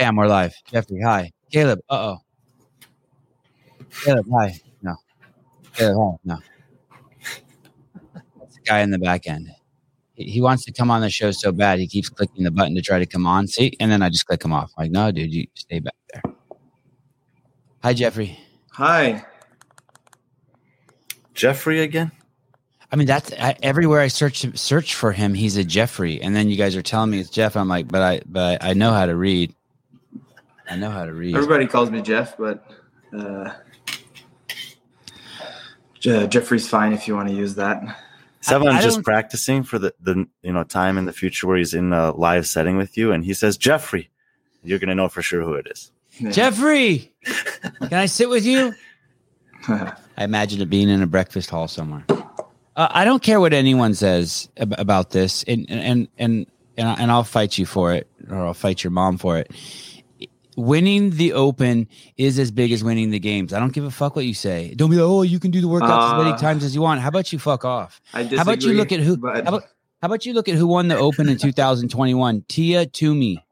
Bam, we're live. Jeffrey, hi. Caleb, uh oh. Caleb, hi. No. Caleb, hi. No. That's the guy in the back end. He, he wants to come on the show so bad, he keeps clicking the button to try to come on. See? And then I just click him off. like, no, dude, you stay back there. Hi, Jeffrey. Hi. Jeffrey again? I mean, that's I, everywhere I search search for him. He's a Jeffrey, and then you guys are telling me it's Jeff. I'm like, but I but I know how to read. I know how to read. Everybody calls me Jeff, but uh, Je- Jeffrey's fine if you want to use that. Sevan just practicing for the, the you know time in the future where he's in a live setting with you and he says Jeffrey. You're gonna know for sure who it is. Yeah. Jeffrey, can I sit with you? I imagine it being in a breakfast hall somewhere. Uh, I don't care what anyone says ab- about this, and and and and and I'll fight you for it, or I'll fight your mom for it. Winning the Open is as big as winning the games. I don't give a fuck what you say. Don't be like, oh, you can do the workouts as many Uh, times as you want. How about you fuck off? I disagree. How about you look at who? but- How about, how about you look at who won the Open in 2021? Tia Toomey.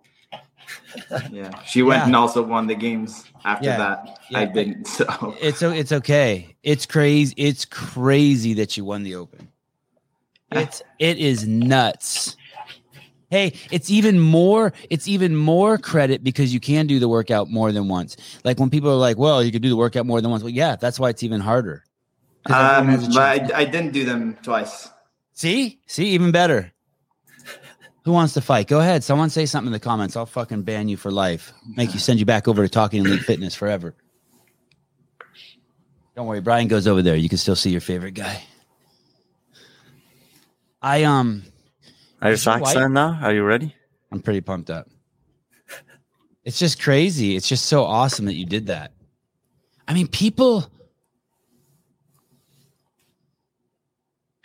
yeah, she went Yeah. and also won the games after Yeah. that. Yeah. I didn't. So It's it's okay. It's crazy. It's crazy that you won the Open. It's it is nuts. Hey, it's even more. It's even more credit because you can do the workout more than once. Like when people are like, "Well, you could do the workout more than once." Well, yeah, that's why it's even harder. um, but. I, I didn't do them twice. see, see, even better. Who wants to fight? Go ahead. Someone say something in the comments. I'll fucking ban you for life. Make you send you back over to Talking Elite Fitness forever. Don't worry, Brian goes over there. You can still see your favorite guy. I um, are your socks you excited on now? Are you ready? I'm pretty pumped up. It's just crazy. It's just so awesome that you did that. I mean, people.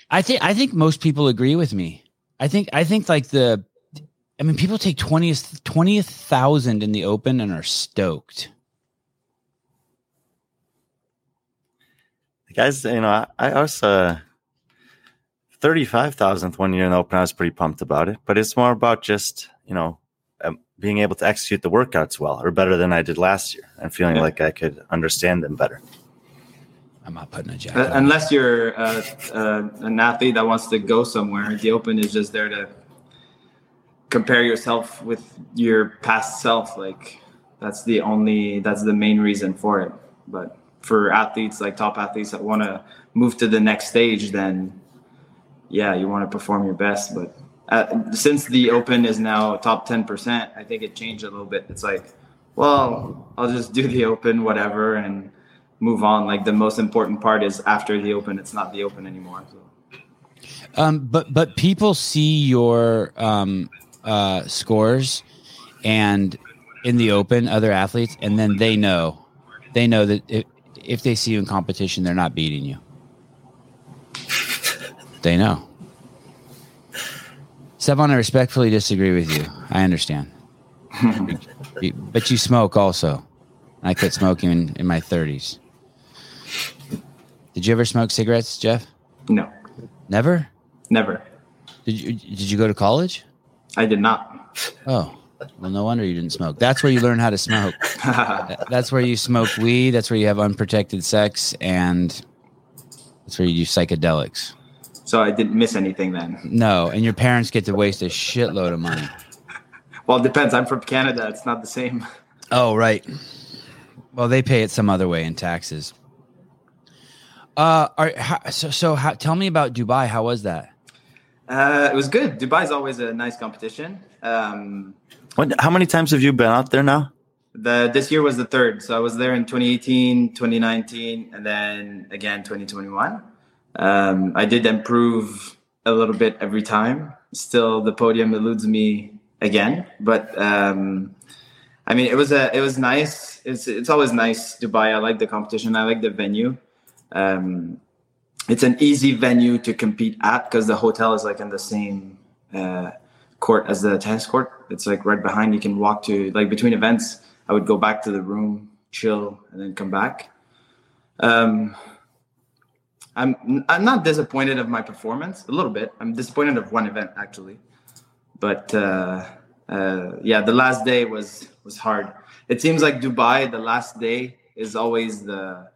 I think I think most people agree with me. I think I think like the I mean people take 20th 20,000 in the open and are stoked. Guys, you know, I, I also uh, 35,000th one year in open, I was pretty pumped about it, but it's more about just, you know, um, being able to execute the workouts well or better than I did last year and feeling yeah. like I could understand them better. I'm not putting a jacket. Uh, unless you're uh, uh, an athlete that wants to go somewhere, the open is just there to compare yourself with your past self. Like that's the only, that's the main reason for it. But for athletes, like top athletes that want to move to the next stage, then yeah, you want to perform your best. But uh, since the Open is now top ten percent, I think it changed a little bit. It's like, well, I'll just do the Open, whatever, and move on. Like the most important part is after the Open, it's not the Open anymore. So. Um, but but people see your um, uh, scores and in the open, other athletes, and then they know, they know that if, if they see you in competition, they're not beating you. They know. Sevan, I respectfully disagree with you. I understand, You- but you smoke also. I quit smoking in, in my thirties. Did you ever smoke cigarettes, Jeff? No, Never. never. Did you did you go to college? I did not. Oh, well, no wonder you didn't smoke. That's where you learn how to smoke. That's where you smoke weed. That's where you have unprotected sex, and that's where you do psychedelics. So I didn't miss anything then. No, and your parents get to waste a shitload of money. Well, it depends. I'm from Canada. It's not the same. Oh, right. Well, they pay it some other way in taxes. Uh, are, how, so so how, tell me about Dubai. How was that? Uh, it was good. Dubai is always a nice competition. Um, What, how many times have you been out there now? the this year was the third. So I was there in 2018, 2019, and then again 2021. Um, I did improve a little bit every time. Still, the podium eludes me again, but um, I mean, it was a it was nice. It's it's always nice Dubai. I like the competition. I like the venue. Um, it's an easy venue to compete at because the hotel is like in the same uh, court as the tennis court. It's like right behind. You can walk to like between events. I would go back to the room, chill, and then come back. Um, I'm I'm not disappointed of my performance. A little bit. I'm disappointed of one event actually, but uh, uh, yeah, the last day was was hard. It seems like Dubai, the last day is always the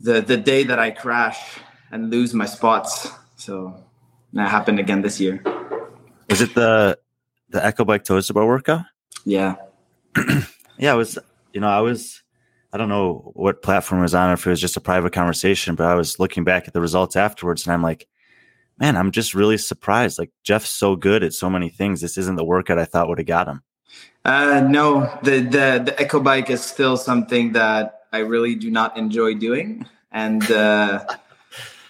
the the day that I crash and lose my spots. So that happened again this year. Was it the the Echo Bike Toes Bar workout? Yeah. yeah, it was. You know, I was. I don't know what platform was on, if it was just a private conversation, but I was looking back at the results afterwards, and I'm like, man, I'm just really surprised. Like Jeff's so good at so many things. This isn't the workout I thought would have got him. Uh, no, the the the Echo Bike is still something that I really do not enjoy doing, and uh,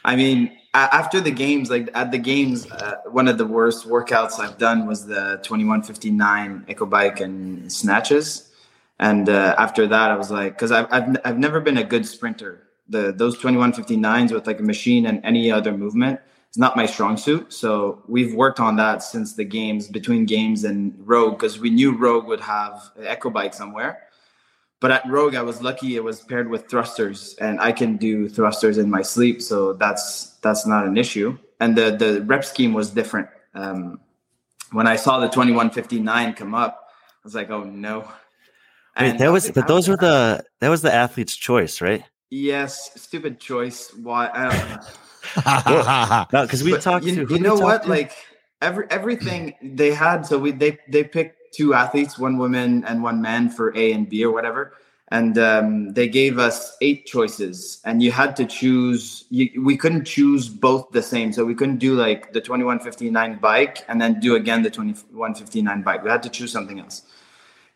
I mean, after the games, like at the games, uh, one of the worst workouts I've done was the 2159 Echo Bike and snatches. And uh, after that, I was like, because I've, I've I've never been a good sprinter. The those 2159s with like a machine and any other movement is not my strong suit. So we've worked on that since the games between games and Rogue because we knew Rogue would have an Echo Bike somewhere. But at Rogue, I was lucky it was paired with thrusters, and I can do thrusters in my sleep, so that's that's not an issue. And the the rep scheme was different. Um, when I saw the 2159 come up, I was like, oh no. Wait, that was but those were the that was the athlete's choice, right? Yes, stupid choice. Why? I don't know. no, because we but talked. You, to, you know what? To? Like every everything they had. So we they they picked two athletes, one woman and one man for A and B or whatever. And um, they gave us eight choices, and you had to choose. You, we couldn't choose both the same, so we couldn't do like the 2159 bike and then do again the 2159 bike. We had to choose something else.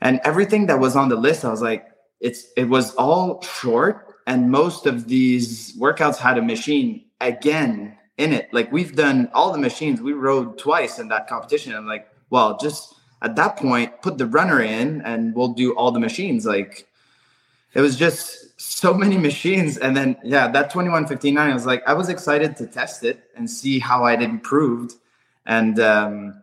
And everything that was on the list, I was like, it's it was all short, and most of these workouts had a machine again in it. Like we've done all the machines. We rode twice in that competition. I'm like, well, just at that point, put the runner in and we'll do all the machines. Like it was just so many machines. And then, yeah, that 2159, I was like, I was excited to test it and see how I'd improved. And, um,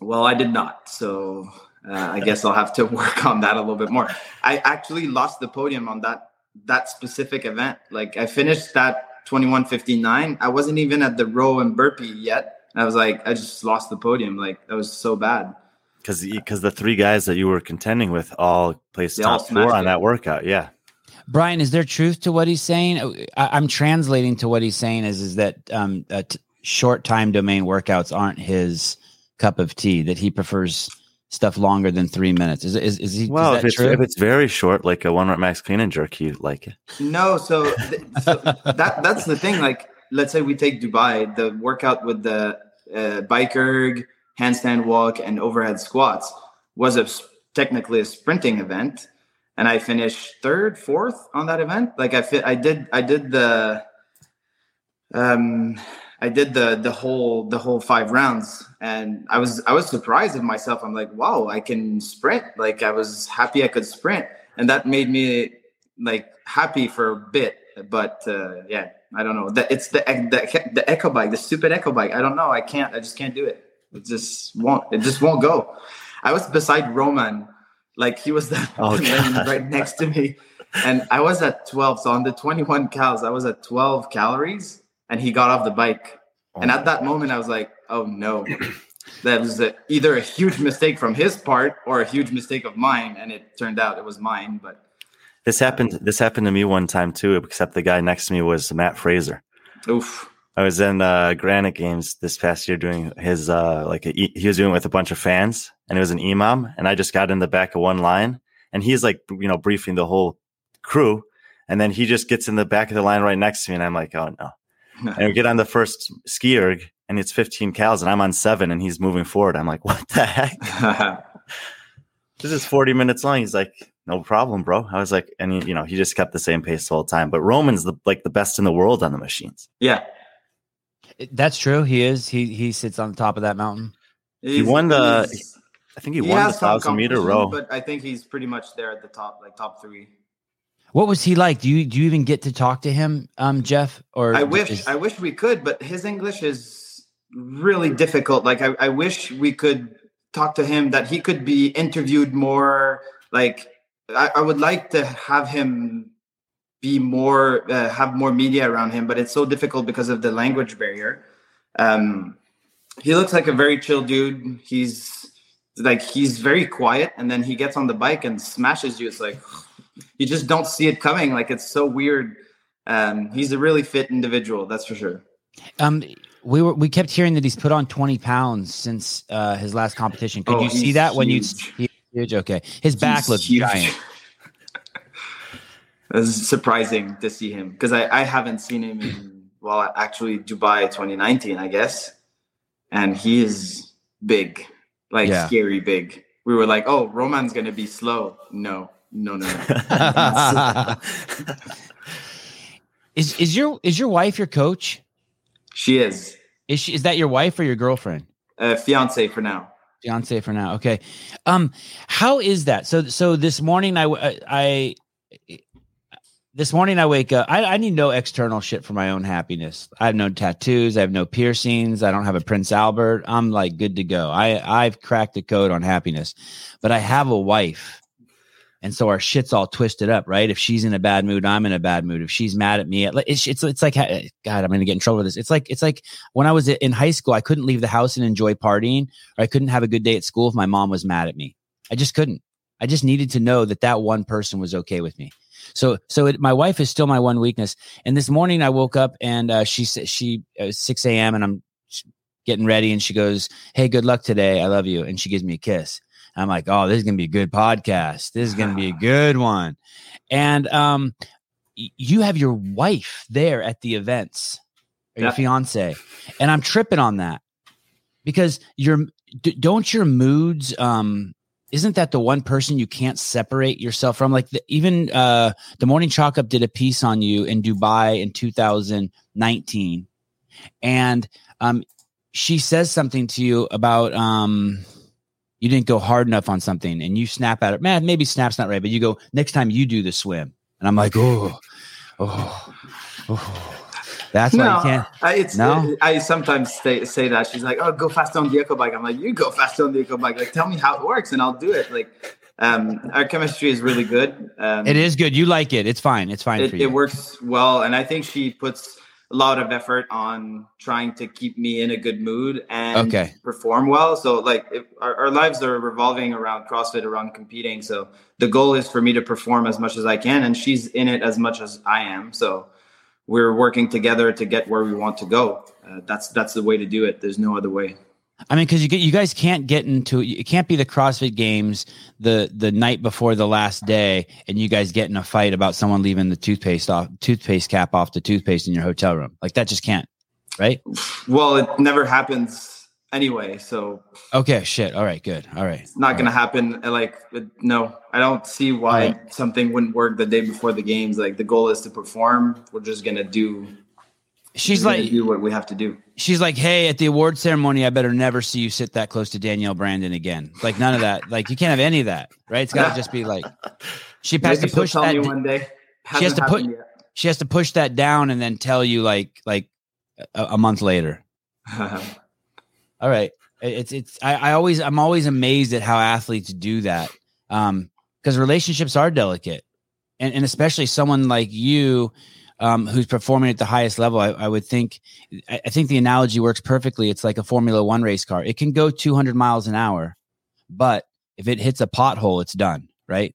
well, I did not. So uh, I guess I'll have to work on that a little bit more. I actually lost the podium on that that specific event. Like I finished that 2159. I wasn't even at the row and burpee yet. I was like, I just lost the podium. Like that was so bad because because the three guys that you were contending with all placed they top all four on it. that workout. Yeah. Brian, is there truth to what he's saying? I, am translating to what he's saying is is that um, uh, t- short time domain workouts aren't his cup of tea. That he prefers stuff longer than three minutes. Is is, is he? Well, is if it's, true? if it's very short, like a one rep max clean and jerk, you like it. No, so, th- so that that's the thing. Like, let's say we take Dubai, the workout with the uh, bike erg handstand walk, and overhead squats was a technically a sprinting event, and I finished third, fourth on that event. Like I fit, I did, I did the, um, I did the the whole the whole five rounds, and I was I was surprised of myself. I'm like, wow, I can sprint. Like I was happy I could sprint, and that made me like happy for a bit. But uh, yeah, I don't know. That it's the the the echo bike, the stupid echo bike. I don't know. I can't. I just can't do it. It just won't. It just won't go. I was beside Roman, like he was the oh, right next to me, and I was at 12. So on the 21 calories, I was at 12 calories, and he got off the bike. Oh, and at that moment, I was like, "Oh no." that was a, either a huge mistake from his part or a huge mistake of mine. And it turned out it was mine but this happened this happened to me one time too except the guy next to me was matt fraser. Oof. I was in uh, Granite Games this past year doing his uh, like a, he was doing it with a bunch of fans, and it was an EMOM, and I just got in the back of one line, and he's like you know briefing the whole crew, and then he just gets in the back of the line right next to me, and I'm like, oh no, and we get on the first ski erg, and it's 15 cows and I'm on seven, and he's moving forward. I'm like, what the heck? this is 40 minutes long. He's like, no problem, bro. I was like, and he, you know, he just kept the same pace the whole time. But Roman's the like the best in the world on the machines. Yeah, that's true. He is. He he sits on the top of that mountain. He's, he won the. I think he, he won the thousand meter row. But I think he's pretty much there at the top, like top three. What was he like? Do you do you even get to talk to him, um, Jeff? Or I wish is... I wish we could, but his English is really difficult. Like I, I wish we could talk to him that he could be interviewed more. Like I, I would like to have him be more uh, have more media around him but it's so difficult because of the language barrier um, he looks like a very chill dude he's like he's very quiet, and then he gets on the bike and smashes you. It's like you just don't see it coming. Like it's so weird. Um, he's a really fit individual, that's for sure. Um, we were we kept hearing that he's put on 20 pounds since uh, his last competition. Could Oh, you see that when you huge. huge? Okay, his back He's looks huge. giant. It's surprising to see him because I, I haven't seen him in well actually Dubai 2019 I guess, and he is big, like Yeah. scary big. We were like, oh, Roman's gonna be slow. No, no, no, no. is is your is your wife your coach? she is Is she is that your wife or your girlfriend? a fiance for now. Fiance for now. Okay. Um, how is that? So so this morning I I. this morning I wake up. I, I need no external shit for my own happiness. I have no tattoos. I have no piercings. I don't have a Prince Albert. I'm like good to go. I I've cracked the code on happiness, but I have a wife, and so our shit's all twisted up. Right? If she's in a bad mood, I'm in a bad mood. If she's mad at me, it's it's, it's like God. I'm gonna get in trouble with this. It's like it's like when I was in high school, I couldn't leave the house and enjoy partying, or I couldn't have a good day at school if my mom was mad at me. I just couldn't. I just needed to know that that one person was okay with me. So, so it, my wife is still my one weakness. And this morning I woke up and uh, she said she was six a.m. and I'm getting ready and she goes, "Hey, good luck today. I love you." And she gives me a kiss. I'm like, "Oh, this is gonna be a good podcast. This is gonna be a good one." And um, y- you have your wife there at the events, or your Yeah. fiance, and I'm tripping on that because your d- don't your moods um isn't that the one person you can't separate yourself from like the, even uh the morning chalk up did a piece on you in dubai in 2019 and um she says something to you about um you didn't go hard enough on something and you snap at it man maybe snap's not right but you go next time you do the swim and i'm like oh oh, oh. that's why you can't I, it's No? I sometimes say, say that she's like, "Oh, go fast on the echo bike." I'm like, "You go fast on the echo bike. Like, tell me how it works, and I'll do it." Like, um, our chemistry is really good. Um, it is good you like it it's fine it's fine It, for you it works well, and I think she puts a lot of effort on trying to keep me in a good mood and Okay. perform well. So, like, if, our, our lives are revolving around CrossFit, around competing. So, the goal is for me to perform as much as I can, and she's in it as much as I am. So, we're working together to get where we want to go. Uh, that's that's the way to do it. There's no other way. I mean, because you get you guys can't get into it can't be the CrossFit Games the the night before the last day, and you guys get in a fight about someone leaving the toothpaste off toothpaste cap off the toothpaste in your hotel room. Like that just can't, right? Well, it never happens anyway, so Okay, shit. All right, good. All right. it's not All going to happen. uh, Like, no, I don't see why Alright. something wouldn't work the day before the games. Like, the goal is to perform. We're just going to do. She's we're like, do what we have to do. she's like, hey, at the award ceremony, I better never see you sit that close to Danielle Brandon again. Like none of that. Like you can't have any of that, right? It's got to just be like she has Maybe to push that. one day. She has to put- happened she has to push that down and then tell you like like a, a month later. All right. It's it's I, I always I'm always amazed at how athletes do that. Um because relationships are delicate. And and especially someone like you um who's performing at the highest level, I, I would think I, I think the analogy works perfectly. It's like a Formula One race car. It can go 200 miles an hour, but if it hits a pothole, it's done, right?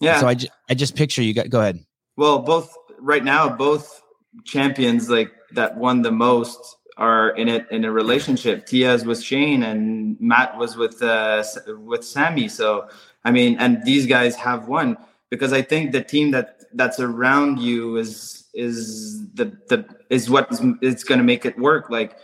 yeah. So I, ju- I just picture you got go ahead. well, both right now, both champions like that won the most are in it in a relationship. Tia's with Shane and Matt was with uh, with Sammy. So I mean, and these guys have won because I think the team that that's around you is is the the is what it's going to make it work. Like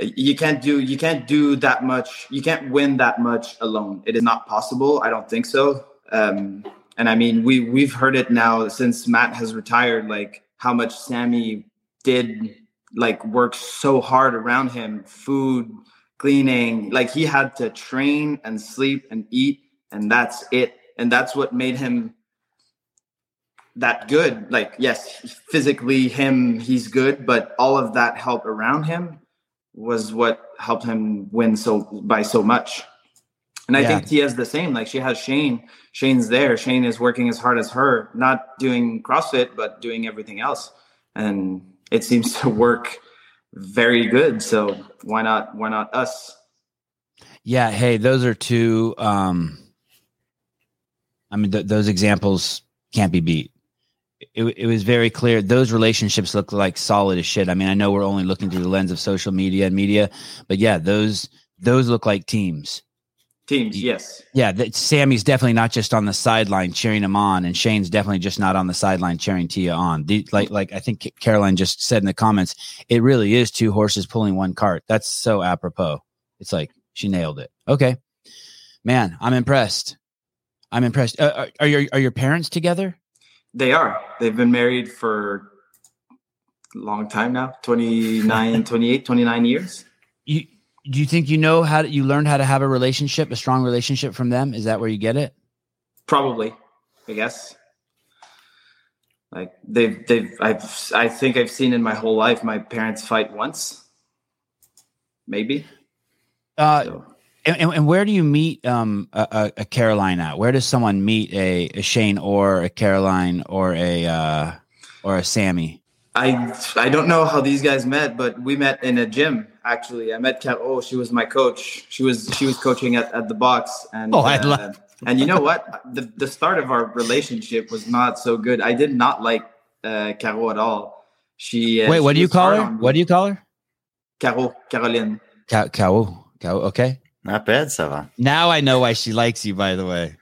you can't do you can't do that much. You can't win that much alone. It is not possible. I don't think so. Um, and I mean, we we've heard it now since Matt has retired. Like how much Sammy did like work so hard around him, food, cleaning. Like he had to train and sleep and eat, and that's it. And that's what made him that good. Like yes, physically him he's good, but all of that help around him was what helped him win so by so much. And I Yeah. think Tia's the same. Like she has Shane. Shane's there. Shane is working as hard as her, not doing CrossFit, but doing everything else. And it seems to work very good. So why not? Why not us? Yeah. Hey, those are two. Um, I mean, th- those examples can't be beat. It, it was very clear. Those relationships look like solid as shit. I mean, I know we're only looking through the lens of social media and media, but yeah, those those look like teams. Teams, yes. Yeah, that Sammy's definitely not just on the sideline cheering him on, and Shane's definitely just not on the sideline cheering Tia on. The, like, like I think Caroline just said in the comments, it really is two horses pulling one cart. That's so apropos. It's like she nailed it. Okay, man, I'm impressed. I'm impressed. Uh, are, are your are your parents together? They are. They've been married for a long time now 29, 28, 29 years. You do you think you know how to, you learned how to have a relationship, a strong relationship from them? Is that where you get it? Probably, I guess. Like they've they've I've I think I've seen in my whole life my parents fight once, maybe. Uh, so. And, and, where do you meet um a, a, Caroline at? Where does someone meet a, a Shane or a Caroline or a uh, or a Sammy? I I don't know how these guys met, but we met in a gym. Actually, I met Kat. Oh, she was my coach. She was she was coaching at, at the box, and oh, I uh, love. and you know what? The the start of our relationship was not so good. I did not like uh, Caro at all. She uh, wait. What she do you call her? What do you call her? Caro, Caroline. Caro, Caro. Okay. Not bad, Sevan. Now I know why she likes you. By the way,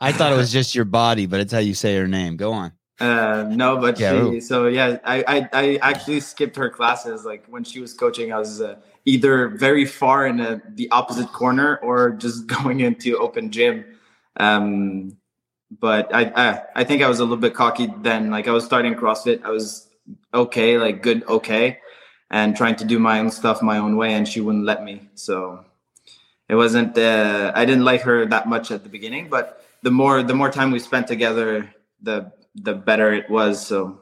I thought it was just your body, but it's how you say her name. Go on. Uh, no, but yeah, she, so yeah, I, I, I actually skipped her classes. Like when she was coaching, I was uh, either very far in a, the opposite corner or just going into open gym. Um, but I, I, I think I was a little bit cocky then. Like I was starting CrossFit, I was okay, like good, okay, and trying to do my own stuff my own way, and she wouldn't let me. So it wasn't. Uh, I didn't like her that much at the beginning, but the more the more time we spent together, the the better it was. So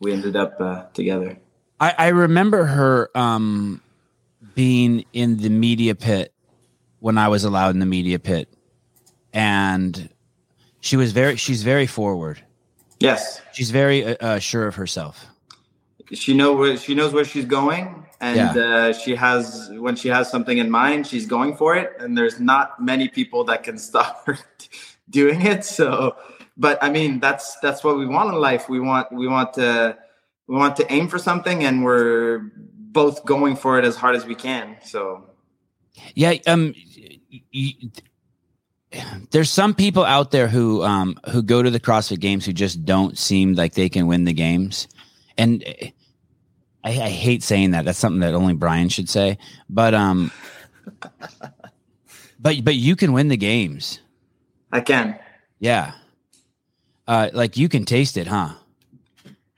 we ended up uh, together. I, I remember her um, being in the media pit when I was allowed in the media pit, and she was very she's very forward. Yes, she's very uh, uh sure of herself. She know where she knows where she's going, and yeah. uh, she has when she has something in mind, she's going for it. And there's not many people that can stop her doing it. So but I mean, that's that's what we want in life. We want we want to we want to aim for something, and we're both going for it as hard as we can. So, yeah, um, there's some people out there who um who go to the CrossFit Games who just don't seem like they can win the games, and I, I hate saying that. That's something that only Brian should say. But um, but but you can win the games. I can. Yeah. Uh, like you can taste it, huh?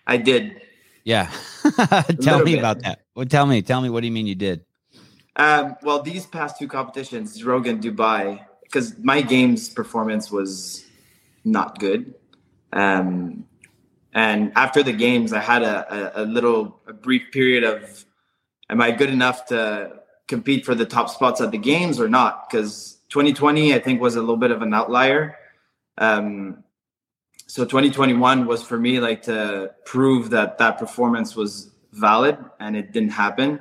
I did. Yeah. tell me bit. about that. Well, tell me. Tell me. What do you mean you did? Um, well, these past two competitions, Rogan, Dubai, because my game's performance was not good. Um, and after the games, I had a, a, a little a brief period of, am I good enough to compete for the top spots at the games or not? Because 2020, I think, was a little bit of an outlier. Um, so 2021 was for me like to prove that that performance was valid and it didn't happen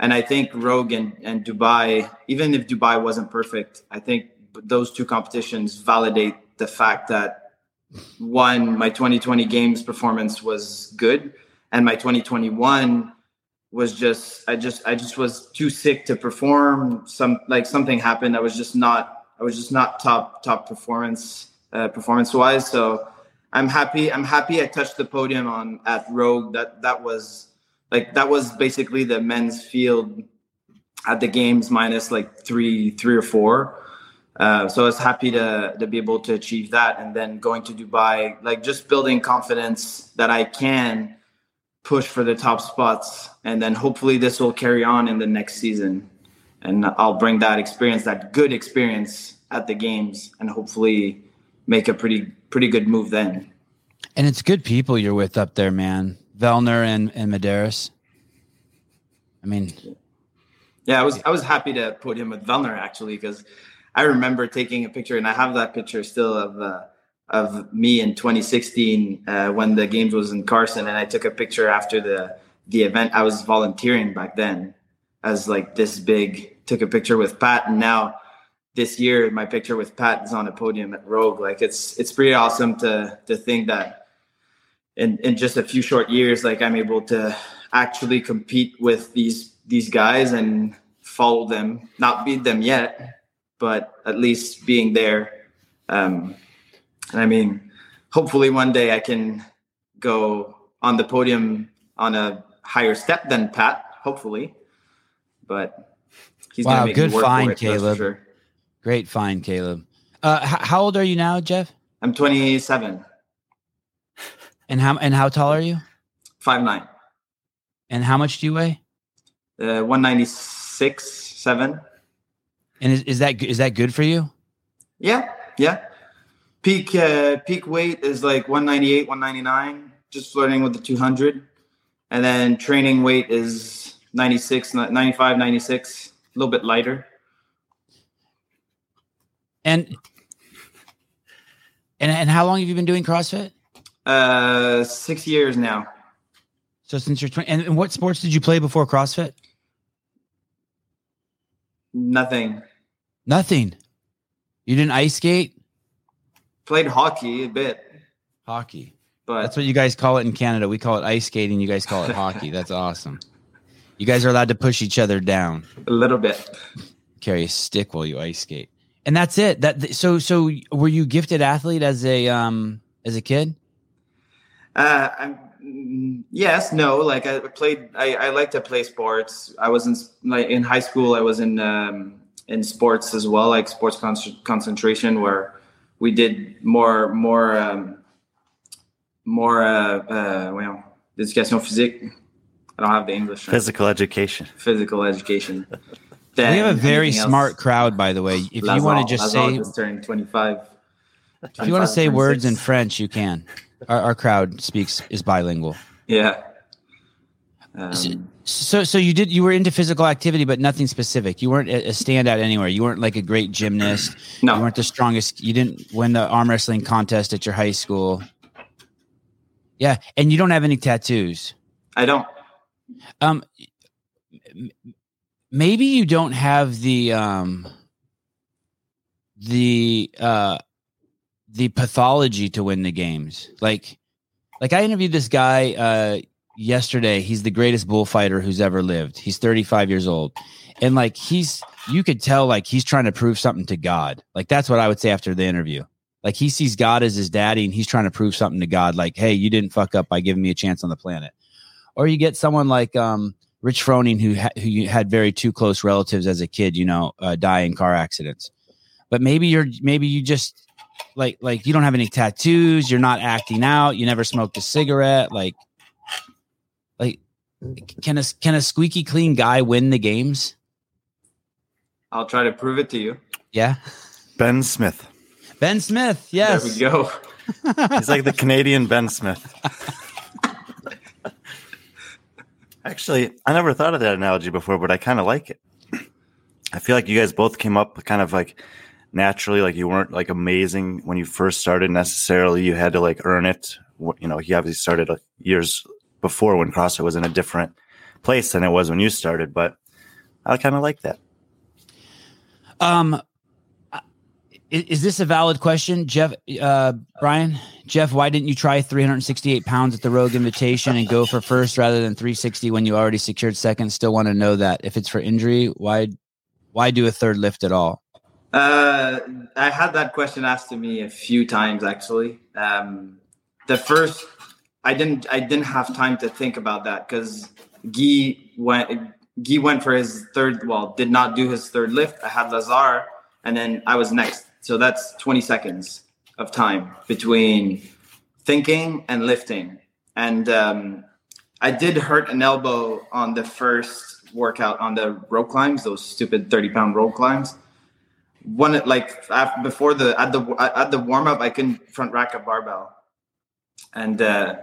and i think rogue and, and dubai even if dubai wasn't perfect i think those two competitions validate the fact that one my 2020 games performance was good and my 2021 was just i just i just was too sick to perform some like something happened i was just not i was just not top top performance uh, performance wise. So I'm happy. I'm happy I touched the podium on at Rogue. That that was like that was basically the men's field at the games minus like three three or four. Uh, so I was happy to to be able to achieve that, and then going to Dubai, like just building confidence that I can push for the top spots, and then hopefully this will carry on in the next season, and I'll bring that experience, that good experience at the games, and hopefully make a pretty pretty good move then. And it's good people you're with up there, man. Vellner and and Medeiros. I mean, yeah, I was I was happy to put him with Vellner actually because I remember taking a picture and I have that picture still of uh, of me in 2016 uh, when the games was in Carson and I took a picture after the the event. I was volunteering back then as like this big took a picture with Pat, and now this year my picture with Pat is on a podium at Rogue. Like it's it's pretty awesome to to think that in in just a few short years, like I'm able to actually compete with these these guys and follow them, not beat them yet, but at least being there. Um, and I mean, hopefully one day I can go on the podium on a higher step than Pat, hopefully. But he's wow, good find, it, Caleb. Sure. Great find, Caleb. Uh, h- how old are you now, Jeff? I'm 27. And how and how tall are you? Five nine. And how much do you weigh? Uh, 196, seven. And is, is that is that good for you? Yeah, yeah. Peak uh, peak weight is like 198, 199, just flirting with the 200. And then training weight is 96, 95, 96, a little bit lighter. And and and how long have you been doing CrossFit? Uh, six years now. So since you're 20, and, and what sports did you play before CrossFit? Nothing. Nothing. You didn't ice skate? Played hockey a bit. Hockey. But that's what you guys call it in Canada. We call it ice skating. You guys call it hockey. That's awesome. You guys are allowed to push each other down. A little bit. Carry a stick while you ice skate and that's it. That so so were you gifted athlete as a um as a kid? Uh, I'm, yes, no. Like I played. I, I like to play sports. I was in like in high school. I was in um, in sports as well, like sports con- concentration, where we did more more um, more uh, uh, well, education physique. I don't have the English. Physical education. Physical education. we have a very smart else. crowd, by the way. If Lazal, you want to just Lazal say, just turning 25. If you want to say 26. words in French, you can. Our, our, crowd speaks is bilingual. Yeah. Um, so, so you did. You were into physical activity, but nothing specific. You weren't a standout anywhere. You weren't like a great gymnast. No, you weren't the strongest. You didn't win the arm wrestling contest at your high school. Yeah, and you don't have any tattoos. I don't. Um, maybe you don't have the um the uh the pathology to win the games. Like like I interviewed this guy uh yesterday. He's the greatest bullfighter who's ever lived. He's 35 years old. And like he's you could tell like he's trying to prove something to God. Like that's what I would say after the interview. Like he sees God as his daddy and he's trying to prove something to God like, "Hey, you didn't fuck up by giving me a chance on the planet." Or you get someone like um Rich Froning, who ha- who had very two close relatives as a kid, you know, uh, die in car accidents. But maybe you're maybe you just like like you don't have any tattoos, you're not acting out, you never smoked a cigarette, like like can a can a squeaky clean guy win the games? I'll try to prove it to you. Yeah. Ben Smith. Ben Smith, yes. There we go. He's like the Canadian Ben Smith. Actually, I never thought of that analogy before, but I kind of like it. I feel like you guys both came up kind of like naturally, like you weren't like amazing when you first started necessarily. You had to like earn it. You know, he obviously started like years before when CrossFit was in a different place than it was when you started, but I kind of like that. Um, is, this a valid question, Jeff? Uh, Brian, Jeff, why didn't you try 368 pounds at the Rogue Invitation and go for first rather than 360 when you already secured second? Still want to know that. If it's for injury, why why do a third lift at all? Uh, I had that question asked to me a few times actually. Um, the first, I didn't I didn't have time to think about that because Guy went Guy went for his third. Well, did not do his third lift. I had Lazar, and then I was next. So that's 20 seconds of time between thinking and lifting. And um, I did hurt an elbow on the first workout on the rope climbs, those stupid 30 pound rope climbs. One like after, before the at the at the warm up, I couldn't front rack a barbell, and uh,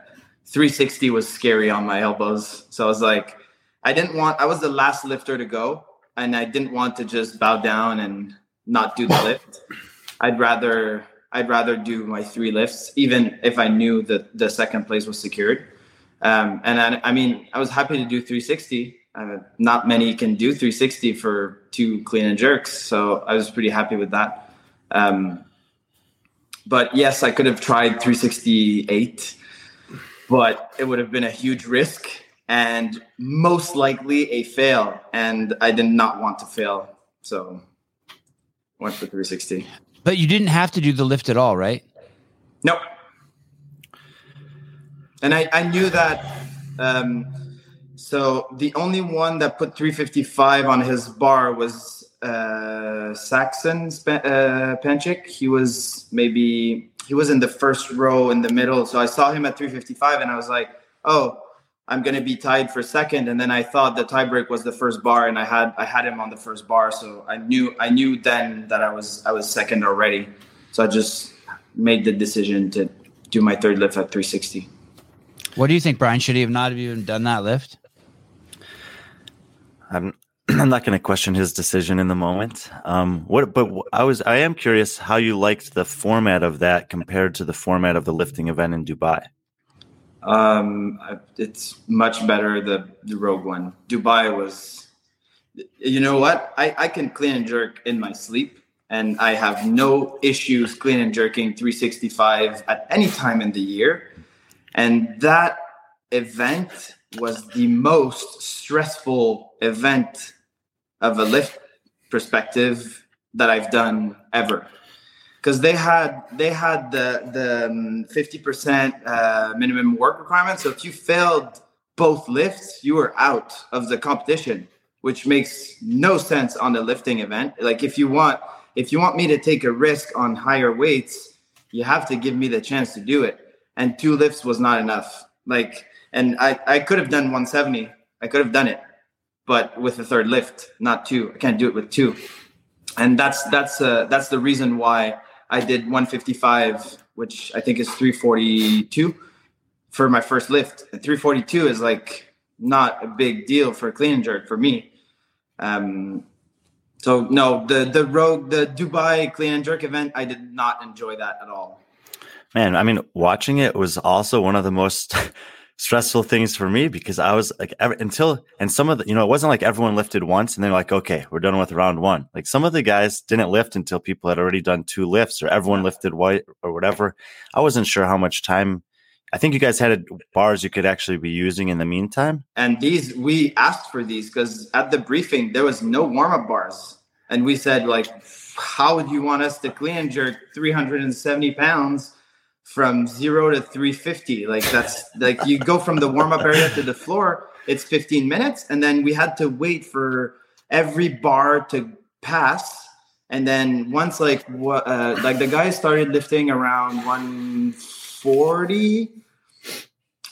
360 was scary on my elbows. So I was like, I didn't want. I was the last lifter to go, and I didn't want to just bow down and not do the lift. I'd rather I'd rather do my three lifts, even if I knew that the second place was secured. Um, and I, I, mean, I was happy to do 360, Uh, not many can do 360 for two clean and jerks, so I was pretty happy with that. Um, but yes, I could have tried 368, but it would have been a huge risk and most likely a fail. And I did not want to fail. So went for 360. But you didn't have to do the lift at all, right? Nope. And I, I knew that. Um, so the only one that put 355 on his bar was uh, Saxon uh, Panchik. He was maybe he was in the first row in the middle. So I saw him at 355, and I was like, oh. I'm gonna be tied for second, and then I thought the tiebreak was the first bar, and I had I had him on the first bar, so I knew I knew then that I was I was second already, so I just made the decision to do my third lift at 360. What do you think, Brian? Should he have not have even done that lift? I'm I'm not going to question his decision in the moment. Um, what, but I was, I am curious how you liked the format of that compared to the format of the lifting event in Dubai. Um, it's much better the the Rogue one. Dubai was, you know what? I I can clean and jerk in my sleep, and I have no issues clean and jerking 365 at any time in the year. And that event was the most stressful event of a lift perspective that I've done ever. Because they had they had the the um, fifty um, percent uh, minimum work requirement. So if you failed both lifts, you were out of the competition, which makes no sense on the lifting event. Like if you want if you want me to take a risk on higher weights, you have to give me the chance to do it. And two lifts was not enough. Like, and I I could have done 170. I could have done it but with a third lift, not two. I can't do it with two, and that's that's uh, that's the reason why I did 155, which I think is 342 for my first lift. 342 is like not a big deal for clean and jerk for me. Um, so no, the the rogue the Dubai clean and jerk event, I did not enjoy that at all. Man, I mean, watching it was also one of the most stressful things for me because I was like ever, until and some of the you know it wasn't like everyone lifted once and they're like okay we're done with round one. Like some of the guys didn't lift until people had already done two lifts or everyone lifted white or whatever. I wasn't sure how much time I think you guys had bars you could actually be using in the meantime. And these we asked for these because at the briefing there was no warm up bars. And we said like how would you want us to clean jerk 370 pounds from zero to 350. Like that's like you go from the warm up area to the floor, it's 15 minutes. And then we had to wait for every bar to pass. And then once like what, uh, like the guys started lifting around 140,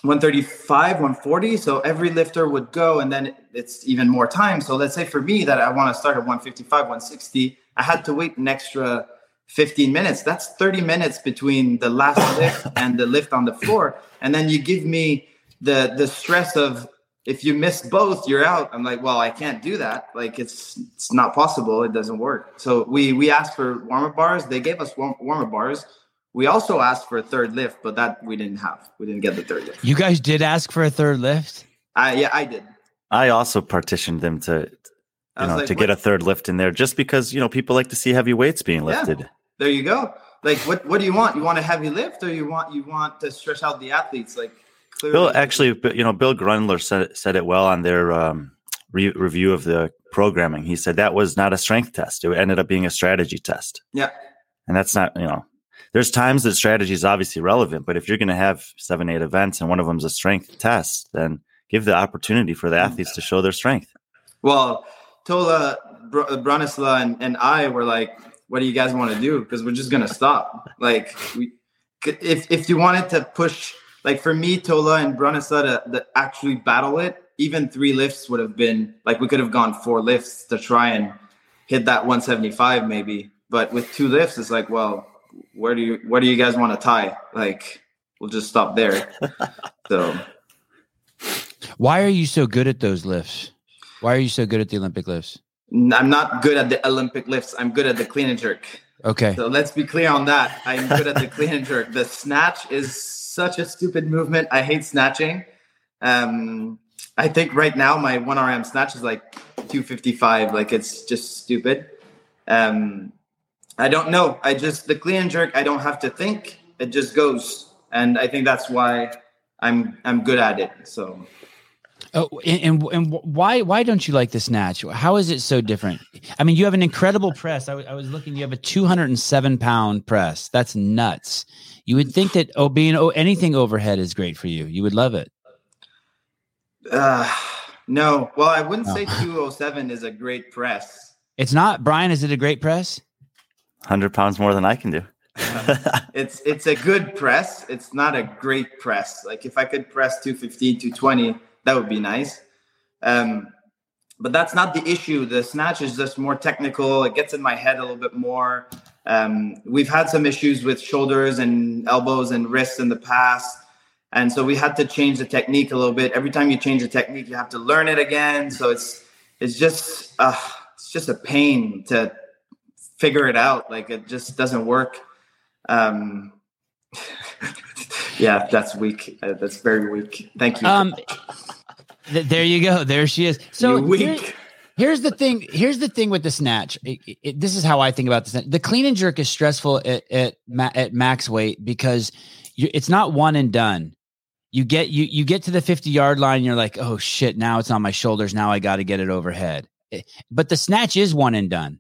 135, 140. So every lifter would go and then it's even more time. So let's say for me that I want to start at 155, 160, I had to wait an extra 15 minutes. That's 30 minutes between the last lift and the lift on the floor. And then you give me the the stress of if you miss both you're out. I'm like well i can't do that. Like it's it's not possible. It doesn't work. So we we asked for warm-up bars. They gave us warm, warm-up bars. We also asked for a third lift but that we didn't have. We didn't get the third lift. You guys did ask for a third lift? Uh, yeah i did. I also partitioned them to you know, like, to get a third lift in there just because you know people like to see heavy weights being lifted. Yeah there you go. Like, what what do you want? You want a heavy lift, or you want you want to stretch out the athletes? Like, clearly. Bill actually, you know, Bill Grundler said said it well on their um, re- review of the programming. He said that was not a strength test; it ended up being a strategy test. Yeah, and that's not you know. There's times that strategy is obviously relevant, but if you're going to have seven, eight events and one of them is a strength test, then give the opportunity for the athletes to show their strength. Well, Tola, Br- Branislav, and, and I were like, what do you guys want to do? Because we're just gonna stop. Like we, if if you wanted to push, like for me, Tola and Branislav to, to actually battle it, even three lifts would have been like we could have gone four lifts to try and hit that 175 maybe. But with two lifts, it's like, well, where do you where do you guys want to tie? Like we'll just stop there. so why are you so good at those lifts? Why are you so good at the Olympic lifts? I'm not good at the Olympic lifts. I'm good at the clean and jerk. Okay. So let's be clear on that. I'm good at the clean and jerk. The snatch is such a stupid movement. I hate snatching. Um, I think right now my one RM snatch is like 255. Like it's just stupid. Um, I don't know. I just the clean and jerk. I don't have to think. It just goes, and I think that's why I'm I'm good at it. So. Oh, and, and why why don't you like the snatch? How is it so different? I mean, you have an incredible press. I, w- I was looking. You have a 207 pound press. That's nuts. You would think that oh, being oh, anything overhead is great for you. You would love it. Uh, no. Well, I wouldn't no. say 207 is a great press. It's not. Brian, is it a great press? 100 pounds more than I can do. uh, it's it's a good press. It's not a great press. Like if I could press 215, 220, that would be nice. Um, but that's not the issue. The snatch is just more technical. It gets in my head a little bit more. Um, we've had some issues with shoulders and elbows and wrists in the past. And so we had to change the technique a little bit. Every time you change the technique, you have to learn it again. So it's it's just uh, it's just a pain to figure it out. Like it just doesn't work. Um, yeah, that's weak. Uh, that's very weak. Thank you. Um, there you go. There she is. So You're weak. Here, here's the thing. Here's the thing with the snatch. It, it, this is how I think about the snatch. The clean and jerk is stressful at at, at max weight because you, it's not one and done you get you you get to the 50 yard line you're like oh shit now it's on my shoulders now i got to get it overhead eh, but the snatch is one and done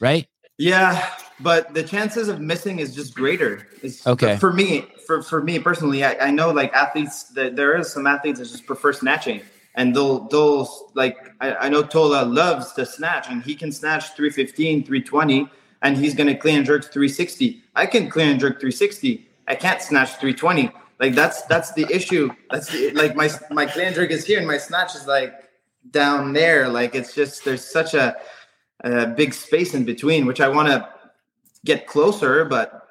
right yeah but the chances of missing is just greater. It's, okay. for me for for me personally i, I know like athletes that there is some athletes that just prefer snatching. And they'll they'll like I, I know tola loves to snatch and he can snatch 315 320 and he's going to clean and jerk 360 i can clean and jerk 360 i can't snatch 320 like that's that's the issue. That's the, like my my clean and jerk is here and my snatch is like down there. Like it's just there's such a, a big space in between, which I want to get closer, but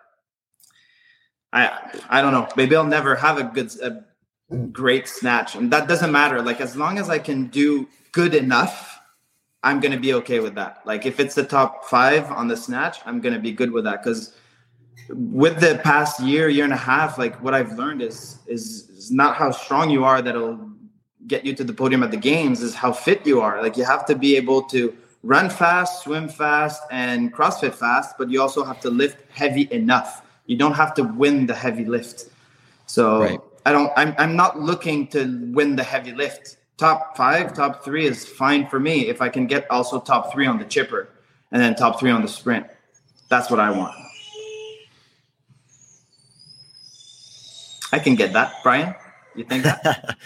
I I don't know. Maybe I'll never have a good a great snatch, and that doesn't matter. Like as long as I can do good enough, I'm gonna be okay with that. Like if it's the top five on the snatch, I'm gonna be good with that because with the past year, year and a half, like what I've learned is, is is not how strong you are that'll get you to the podium at the games, is how fit you are. Like you have to be able to run fast, swim fast, and CrossFit fast, but you also have to lift heavy enough. You don't have to win the heavy lift. So right. I don't I'm I'm not looking to win the heavy lift. Top five, top three is fine for me if I can get also top three on the chipper and then top three on the sprint. That's what I want. I can get that, Brian. You think that?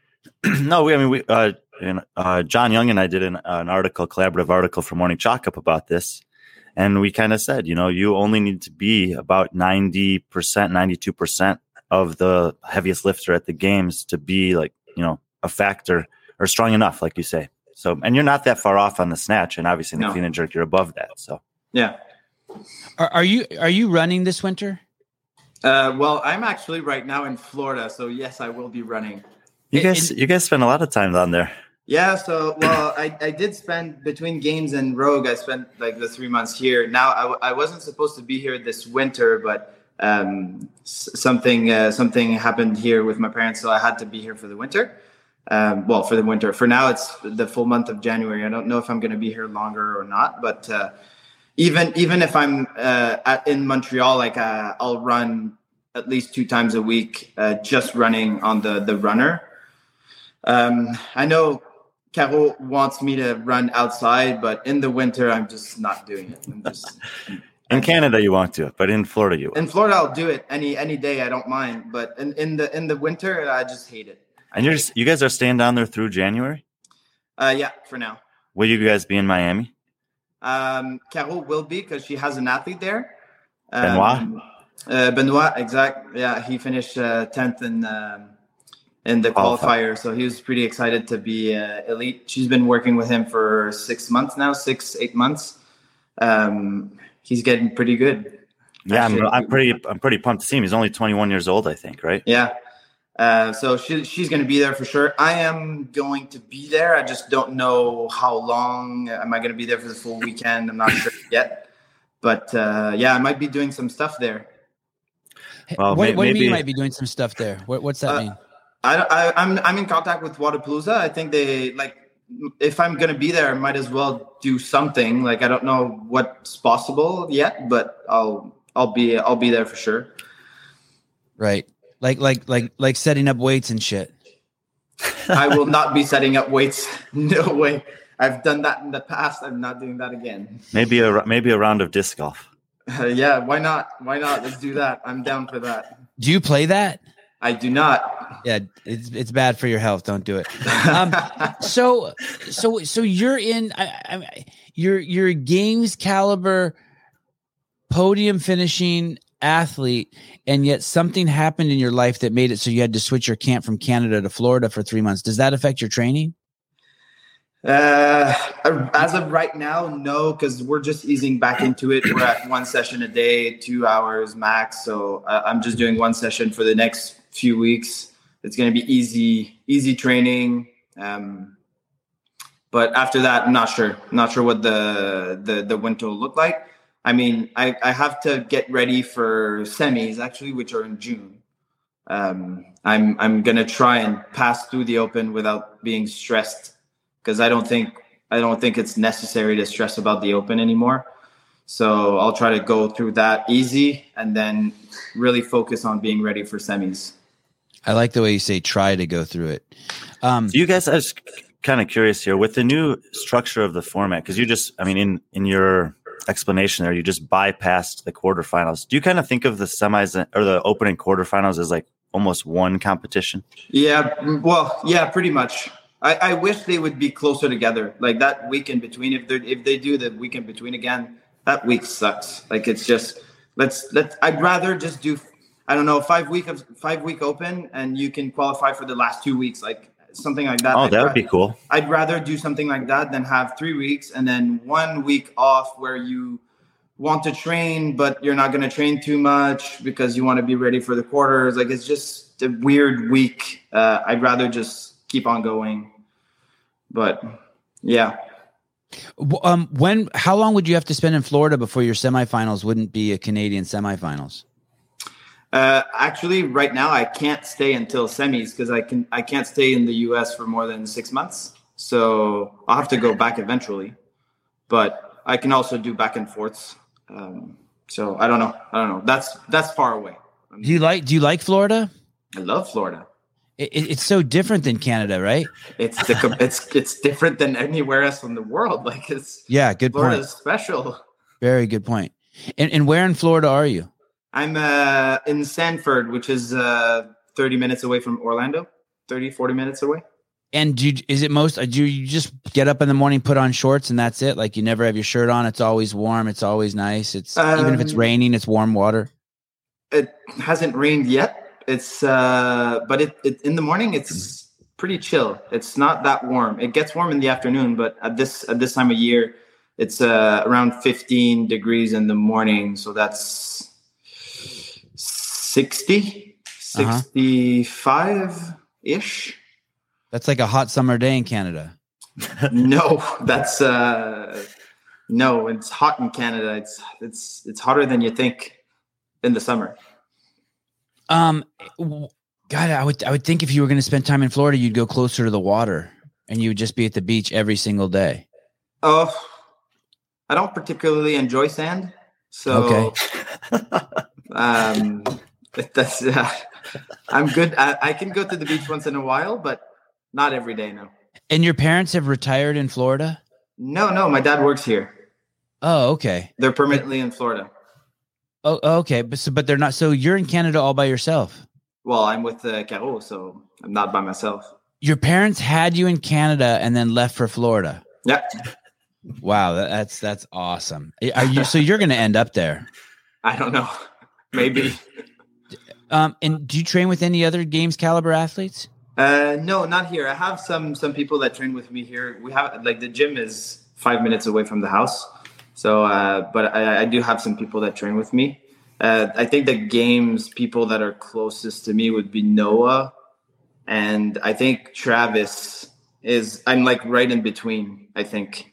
no, we. I mean, we. Uh, and, uh, John Young and I did an, an article, collaborative article for Morning Chalk Up about this, and we kind of said, you know, you only need to be about ninety percent, ninety-two percent of the heaviest lifter at the games to be like, you know, a factor or strong enough, like you say. So, and you're not that far off on the snatch, and obviously in the no. clean and jerk, you're above that. So, yeah. Are, are you are you running this winter? Uh, well, I'm actually right now in Florida, so yes, I will be running. You guys, you guys spend a lot of time down there. Yeah, so well, I, I did spend between games and Rogue. I spent like the three months here. Now I, I wasn't supposed to be here this winter, but um, something uh, something happened here with my parents, so I had to be here for the winter. Um, well, for the winter. For now, it's the full month of January. I don't know if I'm going to be here longer or not, but uh, even even if I'm uh, at, in Montreal, like uh, I'll run at least two times a week, uh, just running on the the runner. Um, I know Caro wants me to run outside, but in the winter, I'm just not doing it. I'm just. in Canada, you want to, but in Florida, you. In Florida, I'll do it any any day. I don't mind, but in, in the in the winter, I just hate it. And you're just, you guys are staying down there through January. Uh, yeah, for now. Will you guys be in Miami? Um, Caro will be because she has an athlete there. Benoit. Um, uh, Benoit, exact. Yeah, he finished uh, tenth in um, in the qualifier, so he was pretty excited to be uh, elite. She's been working with him for six months now, six eight months. Um, he's getting pretty good. Yeah, I'm, I'm, pretty I'm pretty pumped to see him. He's only 21 years old, I think, right? Yeah. Uh, so she, she's going to be there for sure. I am going to be there. I just don't know how long. Am I going to be there for the full weekend? I'm not sure yet. But uh, yeah, I might be doing some stuff there. Well, what, may, what do you mean you might be doing some stuff there? What, what's that uh, mean? I, I I'm I'm in contact with Wodapalooza. I think they like if I'm gonna be there, I might as well do something. Like I don't know what's possible yet, but I'll I'll be I'll be there for sure. Right. Like like like like setting up weights and shit. I will not be setting up weights. No way. I've done that in the past. I'm not doing that again. Maybe a maybe a round of disc golf. Uh, yeah, why not? Why not? Let's do that. I'm down for that. Do you play that? I do not. Yeah, it's it's bad for your health. Don't do it. Um, so so so you're in. I, I, you're you're games caliber podium finishing athlete, and yet something happened in your life that made it so you had to switch your camp from Canada to Florida for three months. Does that affect your training? Uh, as of right now, no, because we're just easing back into it. We're at one session a day, two hours max. So uh, I'm just doing one session for the next few weeks. It's going to be easy, easy training. Um, but after that, I'm not sure. Not sure what the the the winter will look like. I mean, I, I have to get ready for semis actually, which are in June. Um, I'm I'm gonna try and pass through the open without being stressed because I don't think I don't think it's necessary to stress about the open anymore. So I'll try to go through that easy and then really focus on being ready for semis. I like the way you say try to go through it. Um, you guys, I was kind of curious here with the new structure of the format because you just, I mean, in in your explanation there, you just bypassed the quarterfinals. Do you kind of think of the semis or the opening quarterfinals as like almost one competition? Yeah, well, yeah, pretty much. I, I wish they would be closer together, like that week in between. If they if they do the week in between again, that week sucks. Like it's just let's let's. I'd rather just do I don't know five week of five week open, and you can qualify for the last two weeks, like something like that. Oh, I'd that would be cool. I'd rather do something like that than have three weeks and then one week off where you want to train, but you're not going to train too much because you want to be ready for the quarters. Like it's just a weird week. Uh, I'd rather just keep on going. But yeah. Um, when how long would you have to spend in Florida before your semifinals wouldn't be a Canadian semifinals? Uh, actually, right now I can't stay until semis because I can I can't stay in the U.S. for more than six months. So I'll have to go back eventually, but I can also do back and forths. Um, so I don't know. I don't know. That's that's far away. do you like Do you like Florida? I love Florida. It, it's so different than Canada, right? It's the it's it's different than anywhere else in the world. Like it's yeah, good Florida's point. special. Very good point. And and where in Florida are you? I'm uh, in Sanford, which is uh, 30 minutes away from Orlando. 30, 40 minutes away. And do you, is it most? Do you just get up in the morning, put on shorts, and that's it? Like you never have your shirt on. It's always warm. It's always nice. It's um, even if it's um, raining, it's warm water. It hasn't rained yet, it's uh, but it, it in the morning it's pretty chill. It's not that warm. It gets warm in the afternoon, but at this at this time of year, it's uh, around 15 degrees in the morning. So that's 60, 65 ish. That's like a hot summer day in Canada. no, that's uh, no. It's hot in Canada. It's it's it's hotter than you think in the summer. Um, God, I would I would think if you were going to spend time in Florida, you'd go closer to the water, and you would just be at the beach every single day. Oh, I don't particularly enjoy sand, so okay. um, that's uh, I'm good. I, I can go to the beach once in a while, but not every day. No. And your parents have retired in Florida? No, no. My dad works here. Oh, okay. They're permanently in Florida. Oh, okay, but so, but they're not. So you're in Canada all by yourself. Well, I'm with uh, Caro, so I'm not by myself. Your parents had you in Canada and then left for Florida. Yeah. Wow, that's that's awesome. Are you so you're going to end up there? I don't know. Maybe. Um, and do you train with any other games caliber athletes? Uh, no, not here. I have some some people that train with me here. We have like the gym is five minutes away from the house, so, uh, but I, I, do have some people that train with me. Uh, I think the games people that are closest to me would be Noah, and I think Travis is. I'm like right in between. I think.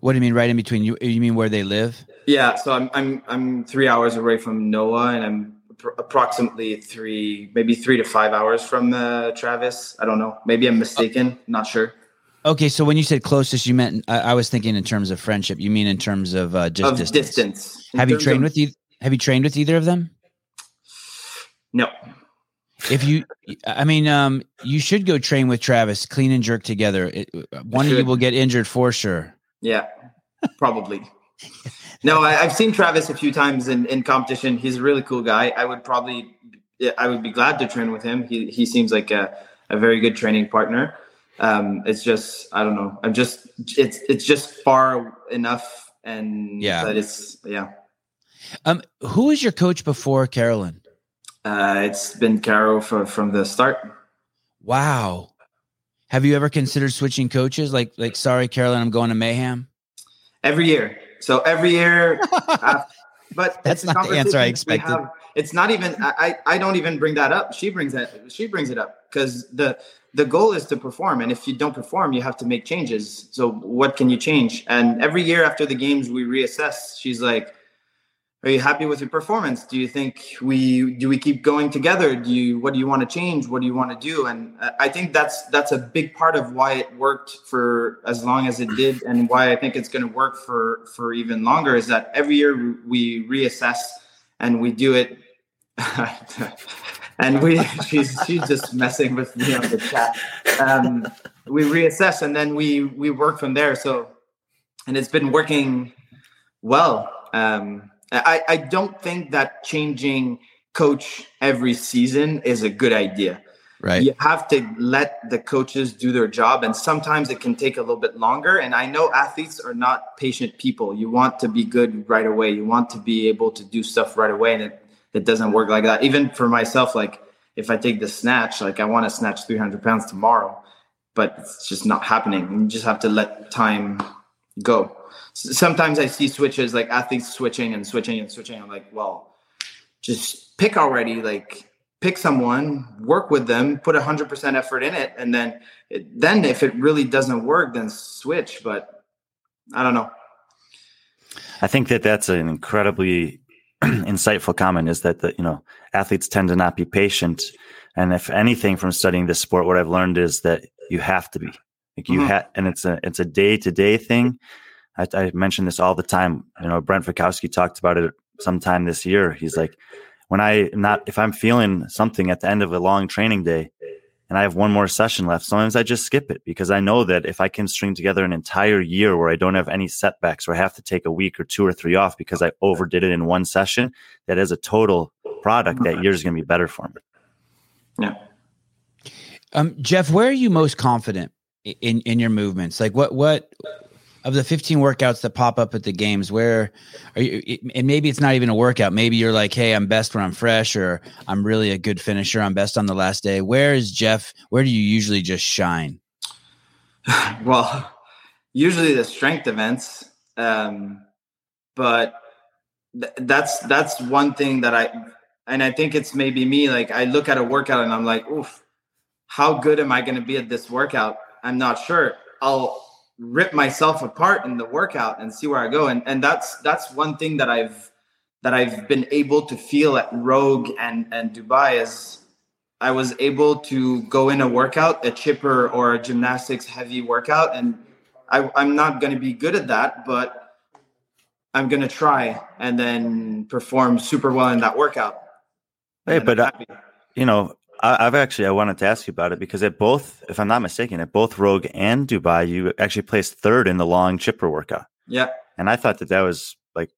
What do you mean, right in between? You you mean where they live? Yeah, so I'm I'm I'm three hours away from Noah, and I'm pr- approximately three, maybe three to five hours from uh, Travis. I don't know. Maybe I'm mistaken. Not sure. Okay, so when you said closest, you meant I, I was thinking in terms of friendship. You mean in terms of uh, just of distance? distance. Have you trained of- with you? Have you trained with either of them? No. If you, I mean, um, you should go train with Travis, clean and jerk together. It, one of you will get injured for sure. Yeah, probably. no, I, I've seen Travis a few times in, in competition. He's a really cool guy. I would probably, I would be glad to train with him. He he seems like a, a very good training partner. Um, it's just I don't know. I'm just it's it's just far enough, and Yeah. that it's yeah. Um, who was your coach before Caroline? Uh, it's been Caro for, from the start. Wow. Have you ever considered switching coaches? Like, like, sorry, Caroline, I'm going to Mayhem. every year. So every year, uh, but That's not the answer I expected. have. It's not even. I, I I don't even bring that up. She brings that. She brings it up because the the goal is to perform, and if you don't perform, you have to make changes. So what can you change? And every year after the games, we reassess. She's like. Are you happy with your performance? Do you think we do we keep going together? Do you what do you want to change? What do you want to do? And I think that's that's a big part of why it worked for as long as it did, and why I think it's going to work for for even longer. Is that every year we reassess and we do it, and we she's she's just messing with me on the chat. Um, we reassess and then we we work from there. So, and it's been working well. Um, I, I don't think that changing coach every season is a good idea. Right. You have to let the coaches do their job, and sometimes it can take a little bit longer. And I know athletes are not patient people. You want to be good right away. You want to be able to do stuff right away, and it, it doesn't work like that. Even for myself, like if I take the snatch, like I want to snatch 300 pounds tomorrow, but it's just not happening. You just have to let time go. Sometimes I see switches, like athletes switching and switching and switching. I'm like, well, just pick already. Like pick someone, work with them, put a hundred percent effort in it, and then, it, then if it really doesn't work, then switch. But I don't know. I think that that's an incredibly insightful comment. Is that the you know athletes tend to not be patient, and if anything from studying this sport, what I've learned is that you have to be. Like you Mhm. have, and it's a it's a day to day thing. I, I mention this all the time. You know, Brent Fikowski talked about it sometime this year. He's like, when I not if I'm feeling something at the end of a long training day, and I have one more session left, sometimes I just skip it because I know that if I can string together an entire year where I don't have any setbacks or I have to take a week or two or three off because I overdid it in one session, that as a total product, that year is going to be better for me. Yeah. Um, Jeff, where are you most confident in in your movements? Like what what of the 15 workouts that pop up at the games, where are you and maybe it's not even a workout. Maybe you're like, hey, I'm best when I'm fresh, or I'm really a good finisher. I'm best on the last day. Where is Jeff? Where do you usually just shine? well, usually the strength events, um, but th- that's that's one thing that I and I think it's maybe me. Like I look at a workout and I'm like, oof, how good am I going to be at this workout? I'm not sure. I'll rip myself apart in the workout and see where I go. And and that's that's one thing that I've that I've been able to feel at Rogue and and Dubai is I was able to go in a workout, a chipper or a gymnastics heavy workout, and I, I'm not going to be good at that, but I'm going to try and then perform super well in that workout. Hey, but uh, you know, I, I've actually I wanted to ask you about it because at both, if I'm not mistaken, at both Rogue and Dubai, you actually placed third in the long chipper workout, yeah, and I thought that that was like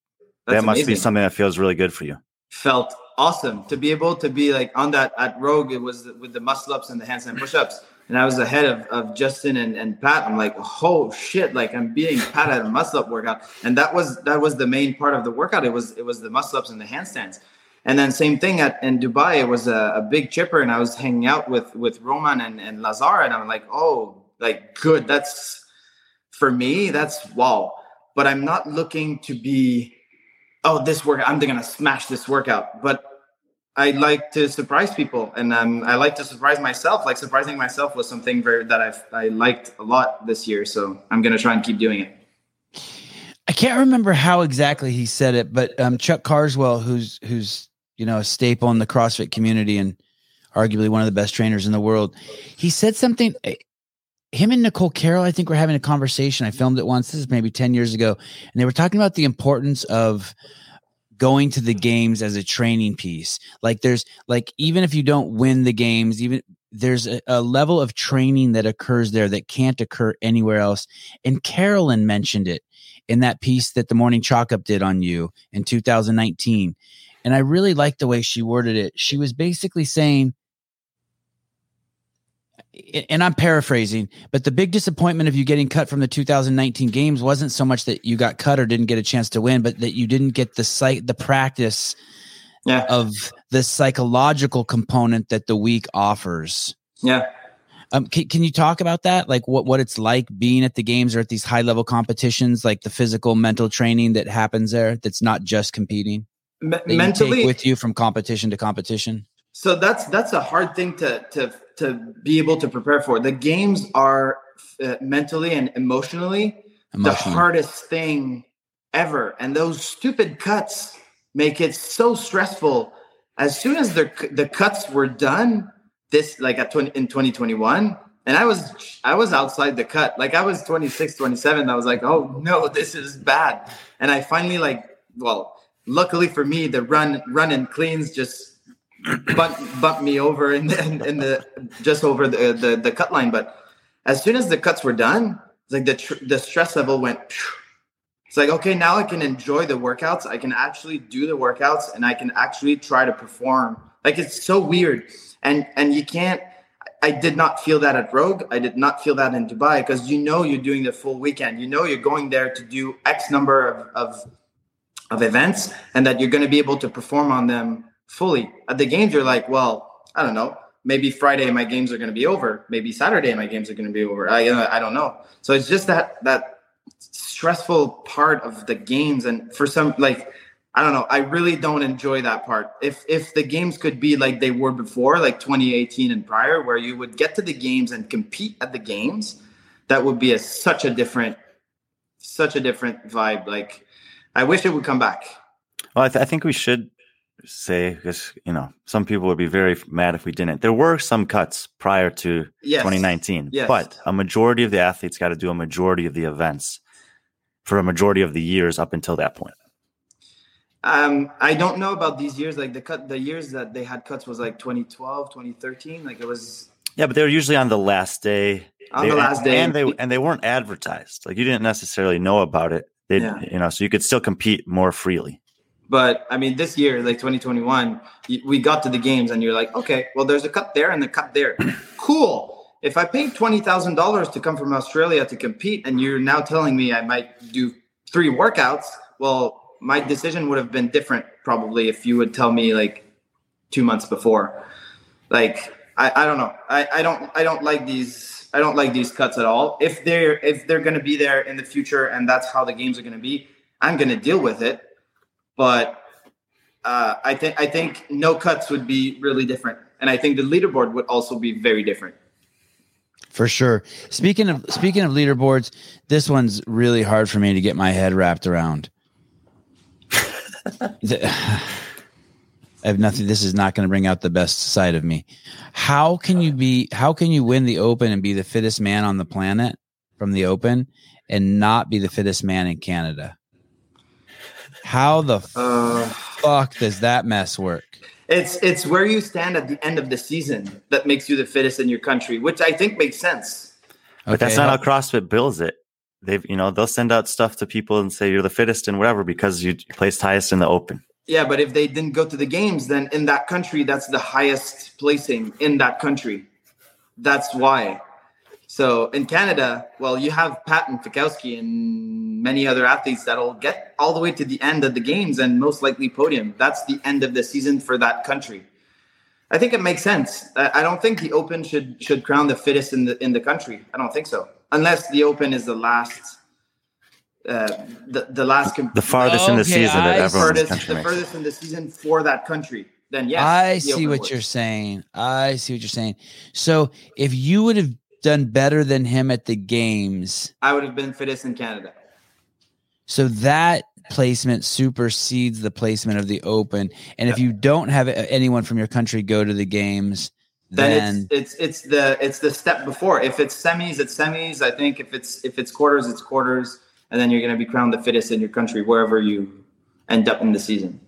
that's that must be something that feels really good for you. Felt awesome to be able to be like on that at Rogue. It was with the muscle ups and the handstand push ups, and I was ahead of, of Justin and, and Pat. I'm like, oh shit! Like I'm beating Pat at a muscle up workout, and that was that was the main part of the workout. It was it was the muscle ups and the handstands. And then same thing at in Dubai, it was a, a big chipper, and I was hanging out with with Roman and, and Lazar, and I'm like, oh, like good. That's for me, that's wow. But I'm not looking to be, oh, this workout, I'm gonna smash this workout. But I like to surprise people, and um, I like to surprise myself. Like surprising myself was something very that I've I liked a lot this year. So I'm gonna try and keep doing it. I can't remember how exactly he said it, but um, Chuck Carswell, who's who's you know, a staple in the CrossFit community and arguably one of the best trainers in the world. He said something. Eh, him and Nicole Carroll, I think, were having a conversation. I filmed it once. This is maybe ten years ago, and they were talking about the importance of going to the games as a training piece. Like there's like even if you don't win the games, even there's a, a, level of training that occurs there that can't occur anywhere else. And Caroline mentioned it in that piece that the Morning Chalk Up did on you in 2019. And I really liked the way she worded it. She was basically saying, and I'm paraphrasing, but the big disappointment of you getting cut from the 2019 games wasn't so much that you got cut or didn't get a chance to win, but that you didn't get the site, the practice yeah. of the psychological component that the week offers. Yeah. Um, can, can you talk about that? Like what, what it's like being at the games or at these high level competitions, like the physical, mental training that happens there that's not just competing? Me- mentally with you from competition to competition. So that's that's a hard thing to to to be able to prepare for. The games are uh, mentally and emotionally, emotionally the hardest thing ever, and those stupid cuts make it so stressful. As soon as the the cuts were done, this like at 20, in 2021, and I was I was outside the cut. Like I was 26, 27. I was like, oh no, this is bad. And I finally like, well, luckily for me, the run run and cleans just bump bumped me over in the, in, in the just over the, the the cut line. But as soon as the cuts were done, like the tr- the stress level went. It's like okay, now I can enjoy the workouts. I can actually do the workouts, and I can actually try to perform. Like it's so weird, and and you can't. I did not feel that at Rogue. I did not feel that in Dubai because you know you're doing the full weekend. You know you're going there to do X number of, of of events and that you're going to be able to perform on them fully. At the games, you're like, well, I don't know. Maybe Friday my games are going to be over. Maybe Saturday my games are going to be over. I I don't know. So it's just that that stressful part of the games, and for some like I don't know. I really don't enjoy that part. If if the games could be like they were before, like 2018 and prior, where you would get to the games and compete at the games, that would be a such a different, such a different vibe. Like I wish it would come back. Well, I, th- I think we should say because you know some people would be very mad if we didn't. There were some cuts prior to yes. 2019, yes. but a majority of the athletes got to do a majority of the events for a majority of the years up until that point. Um, I don't know about these years. Like the cut, the years that they had cuts was like 2012, 2013. Like it was. Yeah, but they were usually on the last day. On they, the last day, and they and they weren't advertised. Like you didn't necessarily know about it they, yeah. you know, so you could still compete more freely. But I mean, this year, like 2021, we got to the games, and you're like, okay, well, there's a cut there and the cut there. cool. If I paid twenty thousand dollars to come from Australia to compete, and you're now telling me I might do three workouts, well, my decision would have been different probably if you would tell me like two months before. Like, I, I don't know. I, I don't I don't like these I don't like these cuts at all. If they're if they're going to be there in the future and that's how the games are going to be, I'm going to deal with it. But uh, I think I think no cuts would be really different, and I think the leaderboard would also be very different. For sure. Speaking of speaking of leaderboards, this one's really hard for me to get my head wrapped around. I have nothing. This is not going to bring out the best side of me. How can you be? How can you win the Open and be the fittest man on the planet from the Open, and not be the fittest man in Canada? How the uh, fuck does that mess work? It's it's where you stand at the end of the season that makes you the fittest in your country, which I think makes sense. But that's not how CrossFit builds it. They've you know they'll send out stuff to people and say you're the fittest and whatever because you placed highest in the Open. Yeah, but if they didn't go to the games, then in that country, that's the highest placing in that country. That's why. So in Canada, well, you have Pat and Fikowski and many other athletes that'll get all the way to the end of the games and most likely podium. That's the end of the season for that country. I think it makes sense. I don't think the Open should should crown the fittest in the in the country. I don't think so, unless the Open is the last uh, the the last comp- the farthest okay, in the season I, that everyone furthest, the furthest in the season for that country. Then yes, I see what you're saying. I see what you're saying. So if you would have done better than him at the games, I would have been fittest in Canada. So that placement supersedes the placement of the Open. And if you don't have anyone from your country go to the games, then, then it's, it's it's the it's the step before. If it's semis, it's semis. I think if it's if it's quarters, it's quarters, and then you're going to be crowned the fittest in your country wherever you end up in the season.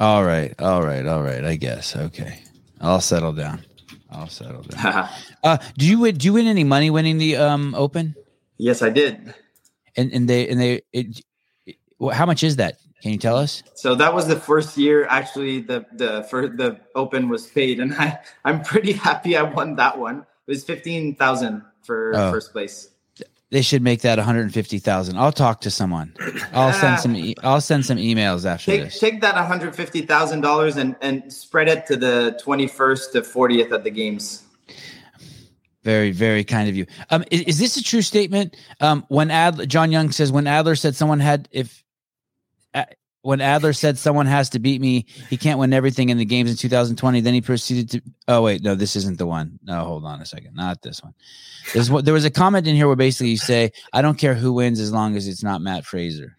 All right, all right, all right. I guess okay. I'll settle down. I'll settle down. uh, do you win? do you win any money winning the um Open? Yes, I did. And and they and they it, it, how much is that? Can you tell us? So that was the first year actually the the for the Open was paid, and I I'm pretty happy I won that one. It was fifteen thousand for oh. first place. They should make that one hundred fifty thousand. I'll talk to someone. I'll send some. E- I'll send some emails after take, this. Take that one hundred fifty thousand dollars and and spread it to the twenty first to fortieth of the games. Very, very kind of you. Um, is, is this a true statement? Um, when Ad John Young says when Adler said someone had if when Adler said someone has to beat me, he can't win everything in the games in 2020. Then he proceeded to. Oh wait, no, this isn't the one. No, hold on a second, not this one. There's what there was a comment in here where basically you say, "I don't care who wins as long as it's not Mat Fraser."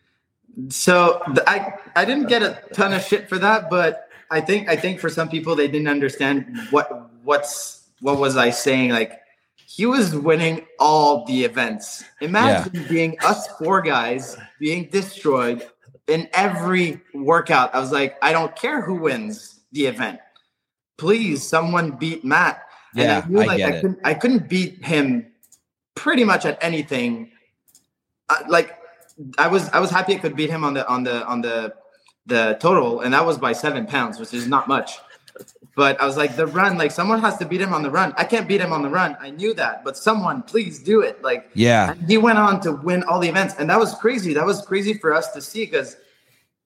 So I I didn't get a ton of shit for that, but I think I think for some people they didn't understand what what's what was I saying like. He was winning all the events. Imagine yeah. being us four guys being destroyed in every workout, I was like, I don't care who wins the event. Please, someone beat Mat. And yeah, I knew like I, I couldn't I couldn't beat him pretty much at anything. Uh, like I was I was happy I could beat him on the on the on the the total, and that was by seven pounds, which is not much. But I was like, the run, like someone has to beat him on the run. I can't beat him on the run. I knew that, but someone, please do it. Like, yeah. he went on to win all the events, and that was crazy. That was crazy for us to see because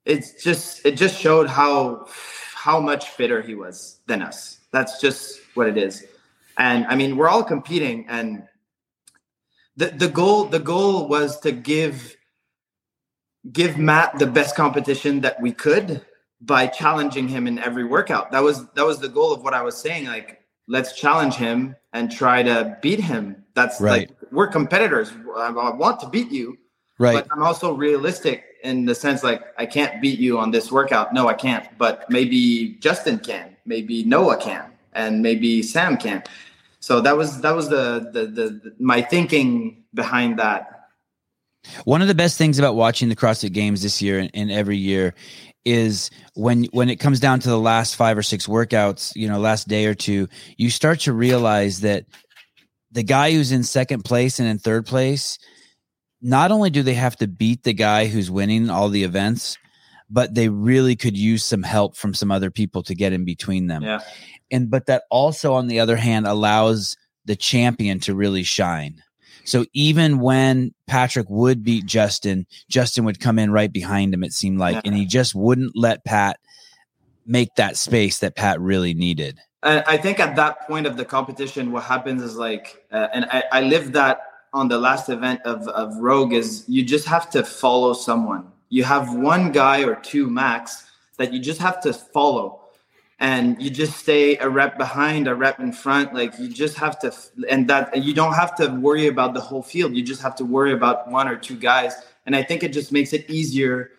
it's just it just showed how how much fitter he was than us. That's just what it is. And I mean, we're all competing, and the the goal the goal was to give give Mat the best competition that we could by challenging him in every workout. That was that was the goal of what I was saying. Like, let's challenge him and try to beat him. That's right. like we're competitors. I want to beat you, right? But I'm also realistic in the sense like I can't beat you on this workout. No, I can't. But maybe Justin can. Maybe Noah can, and maybe Sam can. So that was that was the the, the, the my thinking behind that. One of the best things about watching the CrossFit Games this year and, and every year is when when it comes down to the last five or six workouts, you know, last day or two, you start to realize that the guy who's in second place and in third place, not only do they have to beat the guy who's winning all the events, but they really could use some help from some other people to get in between them. Yeah. And but that also on the other hand allows the champion to really shine so even when Patrick would beat Justin, Justin would come in right behind him, it seemed like, yeah. and he just wouldn't let Pat make that space that Pat really needed. I think at that point of the competition, what happens is like, uh, and I, I lived that on the last event of, of Rogue, is you just have to follow someone. You have one guy or two max that you just have to follow and you just stay a rep behind a rep in front like you just have to and that you don't have to worry about the whole field you just have to worry about one or two guys and i think it just makes it easier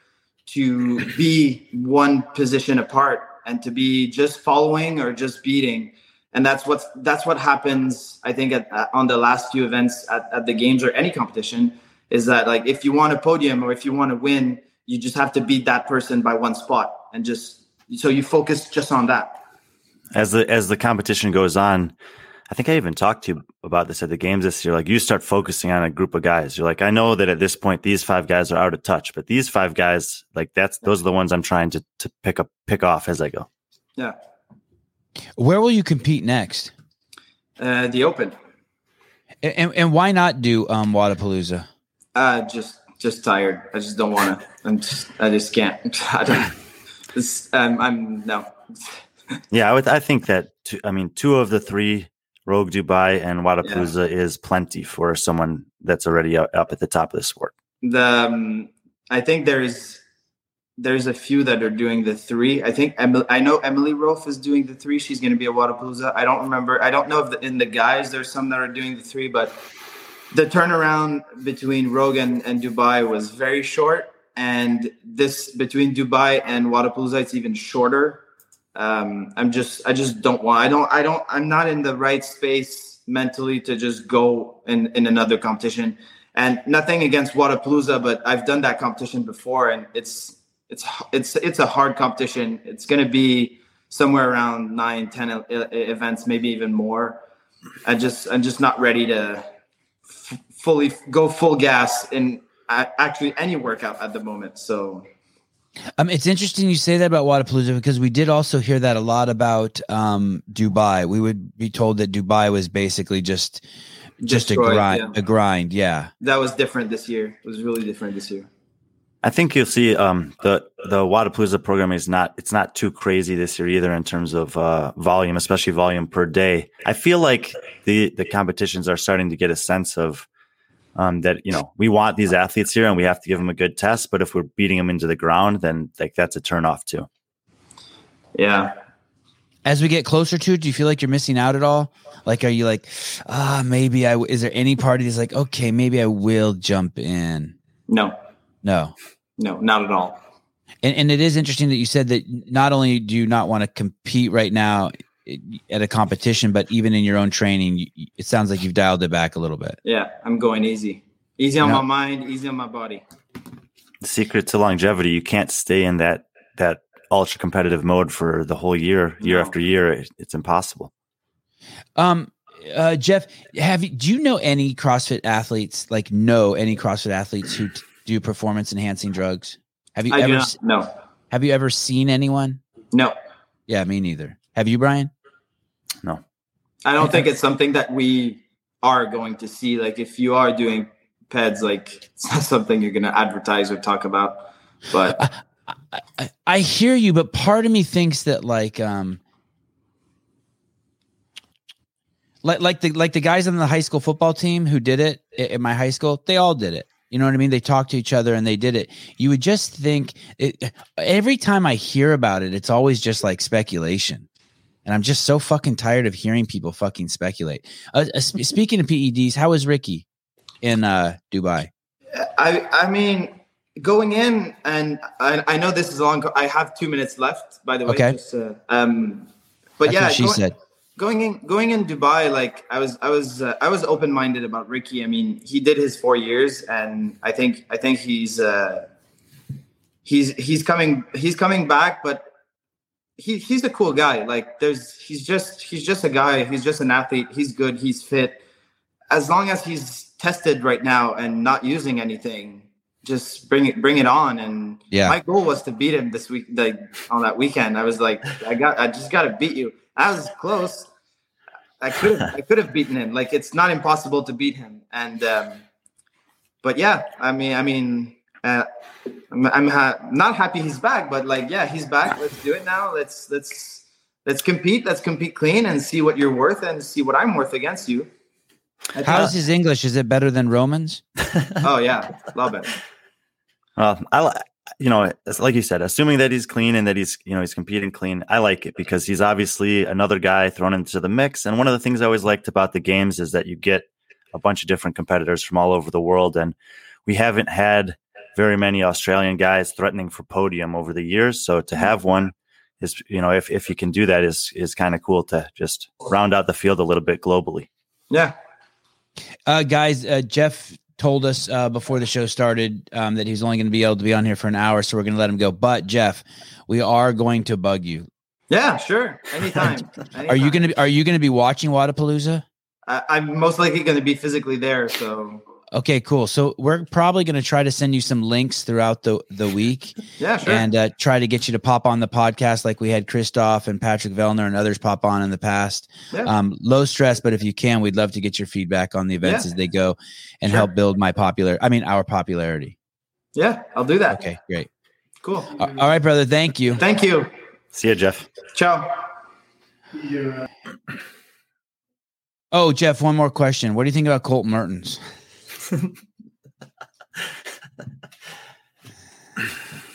to be one position apart and to be just following or just beating and that's what's that's what happens i think at, on the last few events at, at the games or any competition is that like if you want a podium or if you want to win you just have to beat that person by one spot and just so you focus just on that. As the as the competition goes on, I think I even talked to you about this at the games this year. Like you start focusing on a group of guys. You're like, I know that at this point these five guys are out of touch, but these five guys, like that's those are the ones I'm trying to to pick up pick off as I go. Yeah. Where will you compete next? Uh, the Open. And, and why not do um, Wodapalooza? Uh, just just tired. I just don't want to. I'm just I just can't. I don't. Um, I'm no. yeah, I would. I think that. Two, I mean, two of the three, Rogue Dubai and Wodapalooza, yeah. is plenty for someone that's already up, at the top of the sport. The um, I think there's there's a few that are doing the three. I think Emily, I know Emily Rolfe is doing the three. She's going to be a Wodapalooza. I don't remember. I don't know if the, in the guys there's some that are doing the three, but the turnaround between Rogue and, and Dubai was very short and this between Dubai and Wodapalooza, it's even shorter. Um, I'm just, I just don't want. I don't, I don't. I'm not in the right space mentally to just go in in another competition. And nothing against Wodapalooza, but I've done that competition before, and it's it's it's it's a hard competition. It's going to be somewhere around nine, ten events, maybe even more. I just I'm just not ready to f- fully go full gas in actually any workout at the moment. So. Um, it's interesting you say that about Wodapalooza because we did also hear that a lot about um, Dubai. We would be told that Dubai was basically just just Destroyed, a grind, yeah. a grind. Yeah, that was different this year. It was really different this year. I think you'll see um, the the Wodapalooza program is not it's not too crazy this year either in terms of uh, volume, especially volume per day. I feel like the the competitions are starting to get a sense of um, that you know we want these athletes here and we have to give them a good test. But if we're beating them into the ground, then like that's a turn off too. Yeah. As we get closer to it, do you feel like you're missing out at all? Like, are you like, ah, maybe I? Is there any party that's like, okay, maybe I will jump in? No. No. No, not at all. And, and it is interesting that you said that not only do you not want to compete right now at a competition, but even in your own training, it sounds like you've dialed it back a little bit. Yeah, I'm going easy. Easy on my mind, easy on my body. The secret to longevity, you can't stay in that that ultra competitive mode for the whole year, year no. after year. It's impossible. Um, uh, Jeff, have you, do you know any CrossFit athletes? Like, know any CrossFit athletes who t- do performance enhancing drugs? Have you I ever? no. Have you ever seen anyone? No. Yeah, me neither. Have you, Brian? I don't think it's something that we are going to see. Like, if you are doing PEDs, like it's not something you're going to advertise or talk about. But I, I, I hear you, but part of me thinks that like um like like the like the guys on the high school football team who did it at my high school, they all did it. You know what I mean? They talked to each other and they did it. You would just think it, every time I hear about it, it's always just like speculation. And I'm just so fucking tired of hearing people fucking speculate. Uh, uh, speaking of PEDs, how is Ricky in uh, Dubai? I I mean, going in, and I, I know this is long. I have two minutes left, by the way. Okay. Just, uh, um, but That's yeah, she going, said going in going in Dubai, like I was I was uh, I was open minded about Ricky. I mean, he did his four years, and I think I think he's uh, he's he's coming he's coming back, but he he's a cool guy. Like there's he's just he's just a guy. He's just an athlete. He's good. He's fit. As long as he's tested right now and not using anything, just bring it bring it on. And yeah, my goal was to beat him this week. Like on that weekend, I was like, I got I just got to beat you. I was close. I could have I could have beaten him. Like it's not impossible to beat him. And um, but yeah, I mean I mean uh, I'm, I'm ha- not happy he's back, but like yeah, he's back. Let's do it now. Let's let's let's compete. Let's compete clean and see what you're worth and see what I'm worth against you. How's his English? Is it better than Roman's? oh yeah, love it. Well, I you know, like you said, assuming that he's clean and that he's, you know, he's competing clean, I like it because he's obviously another guy thrown into the mix. And one of the things I always liked about the games is that you get a bunch of different competitors from all over the world. And we haven't had very many Australian guys threatening for podium over the years. So to have one is, you know, if, if you can do that is, is kind of cool to just round out the field a little bit globally. Yeah. Uh, guys, uh, Jeff told us uh, before the show started um, that he's only going to be able to be on here for an hour, so we're going to let him go. But Jeff, we are going to bug you. Yeah, sure. Anytime. Anytime. Are you going to be, Are you going to be watching Wodapalooza? I, I'm most likely going to be physically there, so Okay, cool. So we're probably going to try to send you some links throughout the the week. yeah, sure. And uh, try to get you to pop on the podcast like we had Christoph and Patrick Vellner and others pop on in the past. Yeah. Um, low stress, but if you can, we'd love to get your feedback on the events yeah. as they go and sure. help build my popular. I mean, our popularity. Yeah, I'll do that. Okay, great. Cool. All right, brother. Thank you. Thank you. See you, Jeff. Ciao. Oh, Jeff, one more question. What do you think about Colt Mertens?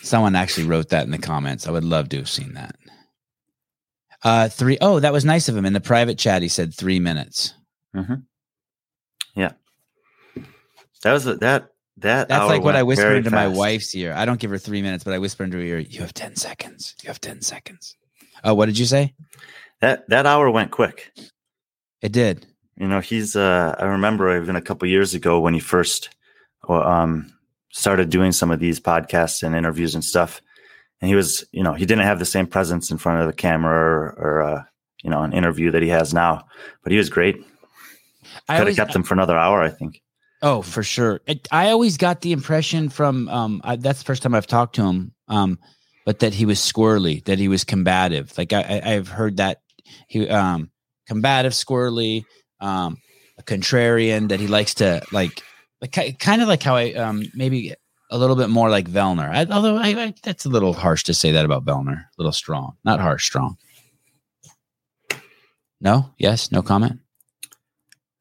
Someone actually wrote that in the comments. I would love to have seen that. Uh, three. Oh, that was nice of him. In the private chat, he said three minutes. Mm-hmm. Yeah, that was a, that. That That's like what I whispered into my wife's ear. I don't give her three minutes, but I whisper into her ear, "You have ten seconds. You have ten seconds." Oh, what did you say? That that hour went quick. It did. You know, he's. Uh, I remember even a couple years ago when he first um, started doing some of these podcasts and interviews and stuff, and he was, you know, he didn't have the same presence in front of the camera or, or uh, you know, an interview that he has now. But he was great. I Could have kept him for another hour, I think. Oh, for sure. It, I always got the impression from um, I, that's the first time I've talked to him. Um, but that he was squirrely, that he was combative. Like I, I, I've heard that he um combative, squirrely, um, a contrarian. That he likes to like, like kind of like how I um maybe a little bit more like Vellner. I, although I, I, that's a little harsh to say that about Vellner. A little strong, not harsh, strong. No. Yes. No comment.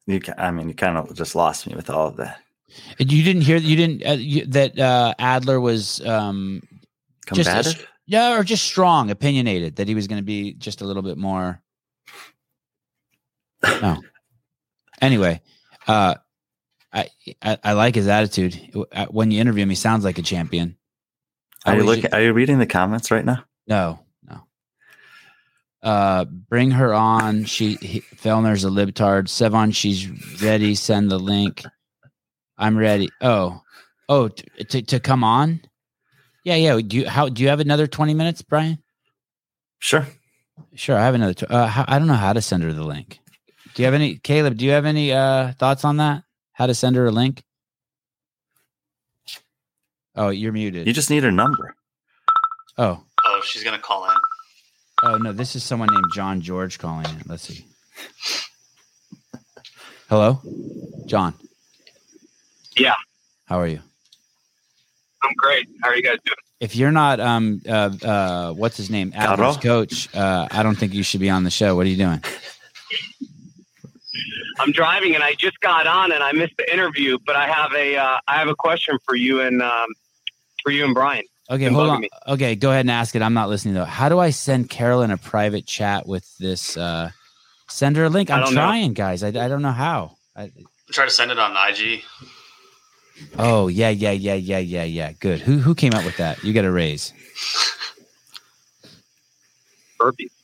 You, I mean, you kind of just lost me with all of that. You didn't hear you didn't uh, you, that uh, Adler was um Just Combative? Yeah, or just strong, opinionated that he was going to be just a little bit more. No. Anyway, uh, I, I I like his attitude. Uh, When you interview him, he sounds like a champion. are you looking? Are you reading the comments right now? No, no. Uh, bring her on. She he, Vellner's a libtard. Sevan, she's ready. Send the link. I'm ready. Oh, oh, t- to to come on. Yeah, yeah. Do you how do you have another twenty minutes, Brian? Sure. Sure, I have another. Tw- uh, how, I don't know how to send her the link. Do you have any, Caleb? Do you have any uh, thoughts on that? How to send her a link? Oh, you're muted. You just need her number. oh, Oh, she's gonna call in. oh no, this is someone named John George calling in. Let's see. Hello, John. Yeah. How are you? I'm great. How are you guys doing? If you're not, um, uh, uh, what's his name, Adler's coach, uh, I don't think you should be on the show. What are you doing? I'm driving and I just got on and I missed the interview, but I have a uh, I have a question for you and um, for you and Brian. Okay, hold on. me. Okay, go ahead and ask it. I'm not listening though. How do I send Caroline a private chat with this? Uh, send her a link. I I'm don't know. trying, guys. I, I don't know how. I, Try to send it on IG. oh yeah, yeah, yeah, yeah, yeah, yeah. Good. Who who came up with that? You got a raise. Burpees.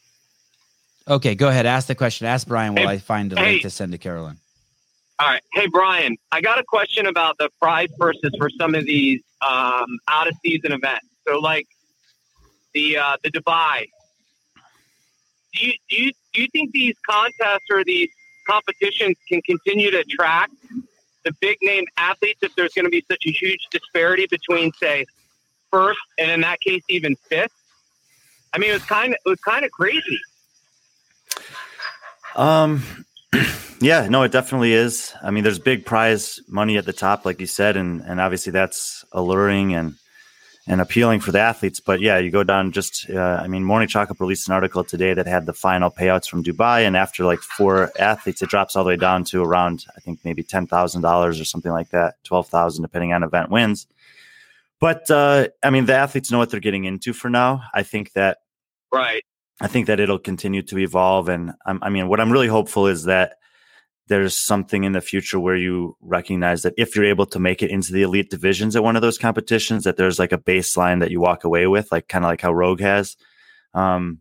Okay, go ahead. Ask the question. Ask Brian while Hey, I find a hey. link to send to Caroline. All right. Hey Brian, I got a question about the prize purses for some of these um, out of season events. So like the uh, the Dubai. Do you, do you do you think these contests or these competitions can continue to attract the big name athletes if there's going to be such a huge disparity between say first and in that case even fifth? I mean, it was kind of it was kind of crazy. Um, yeah, no, it definitely is. I mean, there's big prize money at the top, like you said, and and obviously that's alluring and and appealing for the athletes. But yeah, you go down just. Uh, I mean, Morning Up released an article today that had the final payouts from Dubai, and after like four athletes, it drops all the way down to around I think maybe ten thousand dollars or something like that, twelve thousand depending on event wins. But uh, I mean, the athletes know what they're getting into for now. I think that Right. I think that it'll continue to evolve. And um, I mean, what I'm really hopeful is that there's something in the future where you recognize that if you're able to make it into the elite divisions at one of those competitions, that there's like a baseline that you walk away with, like kind of like how Rogue has. Um,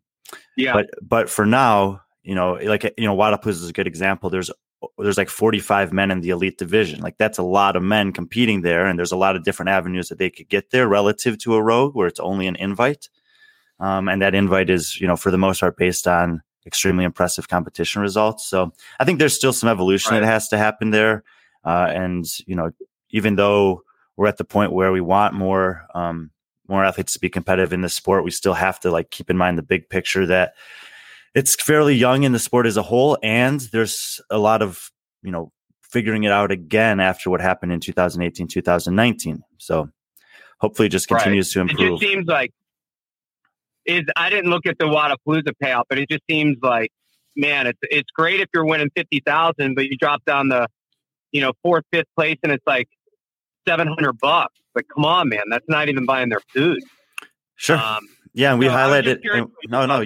Yeah. but but for now, you know, like you know, Wadapalooza is a good example. There's there's like 45 men in the elite division. Like that's a lot of men competing there, and there's a lot of different avenues that they could get there relative to a Rogue, where it's only an invite. Um, and that invite is, you know, for the most part, based on extremely impressive competition results. So I think there's still some evolution Right. that has to happen there. Uh, and you know, even though we're at the point where we want more um, more athletes to be competitive in this sport, we still have to like keep in mind the big picture that it's fairly young in the sport as a whole, and there's a lot of you know figuring it out again after what happened in 2018, 2019. So hopefully, it just Right. continues to It improve. just seems like is I didn't look at the Wadapalooza payout, but it just seems like man, it's it's great if you're winning fifty thousand, but you drop down the you know fourth, fifth place, and it's like seven hundred bucks. Like, come on, man, that's not even buying their food. sure. Um, yeah, and we so I was just highlighted. and- no, no,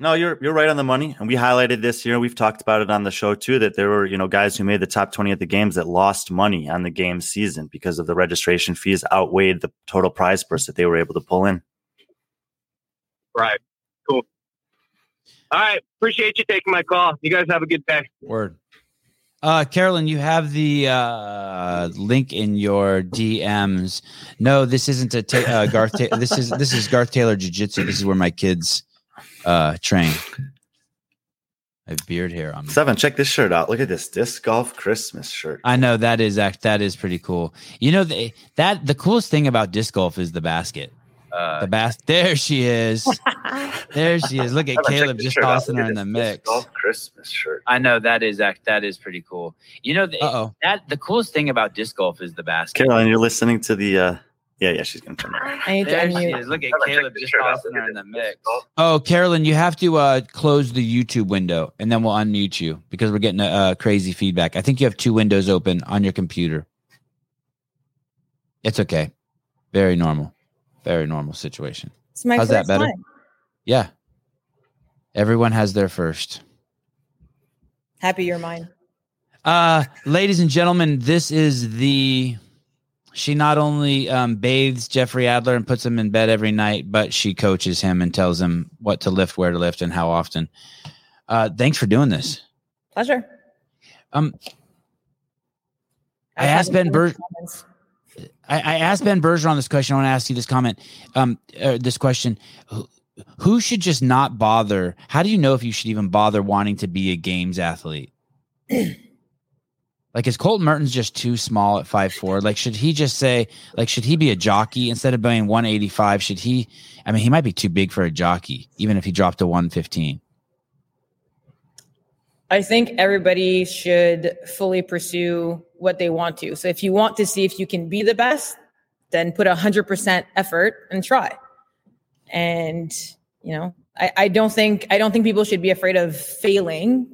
No, you're you're right on the money, and we highlighted this year. We've talked about it on the show too. That there were you know guys who made the top twenty at the games that lost money on the game season because of the registration fees outweighed the total prize purse that they were able to pull in. Right. Cool. All right. Appreciate you taking my call. You guys have a good day. Word. Uh, Caroline, you have the uh, link in your DMs. No, this isn't a ta- uh, Garth. Ta- this is this is Garth Taylor Jiu Jitsu. This is where my kids uh, train. I have beard hair on me. Seven, check this shirt out. Look at this disc golf Christmas shirt. I know that is act that is pretty cool. You know the, that the coolest thing about disc golf is the basket. Uh, The bas- there she is. there she is. Look at Caleb just shirt tossing her in the mix. golf Christmas shirt. I know that is act that is pretty cool. You know the, that the coolest thing about disc golf is the basket. Caroline, you're listening to the. uh Yeah, yeah, she's gonna turn it. on. I need There she unmute. is. Look at Caleb just tossing her in the mix. Oh, Caroline, you have to uh, close the YouTube window and then we'll unmute you because we're getting uh, crazy feedback. I think you have two windows open on your computer. It's okay. Very normal. Very normal situation. It's my How's that better? time. Yeah. Everyone has their first. Happy you're mine. Uh, ladies and gentlemen, this is the. She not only um, bathes Jeffrey Adler and puts him in bed every night, but she coaches him and tells him what to lift, where to lift, and how often. Uh, thanks for doing this. Pleasure. Um, I was asked Ben fun Ber- with comments. I, I asked Ben Berger on this question. I want to ask you this comment, um, uh, this question: who, who should just not bother? How do you know if you should even bother wanting to be a games athlete? like, is Colton Mertens just too small at five four? Like, should he just say, like, should he be a jockey instead of being one eighty five? Should he? I mean, he might be too big for a jockey, even if he dropped to one fifteen. I think everybody should fully pursue what they want to. So if you want to see if you can be the best, then put 100% effort and try. And, you know, I, I don't think I don't think people should be afraid of failing.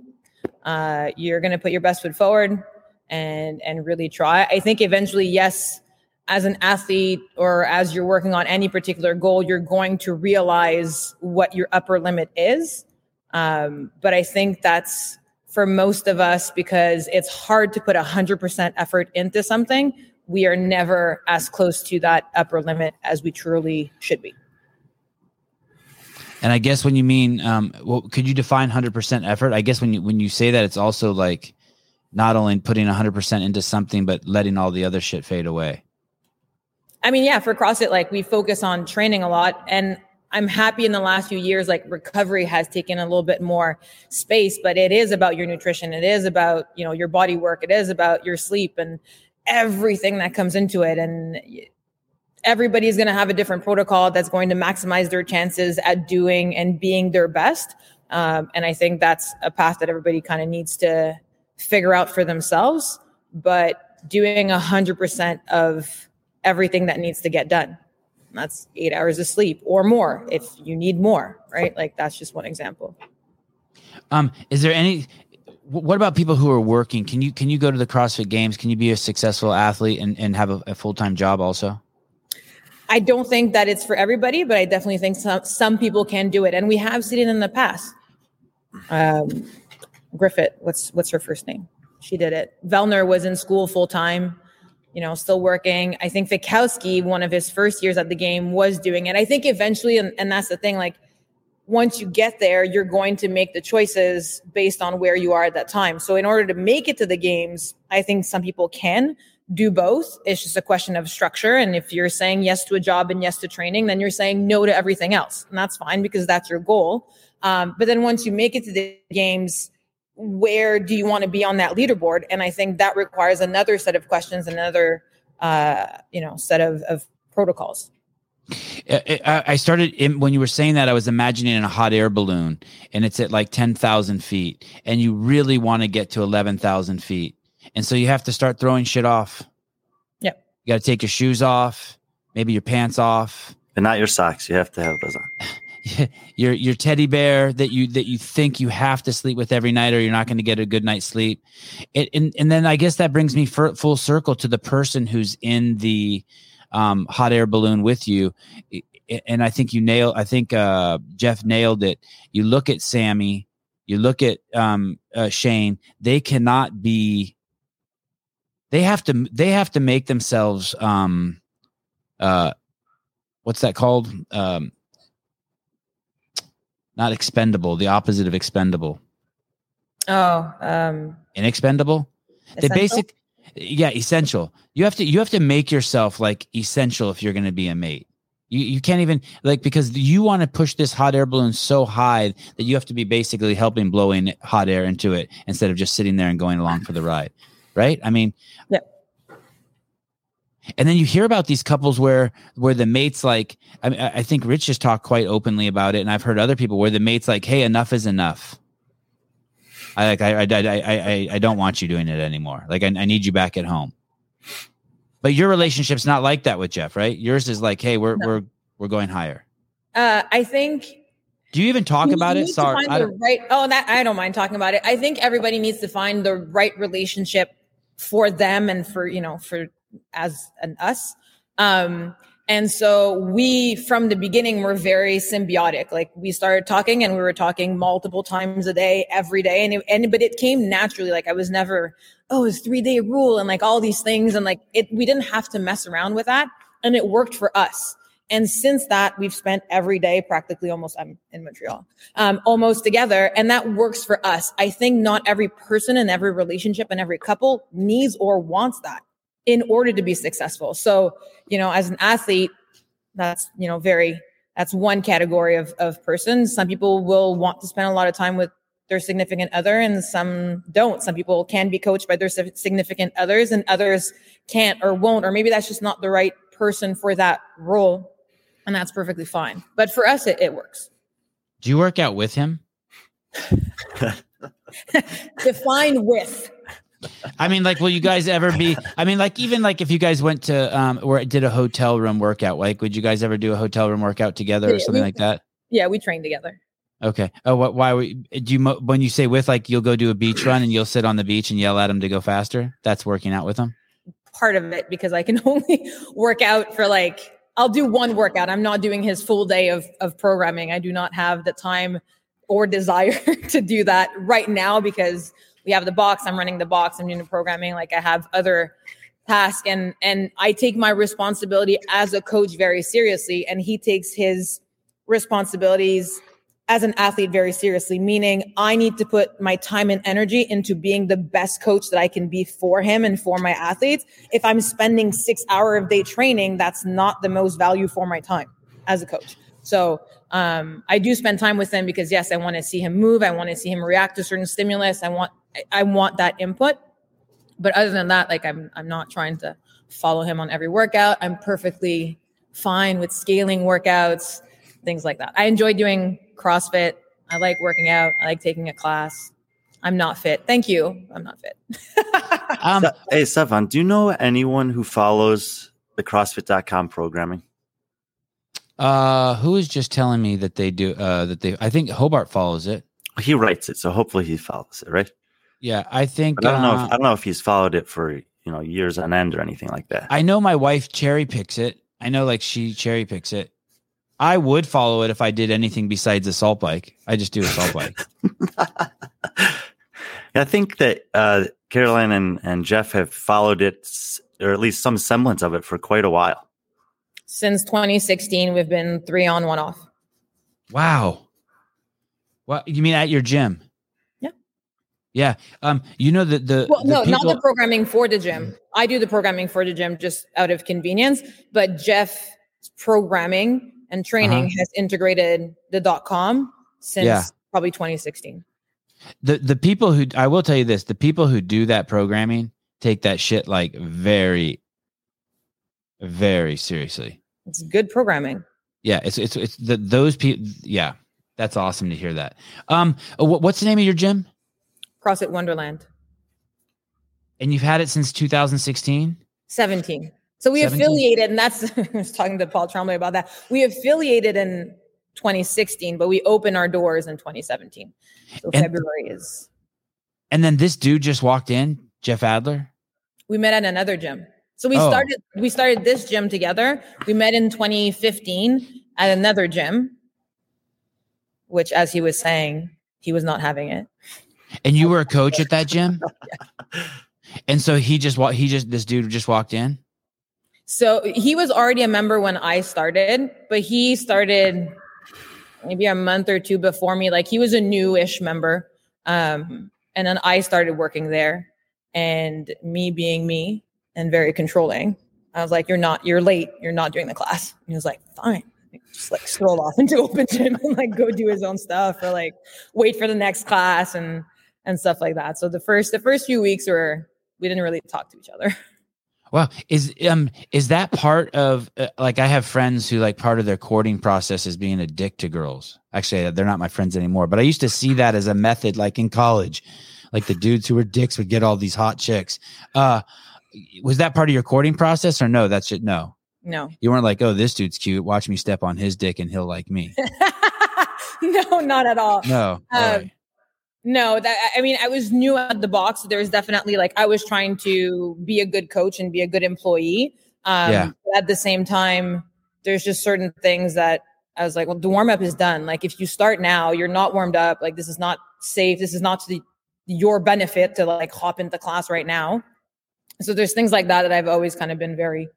Uh, you're going to put your best foot forward and and really try. I think eventually, yes, as an athlete or as you're working on any particular goal, you're going to realize what your upper limit is. Um, but I think that's for most of us because it's hard to put 100% effort into something. We are never as close to that upper limit as we truly should be. And I guess when you mean, um, well, could you define hundred percent effort? I guess when you when you say that, it's also like not only putting hundred percent into something, but letting all the other shit fade away. I mean, yeah, for CrossFit, like we focus on training a lot. And I'm happy in the last few years, like recovery has taken a little bit more space, but it is about your nutrition. It is about, you know, your body work. It is about your sleep and everything that comes into it. And everybody's going to have a different protocol that's going to maximize their chances at doing and being their best. Um, and I think that's a path that everybody kind of needs to figure out for themselves. But doing a hundred percent of everything that needs to get done. That's eight hours of sleep or more if you need more, right? Like that's just one example. Um, is there any? What about people who are working? Can you can you go to the CrossFit Games? Can you be a successful athlete and, and have a, a full time job also? I don't think that it's for everybody, but I definitely think some some people can do it, and we have seen it in the past. Um, Griffith, what's what's her first name? She did it. Vellner was in school full time, you know, still working. I think Vikowski, one of his first years at the game, was doing it. I think eventually, and, and that's the thing, like once you get there, you're going to make the choices based on where you are at that time. So in order to make it to the games, I think some people can do both. It's just a question of structure. And if you're saying yes to a job and yes to training, then you're saying no to everything else. And that's fine because that's your goal. Um, but then once you make it to the games, where do you want to be on that leaderboard? And I think that requires another set of questions, another uh, you know, set of, of protocols. I, I I started in, when you were saying that. I was imagining a hot air balloon, and it's at like ten thousand feet, and you really want to get to eleven thousand feet, and so you have to start throwing shit off. Yep. You got to take your shoes off, maybe your pants off, And not your socks. You have to have those on. your your teddy bear that you that you think you have to sleep with every night, or you're not going to get a good night's sleep. It, and and then I guess that brings me for, full circle to the person who's in the um, hot air balloon with you. and I think you nailed. I think uh, Jeff nailed it. You look at Sammy, you look at um, uh, Shane. They cannot be. They have to. They have to make themselves. Um, uh, what's that called? Um, not expendable. The opposite of expendable. Oh, um, Inexpendable. Essential? basic. Yeah, essential. You have to. You have to make yourself like essential if you're going to be a mate. You, you can't even like because you want to push this hot air balloon so high that you have to be basically helping blowing hot air into it instead of just sitting there and going along for the ride, right? I mean, Yeah. And then you hear about these couples where where the mates like I mean I think Rich just talked quite openly about it, and I've heard other people where the mates like, hey, enough is enough. I like I I I I, I don't want you doing it anymore. Like I, I need you back at home. But your relationship's not like that with Jeff, right? Yours is like, hey, we're No. we're we're going higher. uh, I think Do you even talk you about it? Sorry, I don't- right. Oh, that I don't mind talking about it. I think everybody needs to find the right relationship for them and for you know for as an us. Um, and so we from the beginning were very symbiotic. Like we started talking and we were talking multiple times a day, every day, and it, and but it came naturally. Like I was never oh it's three day rule and like all these things and like it we didn't have to mess around with that and it worked for us. And since that, we've spent every day practically almost, I'm in Montreal, um, almost together. And that works for us. I think not every person and every relationship and every couple needs or wants that in order to be successful. So, you know, as an athlete, that's, you know, very, that's one category of, of person. Some people will want to spend a lot of time with their significant other and some don't. Some people can be coached by their significant others and others can't or won't, or maybe that's just not the right person for that role. And that's perfectly fine. But for us, it, it works. Do you work out with him? Define with. I mean, like, will you guys ever be? I mean, like, even like if you guys went to um or did a hotel room workout, like, would you guys ever do a hotel room workout together or something we- like that? Yeah, we train together. Okay. Oh, what? Why? we- Do you when you say with like you'll go do a beach run and you'll sit on the beach and yell at him to go faster? That's working out with him. Part of it because I can only work out for like I'll do one workout. I'm not doing his full day of of programming. I do not have the time or desire to do that right now because we have the box. I'm running the box. I'm doing the programming. Like I have other tasks and and I take my responsibility as a coach very seriously and he takes his responsibilities as an athlete very seriously, meaning I need to put my time and energy into being the best coach that I can be for him and for my athletes. If I'm spending six hour of day training, that's not the most value for my time as a coach. So um, I do spend time with them because yes, I want to see him move. I want to see him react to certain stimulus. I want I- I want that input. But other than that, like I'm I'm not trying to follow him on every workout. I'm perfectly fine with scaling workouts, things like that. I enjoy doing CrossFit. I like working out. I like taking a class. I'm not fit. Thank you. I'm not fit. Um, hey, Sevan, do you know anyone who follows the CrossFit.com programming? Uh, who is just telling me that they do? Uh, that they. I think Hobart follows it. He writes it, so hopefully he follows it, right? Yeah, I think. But I don't know. uh, If, I don't know if he's followed it for you know years on end or anything like that. I know my wife cherry picks it. I know like she cherry picks it. I would follow it if I did anything besides assault bike. I just do assault bike. I think that uh, Caroline and, and Jeff have followed it, or at least some semblance of it, for quite a while. Since 2016, we've been three on, one off. Wow. What you mean at your gym? Yeah. Yeah. Um, you know the the, Well, the no, not the programming for the gym. I do the programming for the gym just out of convenience, but Jeff's programming and training has integrated the dot com since Uh-huh. Yeah. probably 2016. the the people who I will tell you this, the people who do that programming take that shit like very very seriously. It's good programming. Yeah, it's it's it's the those people yeah. That's awesome to hear that. Um what's the name of your gym? CrossFit Wonderland. And you've had it since 2016? 17. So we 17? affiliated, and that's I was talking to Paul Tremblay about that. We affiliated in 2016, but we opened our doors in 2017. So And- February is And then this dude just walked in, Jeff Adler. we met at another gym. So we Oh. started we started this gym together. We met in 2015 at another gym, which, as he was saying, he was not having it. And you were a coach at that gym? And so he just wa- he just this dude just walked in. So he was already a member when I started, but he started maybe a month or two before me. Like he was a newish member. Um, and then I started working there. And me being me and very controlling, I was like, You're not, you're late. You're not doing the class. And he was like, Fine. Just like stroll off into open gym and like go do his own stuff or like wait for the next class and and stuff like that. So the first the first few weeks were we didn't really talk to each other. Well, is um is that part of uh, like I have friends who like part of their courting process is being a dick to girls. Actually, they're not my friends anymore, but I used to see that as a method like in college. Like the dudes who were dicks would get all these hot chicks. Uh was that part of your courting process or no? That's it. No. No. You weren't like, "Oh, this dude's cute. Watch me step on his dick and he'll like me." no, not at all. No. Um. No, that I mean, I was new at the box. So there was definitely like I was trying to be a good coach and be a good employee. Um, Yeah. At the same time, there's just certain things that I was like, well, the warm up is done. Like if you start now, you're not warmed up. Like this is not safe. This is not to the, your benefit to like hop into class right now. So there's things like that that I've always kind of been very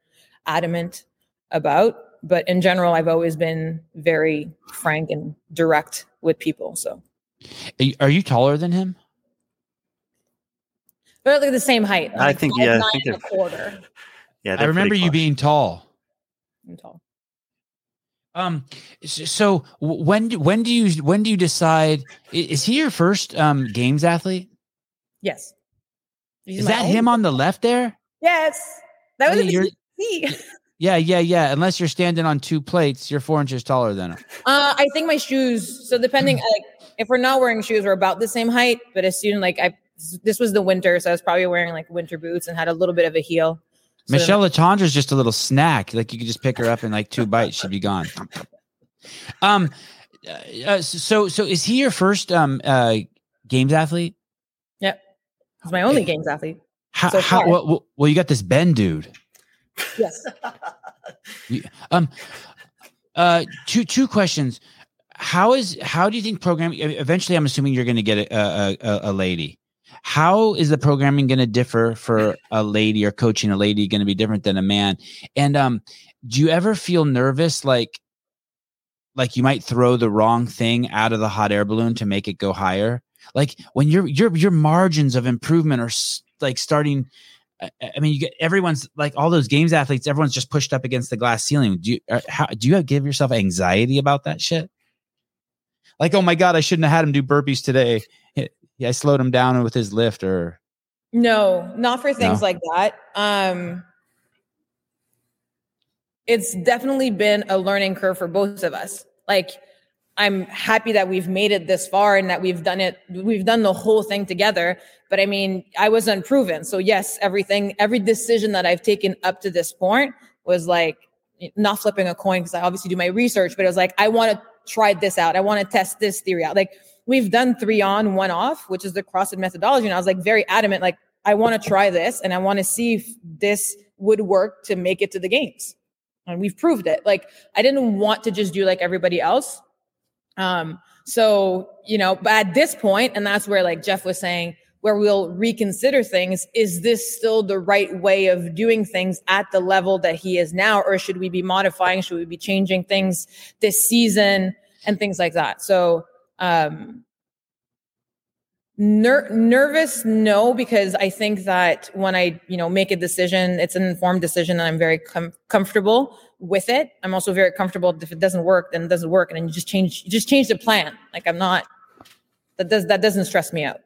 adamant about. But in general, I've always been very frank and direct with people. So. Are you- Are you taller than him? They're like the same height. I think- five yeah, I think a they're- quarter. Yeah, I remember you being tall. I'm tall. Um. So when do- when do you when do you decide? Is he your first um games athlete? Yes. He's Is that him on the left there? Yes. That was Yeah, a you're- Yeah, yeah, yeah. Unless you're standing on two plates, you're four inches taller than him. Uh, I think my shoes. So depending, like, if we're not wearing shoes, we're about the same height. But as soon like I, this was the winter, so I was probably wearing like winter boots and had a little bit of a heel. So Michele Letendre's just a little snack. Like you could just pick her up in like two bites, she'd be gone. Um. uh, so so is he your first um uh games athlete? He's my only games athlete. How, So how well, well, you got this Ben dude. Yes. Um, uh, two two questions. How is how do you think programming? Eventually, I'm assuming you're going to get a, a, a, a lady. How is the programming going to differ for a lady or coaching a lady going to be different than a man? And um, do you ever feel nervous, like like you might throw the wrong thing out of the hot air balloon to make it go higher? Like when your your your margins of improvement are like starting. I mean, you get everyone's like all those games athletes. Everyone's just pushed up against the glass ceiling. Do you uh, how, do you give yourself anxiety about that shit? Like, oh my god, I shouldn't have had him do burpees today. Yeah, I slowed him down with his lift, or No, not for things No? like that. Um it's definitely been a learning curve for both of us. Like I'm happy that we've made it this far and that we've done it we've done the whole thing together, but I mean, I was unproven. So yes, everything every decision that I've taken up to this point was like not flipping a coin because I obviously do my research, but it was like I want to try this out. I want to test this theory out. Like we've done three on, one off, which is the CrossFit methodology. And I was like very adamant, like, I want to try this and I want to see if this would work to make it to the games. And we've proved it. Like, I didn't want to just do like everybody else. Um, so, you know, but at this point, and that's where like Jeff was saying, where we'll reconsider things, is this still the right way of doing things at the level that he is now? Or should we be modifying? Should we be changing things this season and things like that? So, um, ner- nervous no because i think that when i you know make a decision it's an informed decision and i'm very com- comfortable with it i'm also very comfortable if it doesn't work then it doesn't work and then you just change you just change the plan like i'm not that does that doesn't stress me out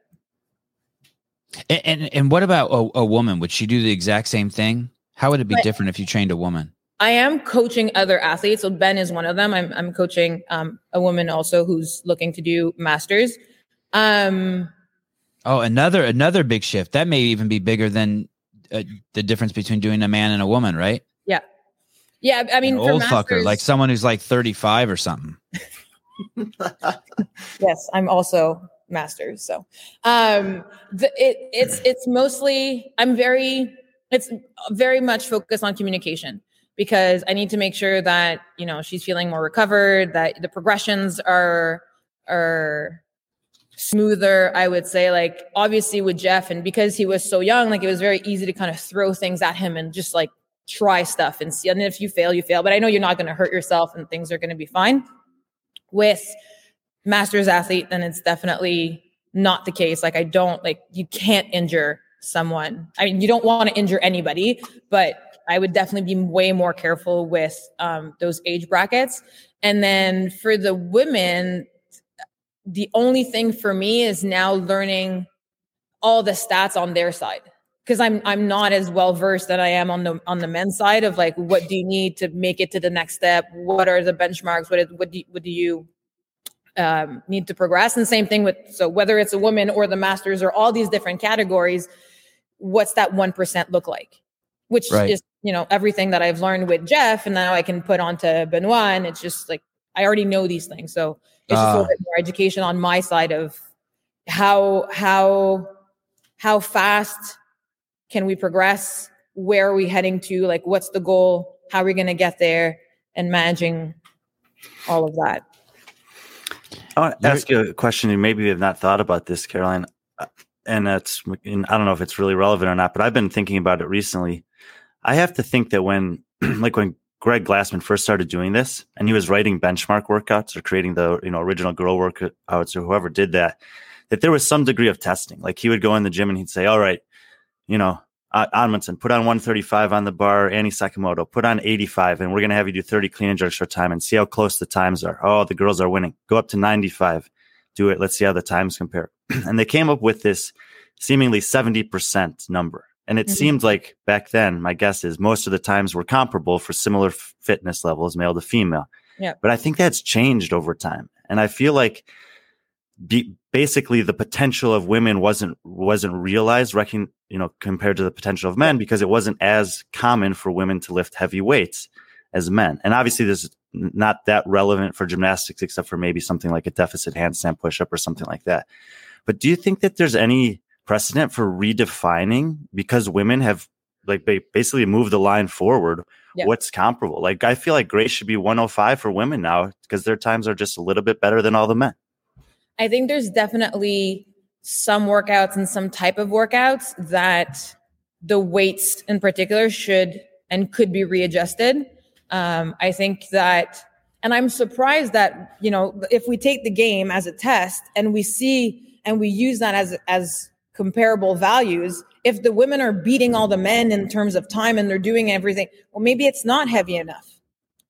and and, and what about a, a woman? Would she do the exact same thing? How would it be But- different if you trained a woman? I am coaching other athletes. So Ben is one of them. I'm I'm coaching um, a woman also who's looking to do masters. Um, Oh, another another big shift. That may even be bigger than uh, the difference between doing a man and a woman, right? yeah, yeah. I mean, An for old fucker, like someone who's like 35 or something. yes i'm also masters so um the, it it's it's mostly i'm very it's very much focused on communication because I need to make sure that, you know, she's feeling more recovered, that the progressions are are smoother, I would say. Like obviously with Jeff and because he was so young, like it was very easy to kind of throw things at him and just like try stuff and see. And if you fail, you fail. But I know you're not going to hurt yourself and things are going to be fine. With masters athlete, then it's definitely not the case. Like I don't like you can't injure someone. I mean, you don't want to injure anybody, but I would definitely be way more careful with um, those age brackets. And then for the women, the only thing for me is now learning all the stats on their side because I'm I'm not as well versed that I am on the on the men's side of like what do you need to make it to the next step? What are the benchmarks? What is, what do you, what do you um, need to progress? And same thing with so whether it's a woman or the masters or all these different categories, what's that one percent look like? Which right. is you know everything that I've learned with Jeff, and now I can put onto Benoit, and it's just like I already know these things. So it's just uh, a little ah. bit more education on my side of how how how fast can we progress? Where are we heading to? Like, what's the goal? How are we going to get there? And managing all of that. I want to ask you a question. You maybe have not thought about this, Caroline, uh, and that's and I don't know if it's really relevant or not, but I've been thinking about it recently. I have to think that when, like, when Greg Glassman first started doing this, and he was writing benchmark workouts or creating the you know original girl workouts or whoever did that, that there was some degree of testing. Like he would go in the gym and he'd say, "All right, you know, Amundson, put on 135 on the bar. Annie Sakamoto, put on 85, and we're gonna have you do 30 clean and jerks for time and see how close the times are. Oh, the girls are winning. Go up to 95. Do it. Let's see how the times compare." and they came up with this seemingly 70% number and it mm-hmm. seemed like back then, my guess is most of the times were comparable for similar f- fitness levels, male to female. Yeah. But I think that's changed over time. And I feel like be, basically the potential of women wasn't wasn't realized reckon, you know compared to the potential of men because it wasn't as common for women to lift heavy weights as men. And obviously this is not that relevant for gymnastics except for maybe something like a deficit handstand push-up or something like that. But do you think that there's any precedent for redefining because women have like they basically moved the line forward. Yeah. What's comparable? Like I feel like grace should be 105 for women now because their times are just a little bit better than all the men. I think there's definitely some workouts and some type of workouts that the weights in particular should and could be readjusted. Um, I think that, and I'm surprised that you know if we take the game as a test and we see and we use that as as comparable values if the women are beating all the men in terms of time and they're doing everything well maybe it's not heavy enough.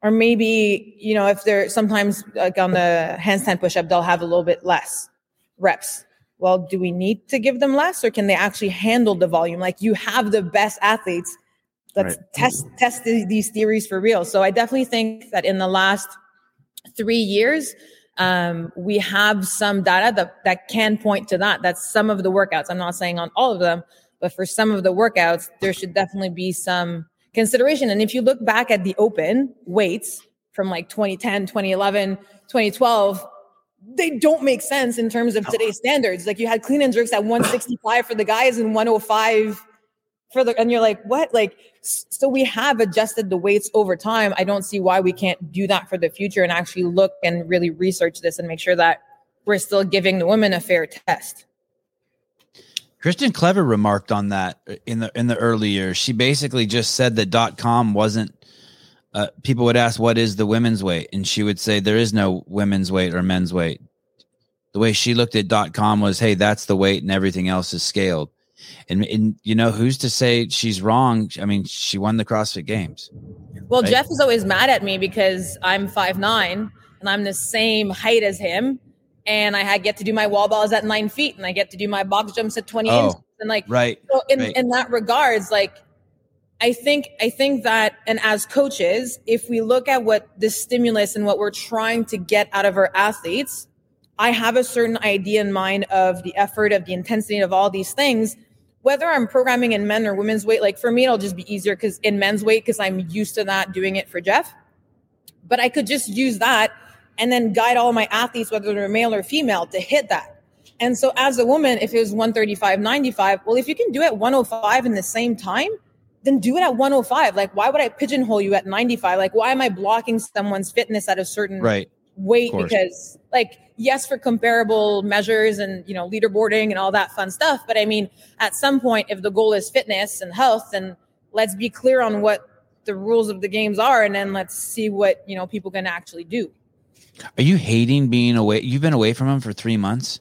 Or maybe you know if they're sometimes like on the handstand push-up they'll have a little bit less reps. Well do we need to give them less or can they actually handle the volume? Like you have the best athletes. Let's right. test test these theories for real. So i definitely think that in the last three years um, we have some data that, that can point to that. That's some of the workouts. I'm not saying on all of them, but for some of the workouts, there should definitely be some consideration. And if you look back at the open weights from like 2010, 2011, 2012, they don't make sense in terms of today's standards. Like you had clean and jerks at 165 for the guys and 105 further and you're like what like so we have adjusted the weights over time i don't see why we can't do that for the future and actually look and really research this and make sure that we're still giving the women a fair test Kristan Clever remarked on that in the in the early years. She basically just said that dot com wasn't. Uh, people would ask, "What is the women's weight?" and she would say, "There is no women's weight or men's weight." The way she looked at dot com was, "Hey, that's the weight, and everything else is scaled." And, and you know who's to say she's wrong i mean she won the crossfit games well right? jeff is always mad at me because i'm five nine and i'm the same height as him and i get to do my wall balls at nine feet and i get to do my box jumps at 20 oh, inches and like right so in, right. in that regards like i think i think that and as coaches if we look at what the stimulus and what we're trying to get out of our athletes I have a certain idea in mind of the effort, of the intensity of all these things whether I'm programming in men or women's weight, like for me, it'll just be easier because in men's weight, because I'm used to that doing it for Jeff. But I could just use that and then guide all my athletes, whether they're male or female, to hit that. And so as a woman, if it was 135, 95, well, if you can do it 105 in the same time, then do it at 105. Like, why would I pigeonhole you at 95? Like, why am I blocking someone's fitness at a certain Right. weight? Because, like, yes, for comparable measures and, you know, leaderboarding and all that fun stuff. But I mean, at some point, if the goal is fitness and health, then let's be clear on what the rules of the games are. And then let's see what, you know, people can actually do. Are you hating being away? You've been away from him for three months.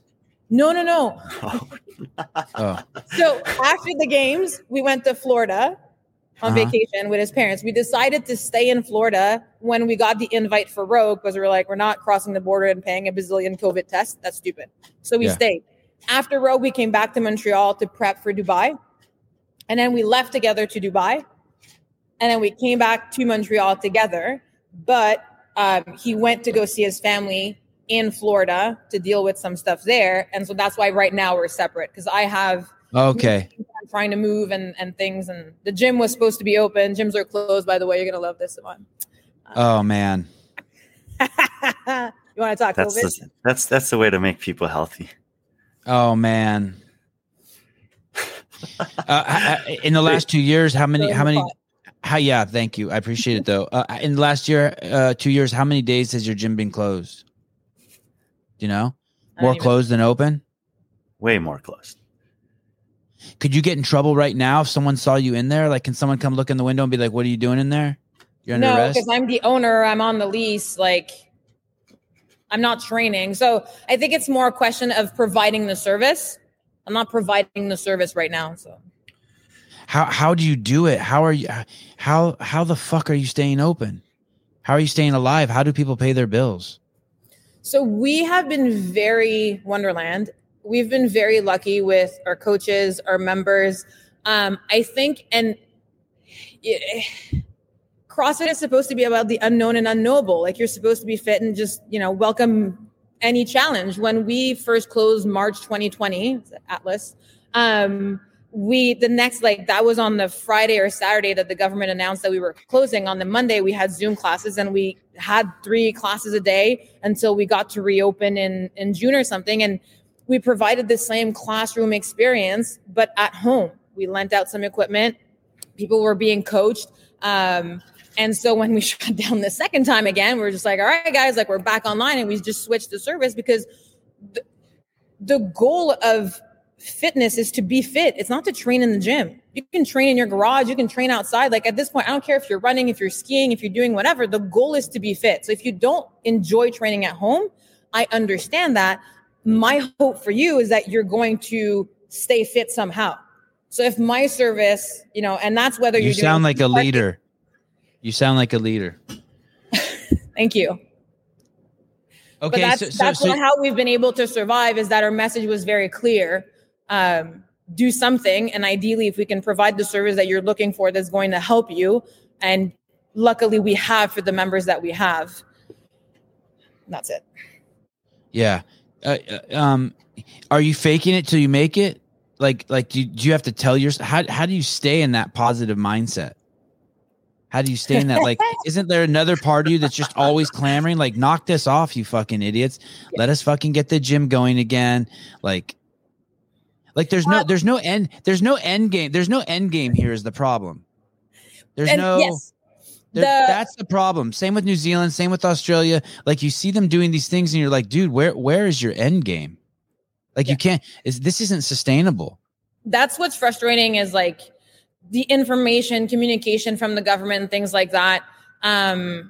No, no, no. Oh. oh, So after the games, we went to Florida on Uh-huh. vacation with his parents. We decided to stay in Florida when we got the invite for Rogue because we were like, we're not crossing the border and paying a bazillion COVID tests. That's stupid. So we Yeah. stayed. After Rogue, we came back to Montreal to prep for Dubai. And then we left together to Dubai. And then we came back to Montreal together. But um, he went to go see his family in Florida to deal with some stuff there. And so that's why right now we're separate because I have okay. I'm trying to move and and things. And the gym was supposed to be open. Gyms are closed, by the way. You're gonna love this one. Oh man. you want to talk That's COVID? the, that's that's the way to make people healthy. Oh man. Uh, I- I- in the last two years, how many? How many? How? Yeah, thank you. I appreciate it though. Uh, in the last year, uh, two years, how many days has your gym been closed? Do you know? More don't even- closed than open. Way more closed. Could you get in trouble right now if someone saw you in there? Like, can someone come look in the window and be like, "What are you doing in there? You're under No, arrest." because I'm the owner. I'm on the lease. Like, I'm not training. So I think it's more a question of providing the service. I'm not providing the service right now. So How how do you do it? How are you? How how the fuck are you staying open? How are you staying alive? How do people pay their bills? So we have been very Wonderland. We've been very lucky with our coaches, our members. Um, I think, and it, CrossFit is supposed to be about the unknown and unknowable. Like you're supposed to be fit and just you know welcome any challenge. When we first closed March 2020, Atlas, um, we the next like that was on the Friday or Saturday that the government announced that we were closing. On the Monday, we had Zoom classes and we had three classes a day until we got to reopen in in June or something. And we provided the same classroom experience, but at home. We lent out some equipment. People were being coached. Um, and so when we shut down the second time again, we are just like, all right, guys, like we're back online and we just switched the service because the, the goal of fitness is to be fit. It's not to train in the gym. You can train in your garage, you can train outside. Like at this point, I don't care if you're running, if you're skiing, if you're doing whatever, the goal is to be fit. So if you don't enjoy training at home, I understand that. My hope for you is that you're going to stay fit somehow. So if my service, you know, and that's whether You you're sound like a leader. You sound like a leader. Thank you. Okay, but that's so, so, that's so- how we've been able to survive is that our message was very clear um, do something and ideally if we can provide the service that you're looking for that's going to help you and luckily we have for the members that we have that's it yeah. Uh, uh, um, are you faking it till you make it? Like, like, do you, do you have to tell your how how do you stay in that positive mindset? How do you stay in that? Like, isn't there another part of you that's just always clamoring? Like, knock this off, you fucking idiots! Let us fucking get the gym going again. Like, like there's no there's no end there's no end game there's no end game here is the problem. There's and no yes the- that's the problem. Same with New Zealand, same with Australia. Like you see them doing these things and you're like, dude, where where is your end game? Like Yeah. you can't is this isn't sustainable. that's what's frustrating is like the information communication from the government and things like that um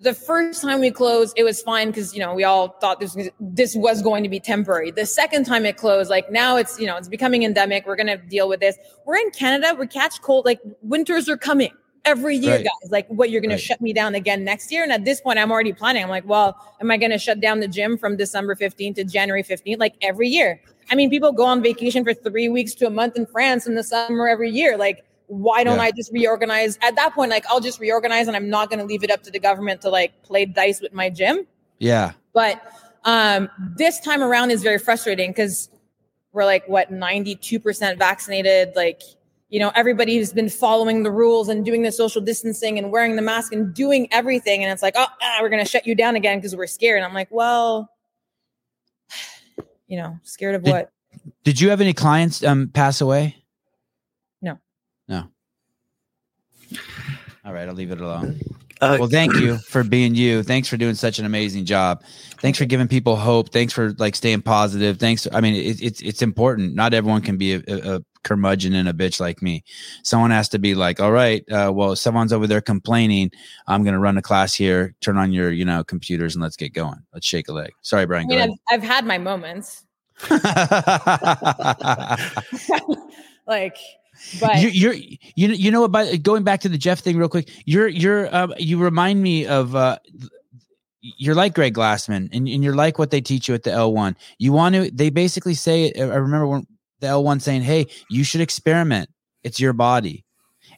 the first time we closed it was fine because you know we all thought this this was going to be temporary the second time it closed like now it's you know it's becoming endemic we're going to deal with this we're in canada we catch cold like winters are coming every year Right. guys like what you're going Right. to shut me down again next year and at this point i'm already planning i'm like well am i going to shut down the gym from december 15th to january 15th like every year I mean, people go on vacation for three weeks to a month in France in the summer every year. Like, why don't Yeah. I just reorganize? At that point, like, I'll just reorganize and I'm not going to leave it up to the government to like play dice with my gym. Yeah. But um, this time around is very frustrating because we're like, what, 92% vaccinated? Like, you know, everybody's been following the rules and doing the social distancing and wearing the mask and doing everything. And it's like, oh, ah, we're going to shut you down again because we're scared. And I'm like, well, you know, scared of Did- what? Did you have any clients um pass away? No. No. All right, I'll leave it alone. Uh, Well, thank you for being you. Thanks for doing such an amazing job. Thanks for giving people hope. Thanks for like staying positive. Thanks. I mean, it, it's it's important. Not everyone can be a, a, a curmudgeon and a bitch like me. Someone has to be like, all right, uh, well, someone's over there complaining. I'm going to run a class here. Turn on your you know computers and let's get going. Let's shake a leg. Sorry, Brian. Go mean. I've, I've had my moments, like, but you, you're you know you know about going back to the Jeff thing real quick. You're you're um, you remind me of uh, you're like Greg Glassman, and, and you're like what they teach you at the L1. You want to? They basically say. I remember when the L1 saying, "Hey, you should experiment. It's your body."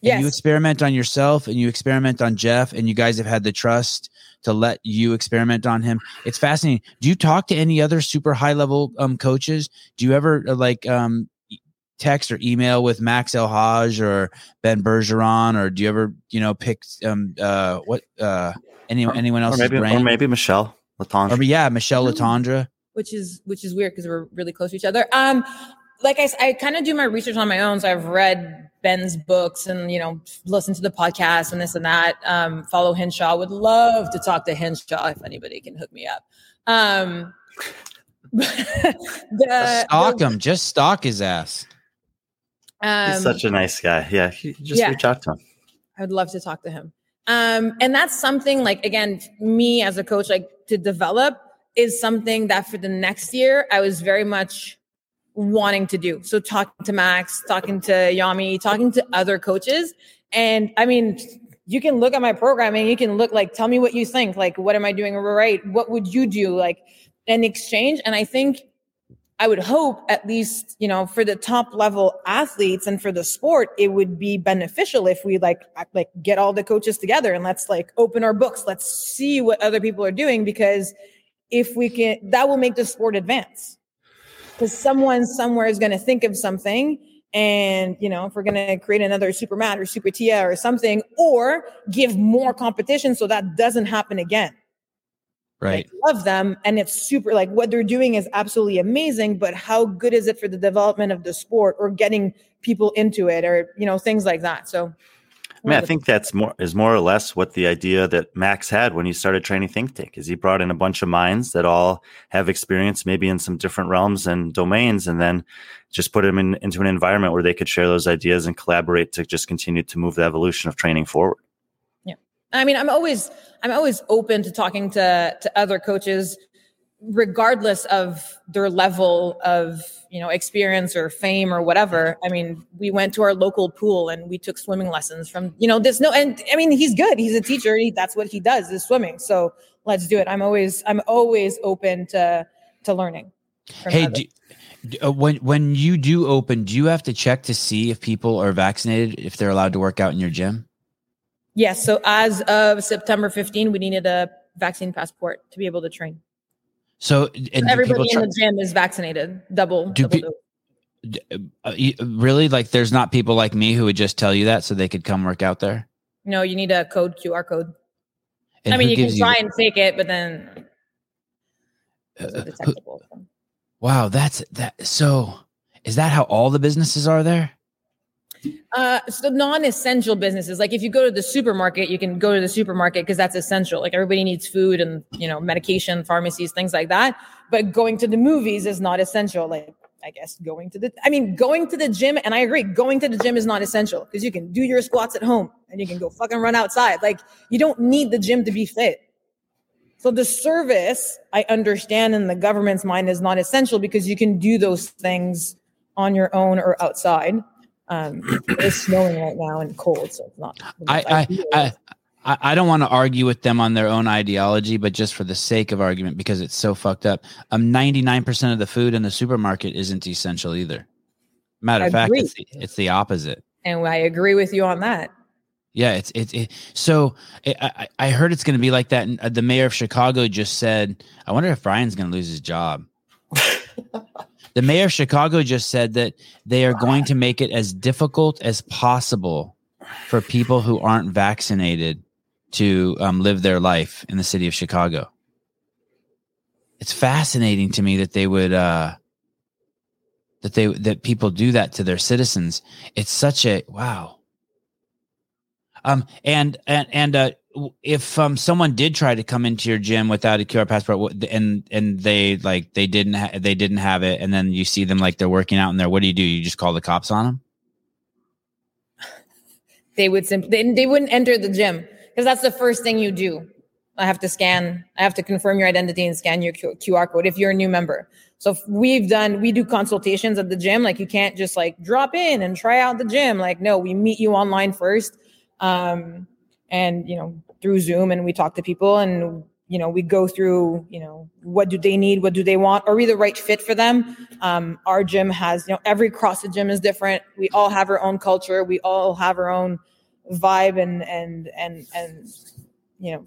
And you experiment on yourself, and you experiment on Jeff, and you guys have had the trust to let you experiment on him. It's fascinating. Do you talk to any other super high level um, coaches? Do you ever uh, like um, text or email with Max El-Hag or Ben Bergeron, or do you ever, you know, pick um uh what uh any anyone or else's maybe, brain? or maybe Michele Letendre. Or, yeah, Michele Letendre. which is which is weird because we're really close to each other. Um, like I, I kind of do my research on my own. So I've read Ben's books and you know listen to the podcast and this and that. Um, follow Henshaw. Would love to talk to Henshaw if anybody can hook me up. Um, the, stalk him. Just stalk his ass. um, He's such a nice guy. Yeah, just Yeah. reach out to him. I would love to talk to him. Um, and that's something like again, me as a coach, like to develop is something that for the next year I was very much wanting to do. So talking to Max, talking to Jami, talking to other coaches. And I mean, you can look at my programming, you can look like, tell me what you think. Like, what am I doing right? What would you do? Like an exchange. And I think I would hope at least, you know, for the top level athletes and for the sport, it would be beneficial if we like like get all the coaches together and let's like open our books. Let's see what other people are doing because if we can that will make the sport advance. Because someone somewhere is going to think of something and you know if we're going to create another super mat or super tia or something or give more competition so that doesn't happen again Right. love them and it's super like what they're doing is absolutely amazing but how good is it for the development of the sport or getting people into it or you know things like that so I mean, I think that's more is more or less what the idea that Max had when he started training Think Tank is he brought in a bunch of minds that all have experience maybe in some different realms and domains, and then just put them in, into an environment where they could share those ideas and collaborate to just continue to move the evolution of training forward. Yeah, I mean, I'm always I'm always open to talking to to other coaches, regardless of their level of you know experience or fame or whatever. I mean, we went to our local pool and we took swimming lessons from you know this no and I mean he's good. He's a teacher. He, that's what he does is swimming. So let's do it. I'm always I'm always open to to learning. Hey, do, uh, when when you do open, do you have to check to see if people are vaccinated if they're allowed to work out in your gym? yes. So as of September 15, we needed a vaccine passport to be able to train. So people Everybody in the gym is vaccinated. Double. Do double pe- uh, you- really like there's not people like me who would just tell you that so they could come work out there. No, you need a code, QR code. And I mean, you can try the- and fake it, but then uh, it's uh, who- detectable. wow, that's that. So is that how all the businesses are there? Uh, so non-essential businesses, like if you go to the supermarket, you can go to the supermarket because that's essential. Like everybody needs food and you know medication, pharmacies, things like that. But going to the movies is not essential. Like I guess going to the, I mean, going to the gym, and I agree, going to the gym is not essential because you can do your squats at home and you can go fucking run outside. Like you don't need the gym to be fit. So the service, I understand in the government's mind is not essential because you can do those things on your own or outside. Um, it's snowing right now and cold, so it's not. I I. I I I don't want to argue with them on their own ideology, but just for the sake of argument, because it's so fucked up. Um, ninety nine percent of the food in the supermarket isn't essential either. Matter of fact, it's the, it's the opposite. and I agree with you on that. Yeah, it's it's it, so I, I I heard it's going to be like that. And uh, the mayor of Chicago just said, "I wonder if Brian's going to lose his job." the mayor of Chicago just said that they are going to make it as difficult as possible for people who aren't vaccinated to um, live their life in the city of Chicago. It's fascinating to me that they would uh, that they that people do that to their citizens. It's such a wow. Um, and and and uh, if um someone did try to come into your gym without a QR passport and and they like they didn't ha- they didn't have it, and then you see them like they're working out in there, what do you do? You just call the cops on them? They would simply they, they wouldn't enter the gym because that's the first thing you do. I have to scan. I have to confirm your identity and scan your QR code if you're a new member. So we've done we do consultations at the gym. Like you can't just like drop in and try out the gym. Like no, we meet you online first, um, and you know through Zoom, and we talk to people, and you know we go through you know what do they need, what do they want, are we the right fit for them? Um, our gym has you know every CrossFit gym is different. We all have our own culture. We all have our own vibe and and and and you know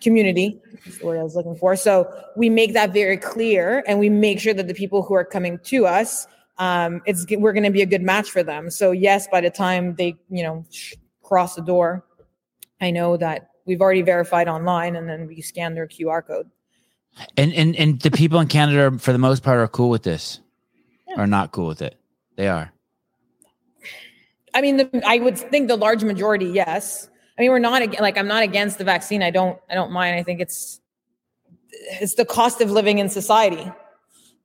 community is the word I was looking for. So we make that very clear and we make sure that the people who are coming to us, um, it's we're going to be a good match for them. So yes, by the time they you know cross the door, I know that we've already verified online and then we scan their QR code. And and and the people in Canada, for the most part, are cool with this, yeah. or not cool with it. They are. I mean, the, I would think the large majority, yes. I mean, we're not like I'm not against the vaccine. I don't I don't mind. I think it's it's the cost of living in society.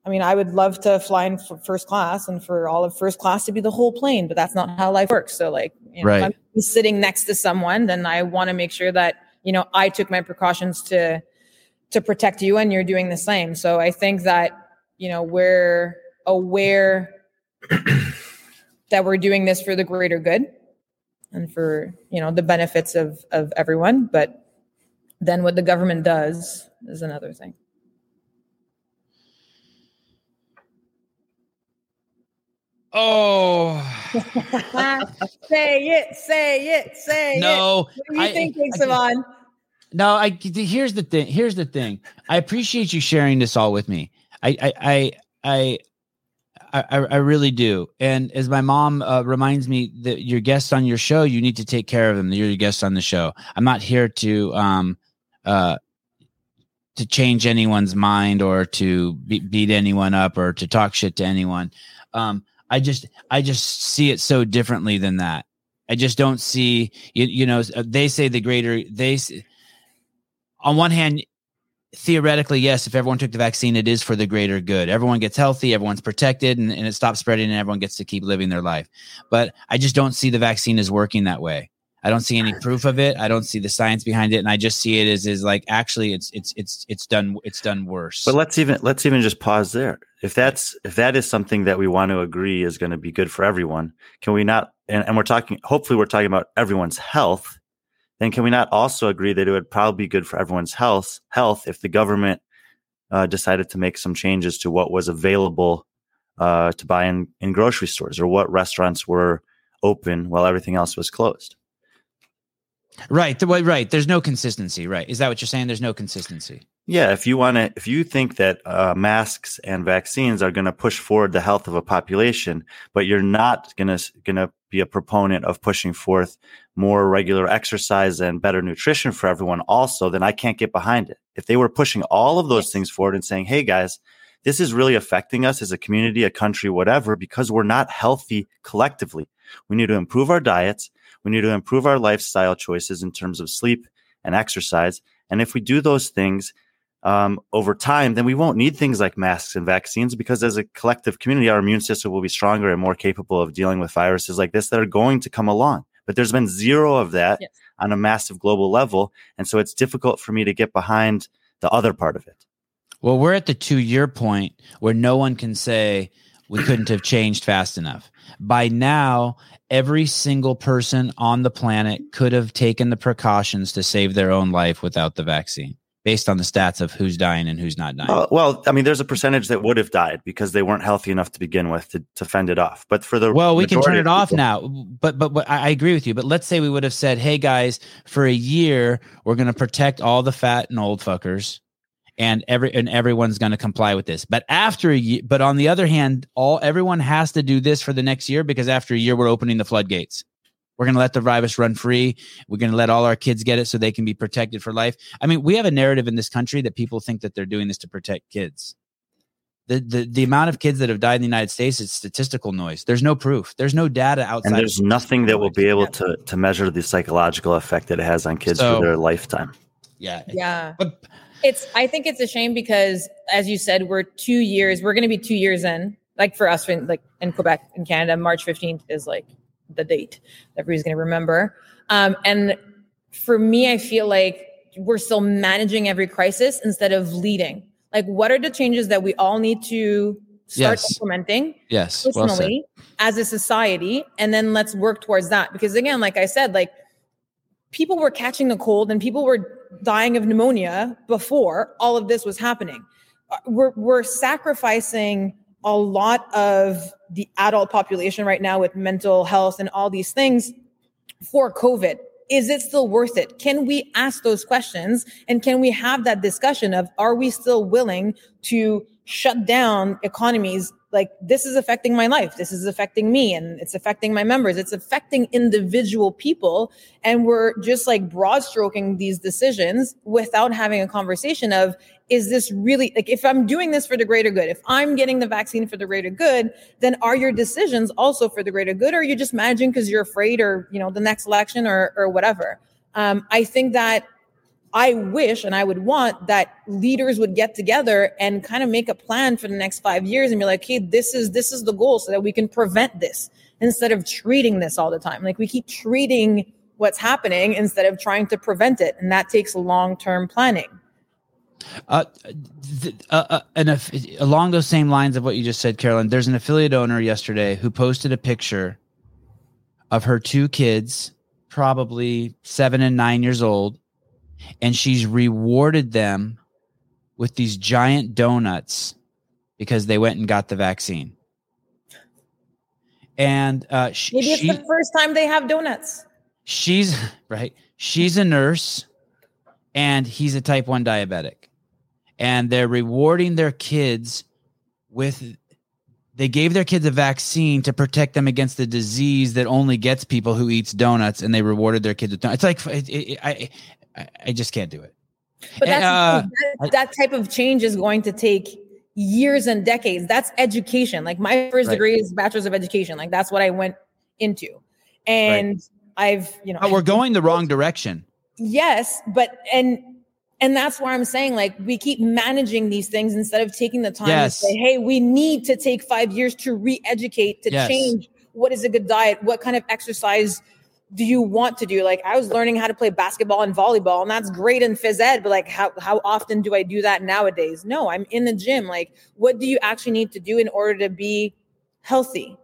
I mean, I would love to fly in first class and for all of first class to be the whole plane, but that's not how life works. So, like, you know, right. if I'm sitting next to someone, then I want to make sure that you know I took my precautions to to protect you, and you're doing the same. So, I think that you know we're aware that we're doing this for the greater good and for you know the benefits of of everyone but then what the government does is another thing oh say it say it say no it. what do you I, think I, Sevan? no i here's the thing here's the thing i appreciate you sharing this all with me i i i, I I, I really do. And as my mom uh, reminds me that your guests on your show, you need to take care of them. You're your guests on the show. I'm not here to um uh to change anyone's mind or to be- beat anyone up or to talk shit to anyone. Um, I just I just see it so differently than that. I just don't see you, you know uh, they say the greater they on one hand theoretically, yes, if everyone took the vaccine, it is for the greater good. Everyone gets healthy, everyone's protected, and, and it stops spreading, and everyone gets to keep living their life. But I just don't see the vaccine as working that way. I don't see any proof of it. I don't see the science behind it, and I just see it as is like actually it's it's it's it's done it's done worse. But let's even let's even just pause there. If that's if that is something that we want to agree is going to be good for everyone, can we not? And, and we're talking. Hopefully, we're talking about everyone's health then can we not also agree that it would probably be good for everyone's health health if the government uh, decided to make some changes to what was available uh, to buy in, in grocery stores or what restaurants were open while everything else was closed? Right. Right. There's no consistency. Right. Is that what you're saying? There's no consistency. Yeah. If you want to, if you think that uh, masks and vaccines are going to push forward the health of a population, but you're not going to going to be a proponent of pushing forth more regular exercise and better nutrition for everyone also, then I can't get behind it. If they were pushing all of those things forward and saying, Hey guys, this is really affecting us as a community, a country, whatever, because we're not healthy collectively. We need to improve our diets. We need to improve our lifestyle choices in terms of sleep and exercise. And if we do those things, um, over time, then we won't need things like masks and vaccines because as a collective community, our immune system will be stronger and more capable of dealing with viruses like this that are going to come along. But there's been zero of that yes. on a massive global level. And so it's difficult for me to get behind the other part of it. Well, we're at the two year point where no one can say we couldn't have changed fast enough. By now, every single person on the planet could have taken the precautions to save their own life without the vaccine based on the stats of who's dying and who's not dying. Uh, well, I mean, there's a percentage that would have died because they weren't healthy enough to begin with to, to fend it off. But for the well, we can turn it off people, now. But, but but I agree with you. But let's say we would have said, "Hey guys, for a year, we're going to protect all the fat and old fuckers." And every and everyone's going to comply with this. But after a year, but on the other hand, all everyone has to do this for the next year because after a year, we're opening the floodgates. We're going to let the virus run free. We're going to let all our kids get it so they can be protected for life. I mean, we have a narrative in this country that people think that they're doing this to protect kids. the, the the amount of kids that have died in the United States is statistical noise. There's no proof. There's no data outside. And there's nothing that will be able to to measure the psychological effect that it has on kids So- for their lifetime. Yeah. Yeah. But It's I think it's a shame because as you said, we're two years, we're gonna be two years in. Like for us in like in Quebec in Canada, March 15th is like the date that everybody's gonna remember. Um, and for me, I feel like we're still managing every crisis instead of leading. Like, what are the changes that we all need to start Yes. implementing? yes, well personally as a society and then let's work towards that because again like i said like people were catching the cold and people were dying of pneumonia before all of this was happening. Uh, we're, we're sacrificing a lot of the adult population right now with mental health and all these things for covid. Is it still worth it? Can we ask those questions and can we have that discussion of are we still willing to shut down economies like this is affecting my life. This is affecting me and it's affecting my members. It's affecting individual people. And we're just like broad stroking these decisions without having a conversation of is this really like if i'm doing this for the greater good if i'm getting the vaccine for the greater good then are your decisions also for the greater good or are you just managing because you're afraid or you know the next election or or whatever? Um, i think that I wish and I would want that leaders would get together and kind of make a plan for the next five years and be like, hey, this is this is the goal so that we can prevent this instead of treating this all the time. Like we keep treating what's happening instead of trying to prevent it. And that takes long-term planning. Uh, th- uh, uh, and if, along those same lines of what you just said, Caroline, there's an affiliate owner yesterday who posted a picture of her two kids, probably seven and nine years old, and she's rewarded them with these giant donuts because they went and got the vaccine. And uh, Maybe it's she, the first time they have donuts. she's right. She's a nurse, and he's a type one diabetic, and they're rewarding their kids with. They gave their kids a vaccine to protect them against the disease that only gets people who eats donuts, and they rewarded their kids with donuts. It's like it, it, I, I, I just can't do it. But that's Uh, that, that type of change is going to take years and decades. That's education. Like my first Right. degree is bachelor's of education. Like that's what I went into. And I've, you know, But we're going the wrong direction. yes, but and and that's why I'm saying like we keep managing these things instead of taking the time Yes. to say, hey, we need to take five years to re-educate, to Yes. change what is a good diet, what kind of exercise do you want to do? Like I was learning how to play basketball and volleyball, and that's great in phys ed, but like how how often do I do that nowadays? No, I'm in the gym. Like, what do you actually need to do in order to be healthy?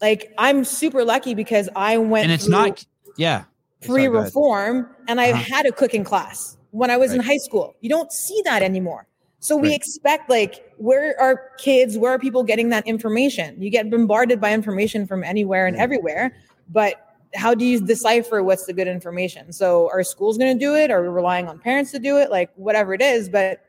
Like I'm super lucky because I went And it's not, yeah. Sorry, free go ahead. reform and I've Uh-huh. had a cooking class when I was in high school. You don't see that anymore. So we Right. expect like where are kids, where are people getting that information? You get bombarded by information from anywhere and everywhere, but how do you decipher what's the good information? So are schools going to do it? Are we relying on parents to do it? Like whatever it is, but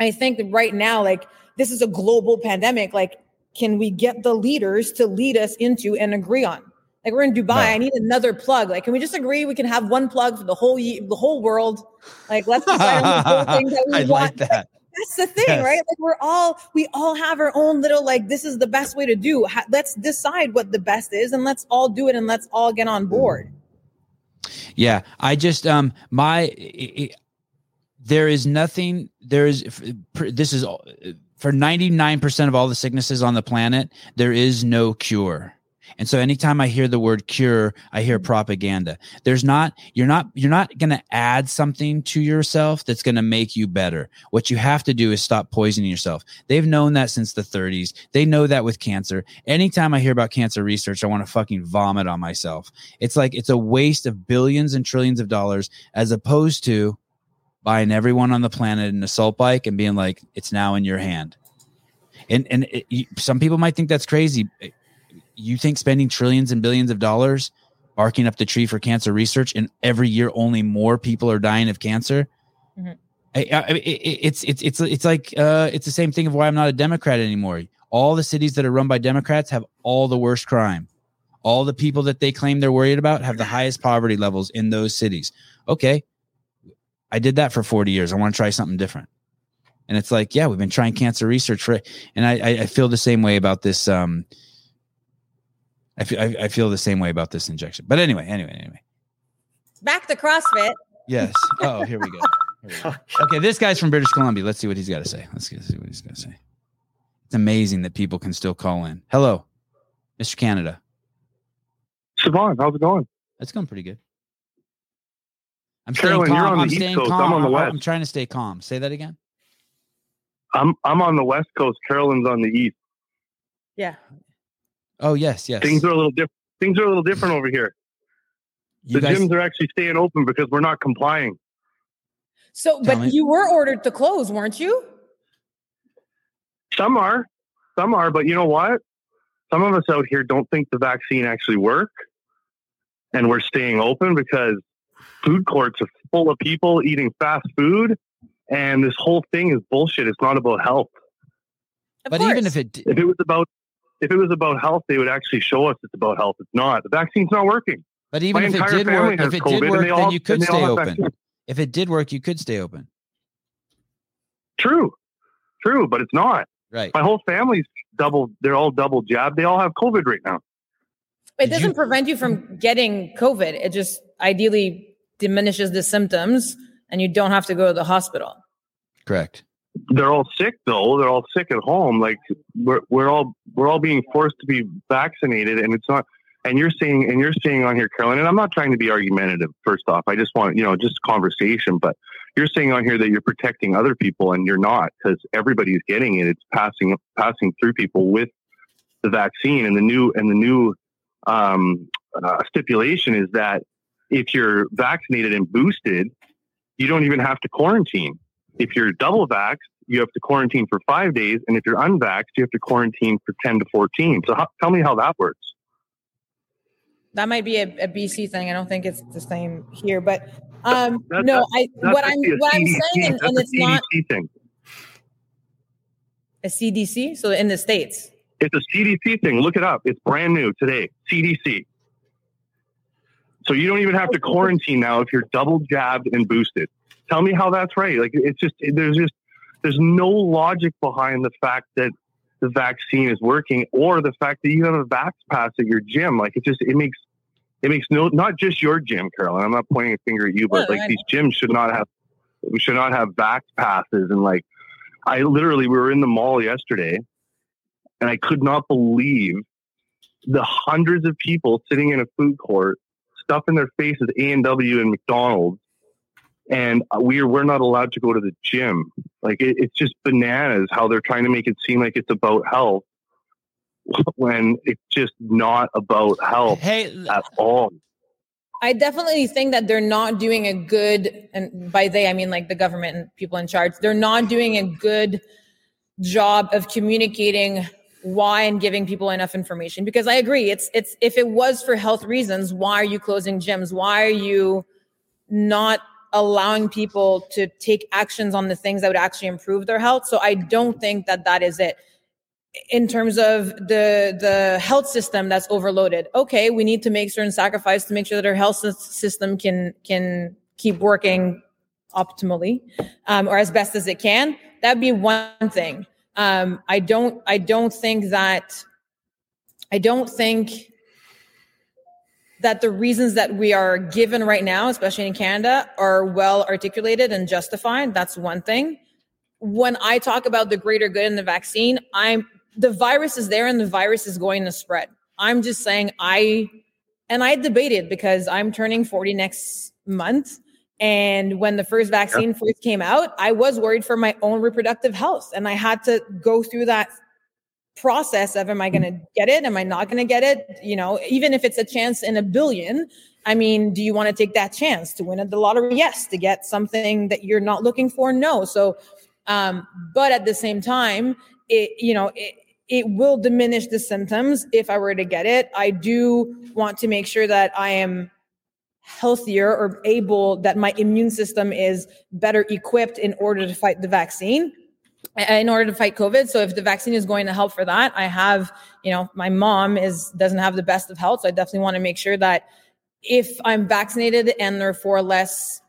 I think that right now like this is a global pandemic like can we get the leaders to lead us into and agree on? Like we're in Dubai. Right. I need another plug. Like, can we just agree we can have one plug for the whole ye- the whole world? Like, let's decide on the whole thing that we I want. like that. That's the thing, Yes. right? Like we're all we all have our own little like this is the best way to do. Let's decide what the best is, and let's all do it, and let's all get on board. Yeah, I just um my i- i- there is nothing there is this is all- for 99% of all the sicknesses on the planet there is no cure. And so anytime I hear the word cure, I hear mm-hmm. propaganda. There's not you're not you're not going to add something to yourself that's going to make you better. What you have to do is stop poisoning yourself. They've known that since the 30s. They know that with cancer. Anytime I hear about cancer research, I want to fucking vomit on myself. It's like it's a waste of billions and trillions of dollars as opposed to buying everyone on the planet an assault bike and being like, it's now in your hand. And and it, you, some people might think that's crazy. You think spending trillions and billions of dollars barking up the tree for cancer research, and every year only more people are dying of cancer? Mhm. I, I, it, it- it's it's it's it's like uh, it's the same thing of why I'm not a Democrat anymore. All the cities that are run by Democrats have all the worst crime. All the people that they claim they're worried about have the highest poverty levels in those cities. Okay, I did that for 40 years. I want to try something different. And it's like, yeah, we've been trying cancer research for. And I, I, I feel the same way about this. Um, I feel, I, I feel the same way about this injection. But anyway, anyway, anyway. Back to CrossFit. Yes. Oh, here we go. Here we go. Okay, this guy's from British Columbia. Let's see what he's got to say. Let's see what he's got to say. It's amazing that people can still call in. Hello, Mr. Canada. Sevan, how's it going? It's going pretty good. I'm Caroline, staying you're calm. on I'm East staying Coast. calm. I'm on the West. I'm trying to stay calm. Say that again. I'm I'm on the West Coast. Caroline's on the East. Yeah. Oh yes, yes. Things are a little different. Things are a little different over here. you the guys, gyms are actually staying open because we're not complying. So, Tell but me. you were ordered to close, weren't you? Some are, some are, but you know what? Some of us out here don't think the vaccine actually work, and we're staying open because food courts are full of people eating fast food, and this whole thing is bullshit. It's not about health. Of but course. even if it, d- If it was about if it was about health, they would actually show us it's about health. It's not. The vaccine's not working. but even My if it did work, if it COVID, did work, then all- you could and they all stay open. vaccines. If it did work, you could stay open. True, true, but it's not. Right. My whole family's double. They're all double jabbed. They all have COVID right now. it Did doesn't you- prevent you from getting COVID. It just ideally diminishes the symptoms and you don't have to go to the hospital. Correct. They're all sick though. They're all sick at home. Like we're we're all we're all being forced to be vaccinated, and it's not. And you're saying and you're saying on here, Caroline. And I'm not trying to be argumentative. First off, I just want you know just conversation. But you're saying on here that you're protecting other people, and you're not because everybody's getting it. It's passing passing through people with the vaccine, and the new and the new um, uh, stipulation is that if you're vaccinated and boosted, you don't even have to quarantine. If you're double vaxxed, you have to quarantine for five days, and if you're unvaxxed, you have to quarantine for ten to fourteen. So, how, tell me how that works. That might be a, a BC thing. I don't think it's the same here, but um, no, I That's what I'm what I'm saying, and, and it's not CDC thing. a CDC. So in the states, It's a CDC thing. Look it up. It's brand new today. CDC. So you don't even have to quarantine now if you're double jabbed and boosted. Tell me how that's right. Like it's just there's just there's no logic behind the fact that the vaccine is working or the fact that you have a vax pass at your gym. Like it just it makes it makes no not just your gym, Caroline. I'm not pointing a finger at you, but like these gyms should not have we should not have vax passes and like I literally we were in the mall yesterday and I could not believe the hundreds of people sitting in a food court, stuffing their faces A and W and McDonald's, and we're we're not allowed to go to the gym. Like it, it's just bananas how they're trying to make it seem like it's about health when it's just not about health Hey, at all. I definitely think that they're not doing a good, and by they I mean like the government and people in charge. They're not doing a good job of communicating why and giving people enough information. Because I agree, it's it's if it was for health reasons, why are you closing gyms? Why are you not allowing people to take actions on the things that would actually improve their health? So I don't think that that is it in terms of the the health system that's overloaded okay we need to make certain sacrifice to make sure that our health system can can keep working optimally um, or as best as it can that'd be one thing um, i don't i don't think that i don't think that the reasons that we are given right now especially in canada are well articulated and justified that's one thing when I talk about the greater good in the vaccine, I'm the virus is there and the virus is going to spread. I'm just saying I and I debated because I'm turning 40 next month. And when the first vaccine first came out, I was worried for my own reproductive health. And I had to go through that process of am I going to get it? Am I not going to get it? You know, even if it's a chance in a billion, I mean, do you want to take that chance to win at the lottery? Yes. To get something that you're not looking for? No. So, um, but at the same time, it, you know, it, it will diminish the symptoms if I were to get it. I do want to make sure that I am healthier or able that my immune system is better equipped in order to fight the vaccine in order to fight covid so if the vaccine is going to help for that i have you know my mom is doesn't have the best of health so i definitely want to make sure that if i'm vaccinated and therefore less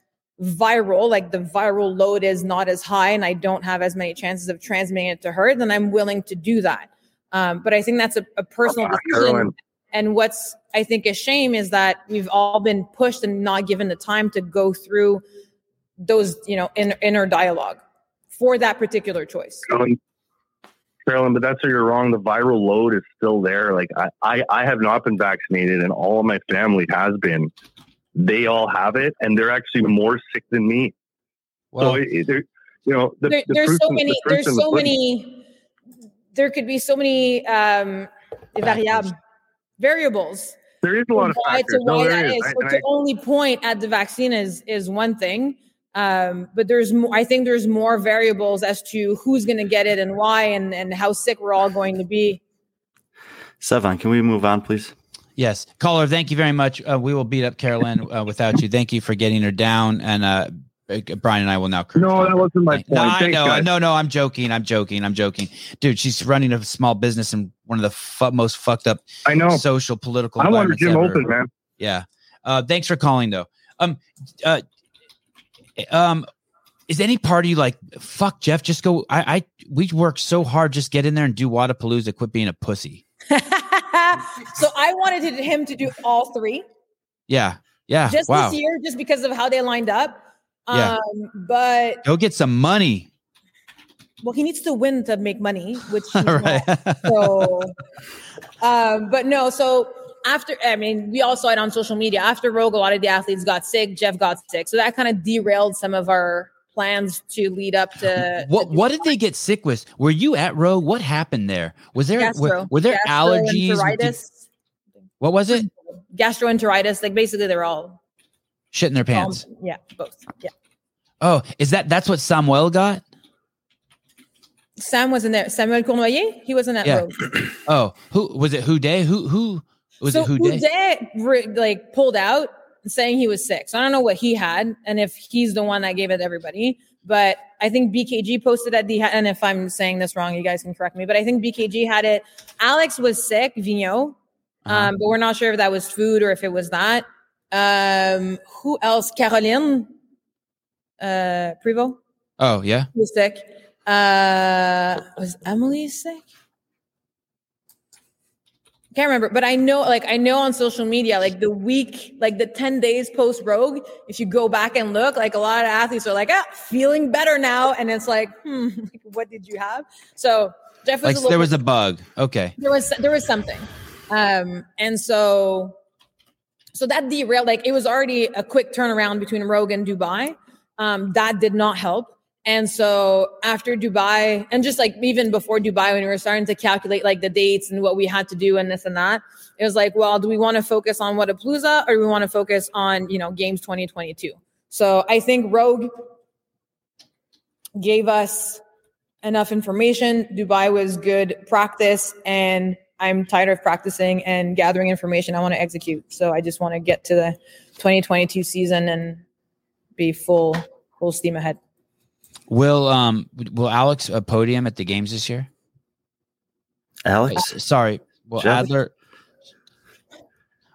viral, like the viral load is not as high and I don't have as many chances of transmitting it to her, then I'm willing to do that. Um, but I think that's a, a personal Ah, decision. And what's I think a shame is that we've all been pushed and not given the time to go through those, you know, in, inner dialogue for that particular choice. Caroline, Caroline, but that's where you're wrong. The viral load is still there. Like I, I, I have not been vaccinated, and all of my family has been. They all have it, and they're actually more sick than me. Well, so it, it, you know, the, there, the there's so in- the many there's in the so many there could be so many um variables variables There is a lot of why factors. to No, why there that is. is. I- So and to I- only point at the vaccine is is one thing. Um, but there's more I think there's more variables as to who's gonna get it and why and, and how sick we're all going to be. Sevan, can we move on, please? Yes, caller. Thank you very much. Uh, we will beat up Caroline uh, without you. Thank you for getting her down. And uh, Brian and I will now. no, that wasn't my No, point. I know. guys. No, no, I'm joking. I'm joking. I'm joking, dude. She's running a small business in one of the fu- most fucked up I know. social political. I want a environments ever. open, man. Yeah. Uh, thanks for calling, though. Um, uh, um, is any part of you like fuck Jeff? Just go. I, I, we work so hard. Just get in there and do Wodapalooza. Quit being a pussy. so I wanted to- him to do all three. Yeah. Yeah. just wow. this year, just because of how they lined up. Yeah. Um, but Go get some money. Well, he needs to win to make money, which right. so um but no so after i mean we all saw it on social media after rogue a lot of the athletes got sick jeff got sick so that kind of derailed some of our plans to lead up to What what did they get sick with? Were you at Rogue? What happened there? Was there were, gastro were there allergies? Did- what was it? gastroenteritis like basically they're all Shit in their pants. yeah both yeah Oh, is that that's what Samuel got? Sam wasn't there samuel cournoyer he wasn't at Yeah. rogue Oh, who was it? Who day? Who who was so it? Who day? Re- like pulled out saying he was sick. So I don't know what he had and if he's the one that gave it to everybody. But I think BKG posted at the and if I'm saying this wrong, you guys can correct me. But I think BKG had it. Alex was sick, Vigneault. Uh-huh. Um, but we're not sure if that was food or if it was that. Um, who else? Caroline uh Prevost Oh yeah. was sick. Uh was Emily sick? Can't remember, but I know, like, I know on social media, like the week, like the 10 days post Rogue, if you go back and look, like a lot of athletes are like, ah, feeling better now. And it's like, hmm, like, what did you have? So Jeff was Like a little there was a bug. Okay. there was there was something um and so so that derailed like it was already a quick turnaround between rogue and dubai um that did not help and so after dubai and just like even before dubai when we were starting to calculate like the dates and what we had to do and this and that it was like well do we want to focus on Wodapalooza or do we want to focus on you know games 2022 so i think rogue gave us enough information. Dubai was good practice, and I'm tired of practicing and gathering information. I want to execute. So I just want to get to the 2022 season and be full full steam ahead. Will um will Alex a podium at the games this year? Alex? S- Sorry. Will Jeff? Adler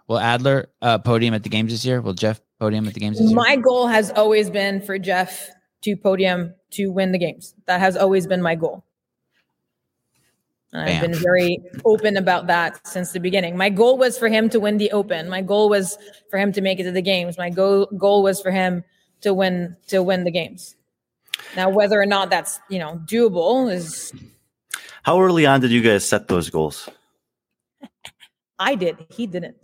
Will Adler uh podium at the games this year? Will Jeff podium at the games this year? My goal has always been for Jeff to podium to win the games. That has always been my goal. And I've Bam. been very open about that since the beginning. My goal was for him to win the Open. My goal was for him to make it to the games. My goal goal was for him to win to win the games. Now, whether or not that's you know doable is How early on did you guys set those goals? I did. He didn't.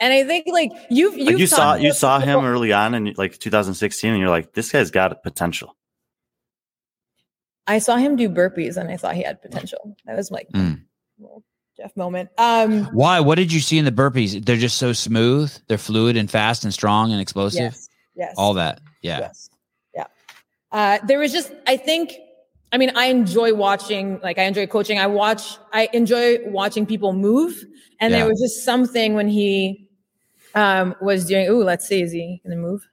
And I think like you've you've you saw you saw him people- early on in like 2016, and you're like, this guy's got potential. I saw him do burpees and I thought he had potential. That was like Mm. little Jeff moment. Um Why? What did you see in the burpees? They're just so smooth. They're fluid and fast and strong and explosive. yes. Yes. All that. Yeah. Yes. Uh, there was just, I think, I mean, I enjoy watching, like, I enjoy coaching. I watch, I enjoy watching people move. And Yeah. there was just something when he um, was doing, ooh, let's see, is he going to move?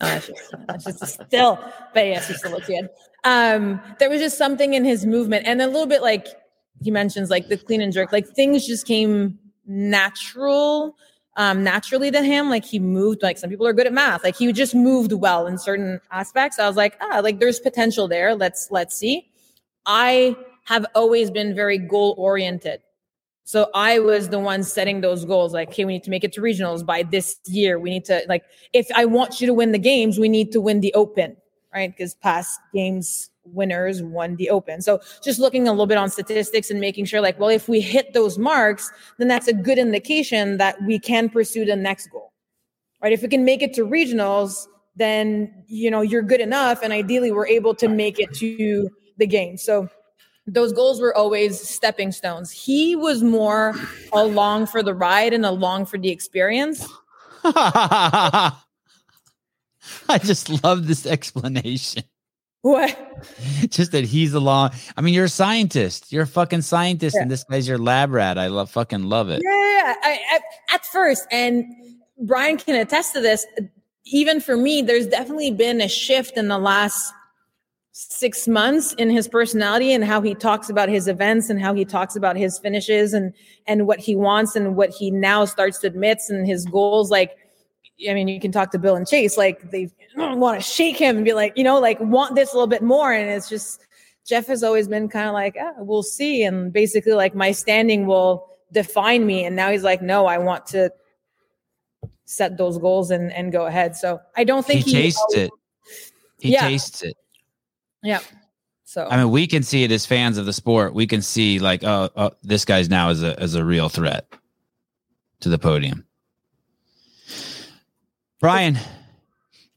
Oh, that's just, that's just still, but yes, he still looks good. Um, there was just something in his movement, and a little bit like he mentions, like the clean and jerk, like things just came natural um, naturally to him. Like he moved, like some people are good at math. Like he just moved well in certain aspects. I was like, ah, like there's potential there. Let's let's see. I have always been very goal oriented. So I was the one setting those goals. Like, okay, we need to make it to regionals by this year. We need to like, if I want you to win the games, we need to win the open, right? Because past games winners won the open. So just looking a little bit on statistics and making sure like, well, if we hit those marks, then that's a good indication that we can pursue the next goal. Right? If we can make it to regionals, then you know you're good enough and ideally we're able to make it to the game. So those goals were always stepping stones. He was more along for the ride and along for the experience. I just love this explanation. What? Just that he's along. I mean, you're a scientist. You're a fucking scientist, yeah. and this guy's your lab rat. I love fucking love it. Yeah, I, I, at first, and Brian can attest to this. Even for me, there's definitely been a shift in the last six months in his personality and how he talks about his events and how he talks about his finishes and and what he wants and what he now starts to admit and his goals like i mean you can talk to bill and chase like they want to shake him and be like you know like want this a little bit more and it's just jeff has always been kind of like ah, we'll see and basically like my standing will define me and now he's like no i want to set those goals and and go ahead so i don't think he, he tastes always, it he yeah. tastes it yeah. So I mean, we can see it as fans of the sport. We can see like, oh, oh this guy's now as a as a real threat to the podium. Brian,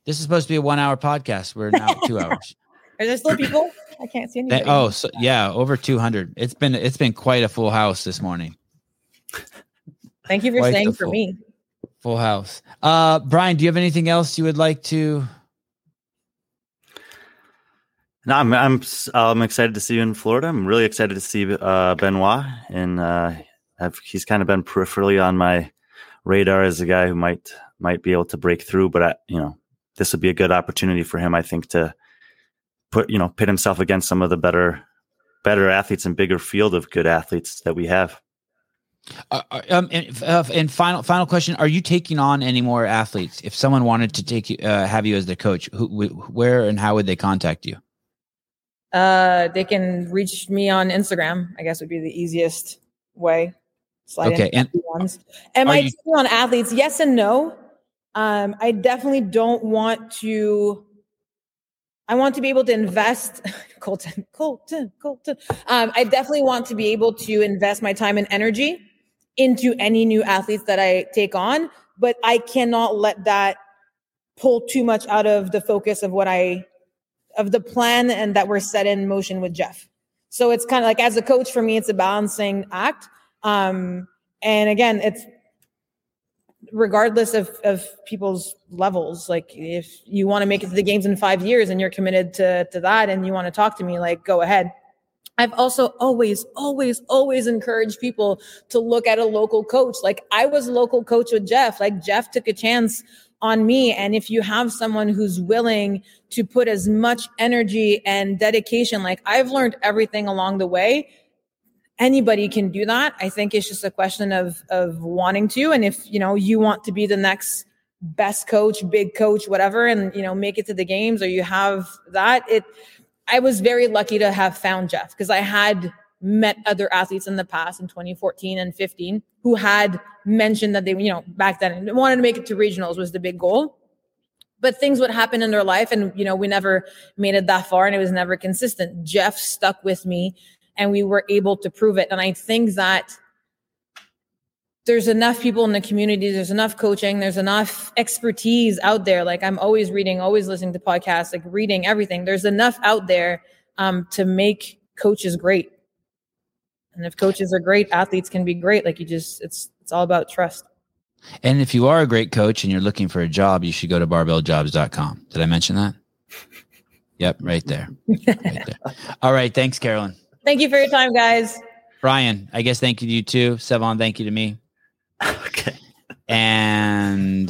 this is supposed to be a one hour podcast. We're now two hours. Are there still people? I can't see anybody. oh, so yeah, over two hundred. It's been it's been quite a full house this morning. Thank you for quite staying for full, me. Full house. Uh, Brian, do you have anything else you would like to no, I'm I'm I'm excited to see you in Florida. I'm really excited to see uh, Benoit, and uh, he's kind of been peripherally on my radar as a guy who might might be able to break through. But I, you know, this would be a good opportunity for him, I think, to put you know pit himself against some of the better better athletes and bigger field of good athletes that we have. Uh, uh um, and, uh, and, final final question: Are you taking on any more athletes? If someone wanted to take you, uh, have you as their coach, who, where and how would they contact you? Uh, they can reach me on Instagram. I guess would be the easiest way. Slide okay, and ones. Am I you- on athletes? Yes and no. Um, I definitely don't want to. I want to be able to invest, Colton, Colton, Colton. Um, I definitely want to be able to invest my time and energy into any new athletes that I take on, but I cannot let that pull too much out of the focus of what I of the plan and that we're set in motion with Jeff. So it's kind of like as a coach for me, it's a balancing act. Um, and again, it's regardless of, of people's levels. Like if you want to make it to the games in five years and you're committed to, to that and you want to talk to me, like go ahead. I've also always, always, always encouraged people to look at a local coach. Like I was a local coach with Jeff. Like Jeff took a chance on me. And if you have someone who's willing to put as much energy and dedication, like I've learned everything along the way, anybody can do that. I think it's just a question of of wanting to. And if you know you want to be the next best coach, big coach, whatever, and you know make it to the games, or you have that, it. I was very lucky to have found Jeff because I had met other athletes in the past in 2014 and 15 who had mentioned that they, you know, back then wanted to make it to regionals was the big goal. But things would happen in their life, and you know, we never made it that far, and it was never consistent. Jeff stuck with me, and we were able to prove it. And I think that there's enough people in the community, there's enough coaching, there's enough expertise out there. Like I'm always reading, always listening to podcasts, like reading everything. There's enough out there um, to make coaches great. And if coaches are great, athletes can be great. Like you just, it's it's all about trust. And if you are a great coach and you're looking for a job, you should go to barbelljobs.com. Did I mention that? Yep, right there. Right there. All right. Thanks, Caroline. Thank you for your time, guys. Brian, I guess thank you to you too. Sevan, thank you to me. Okay. And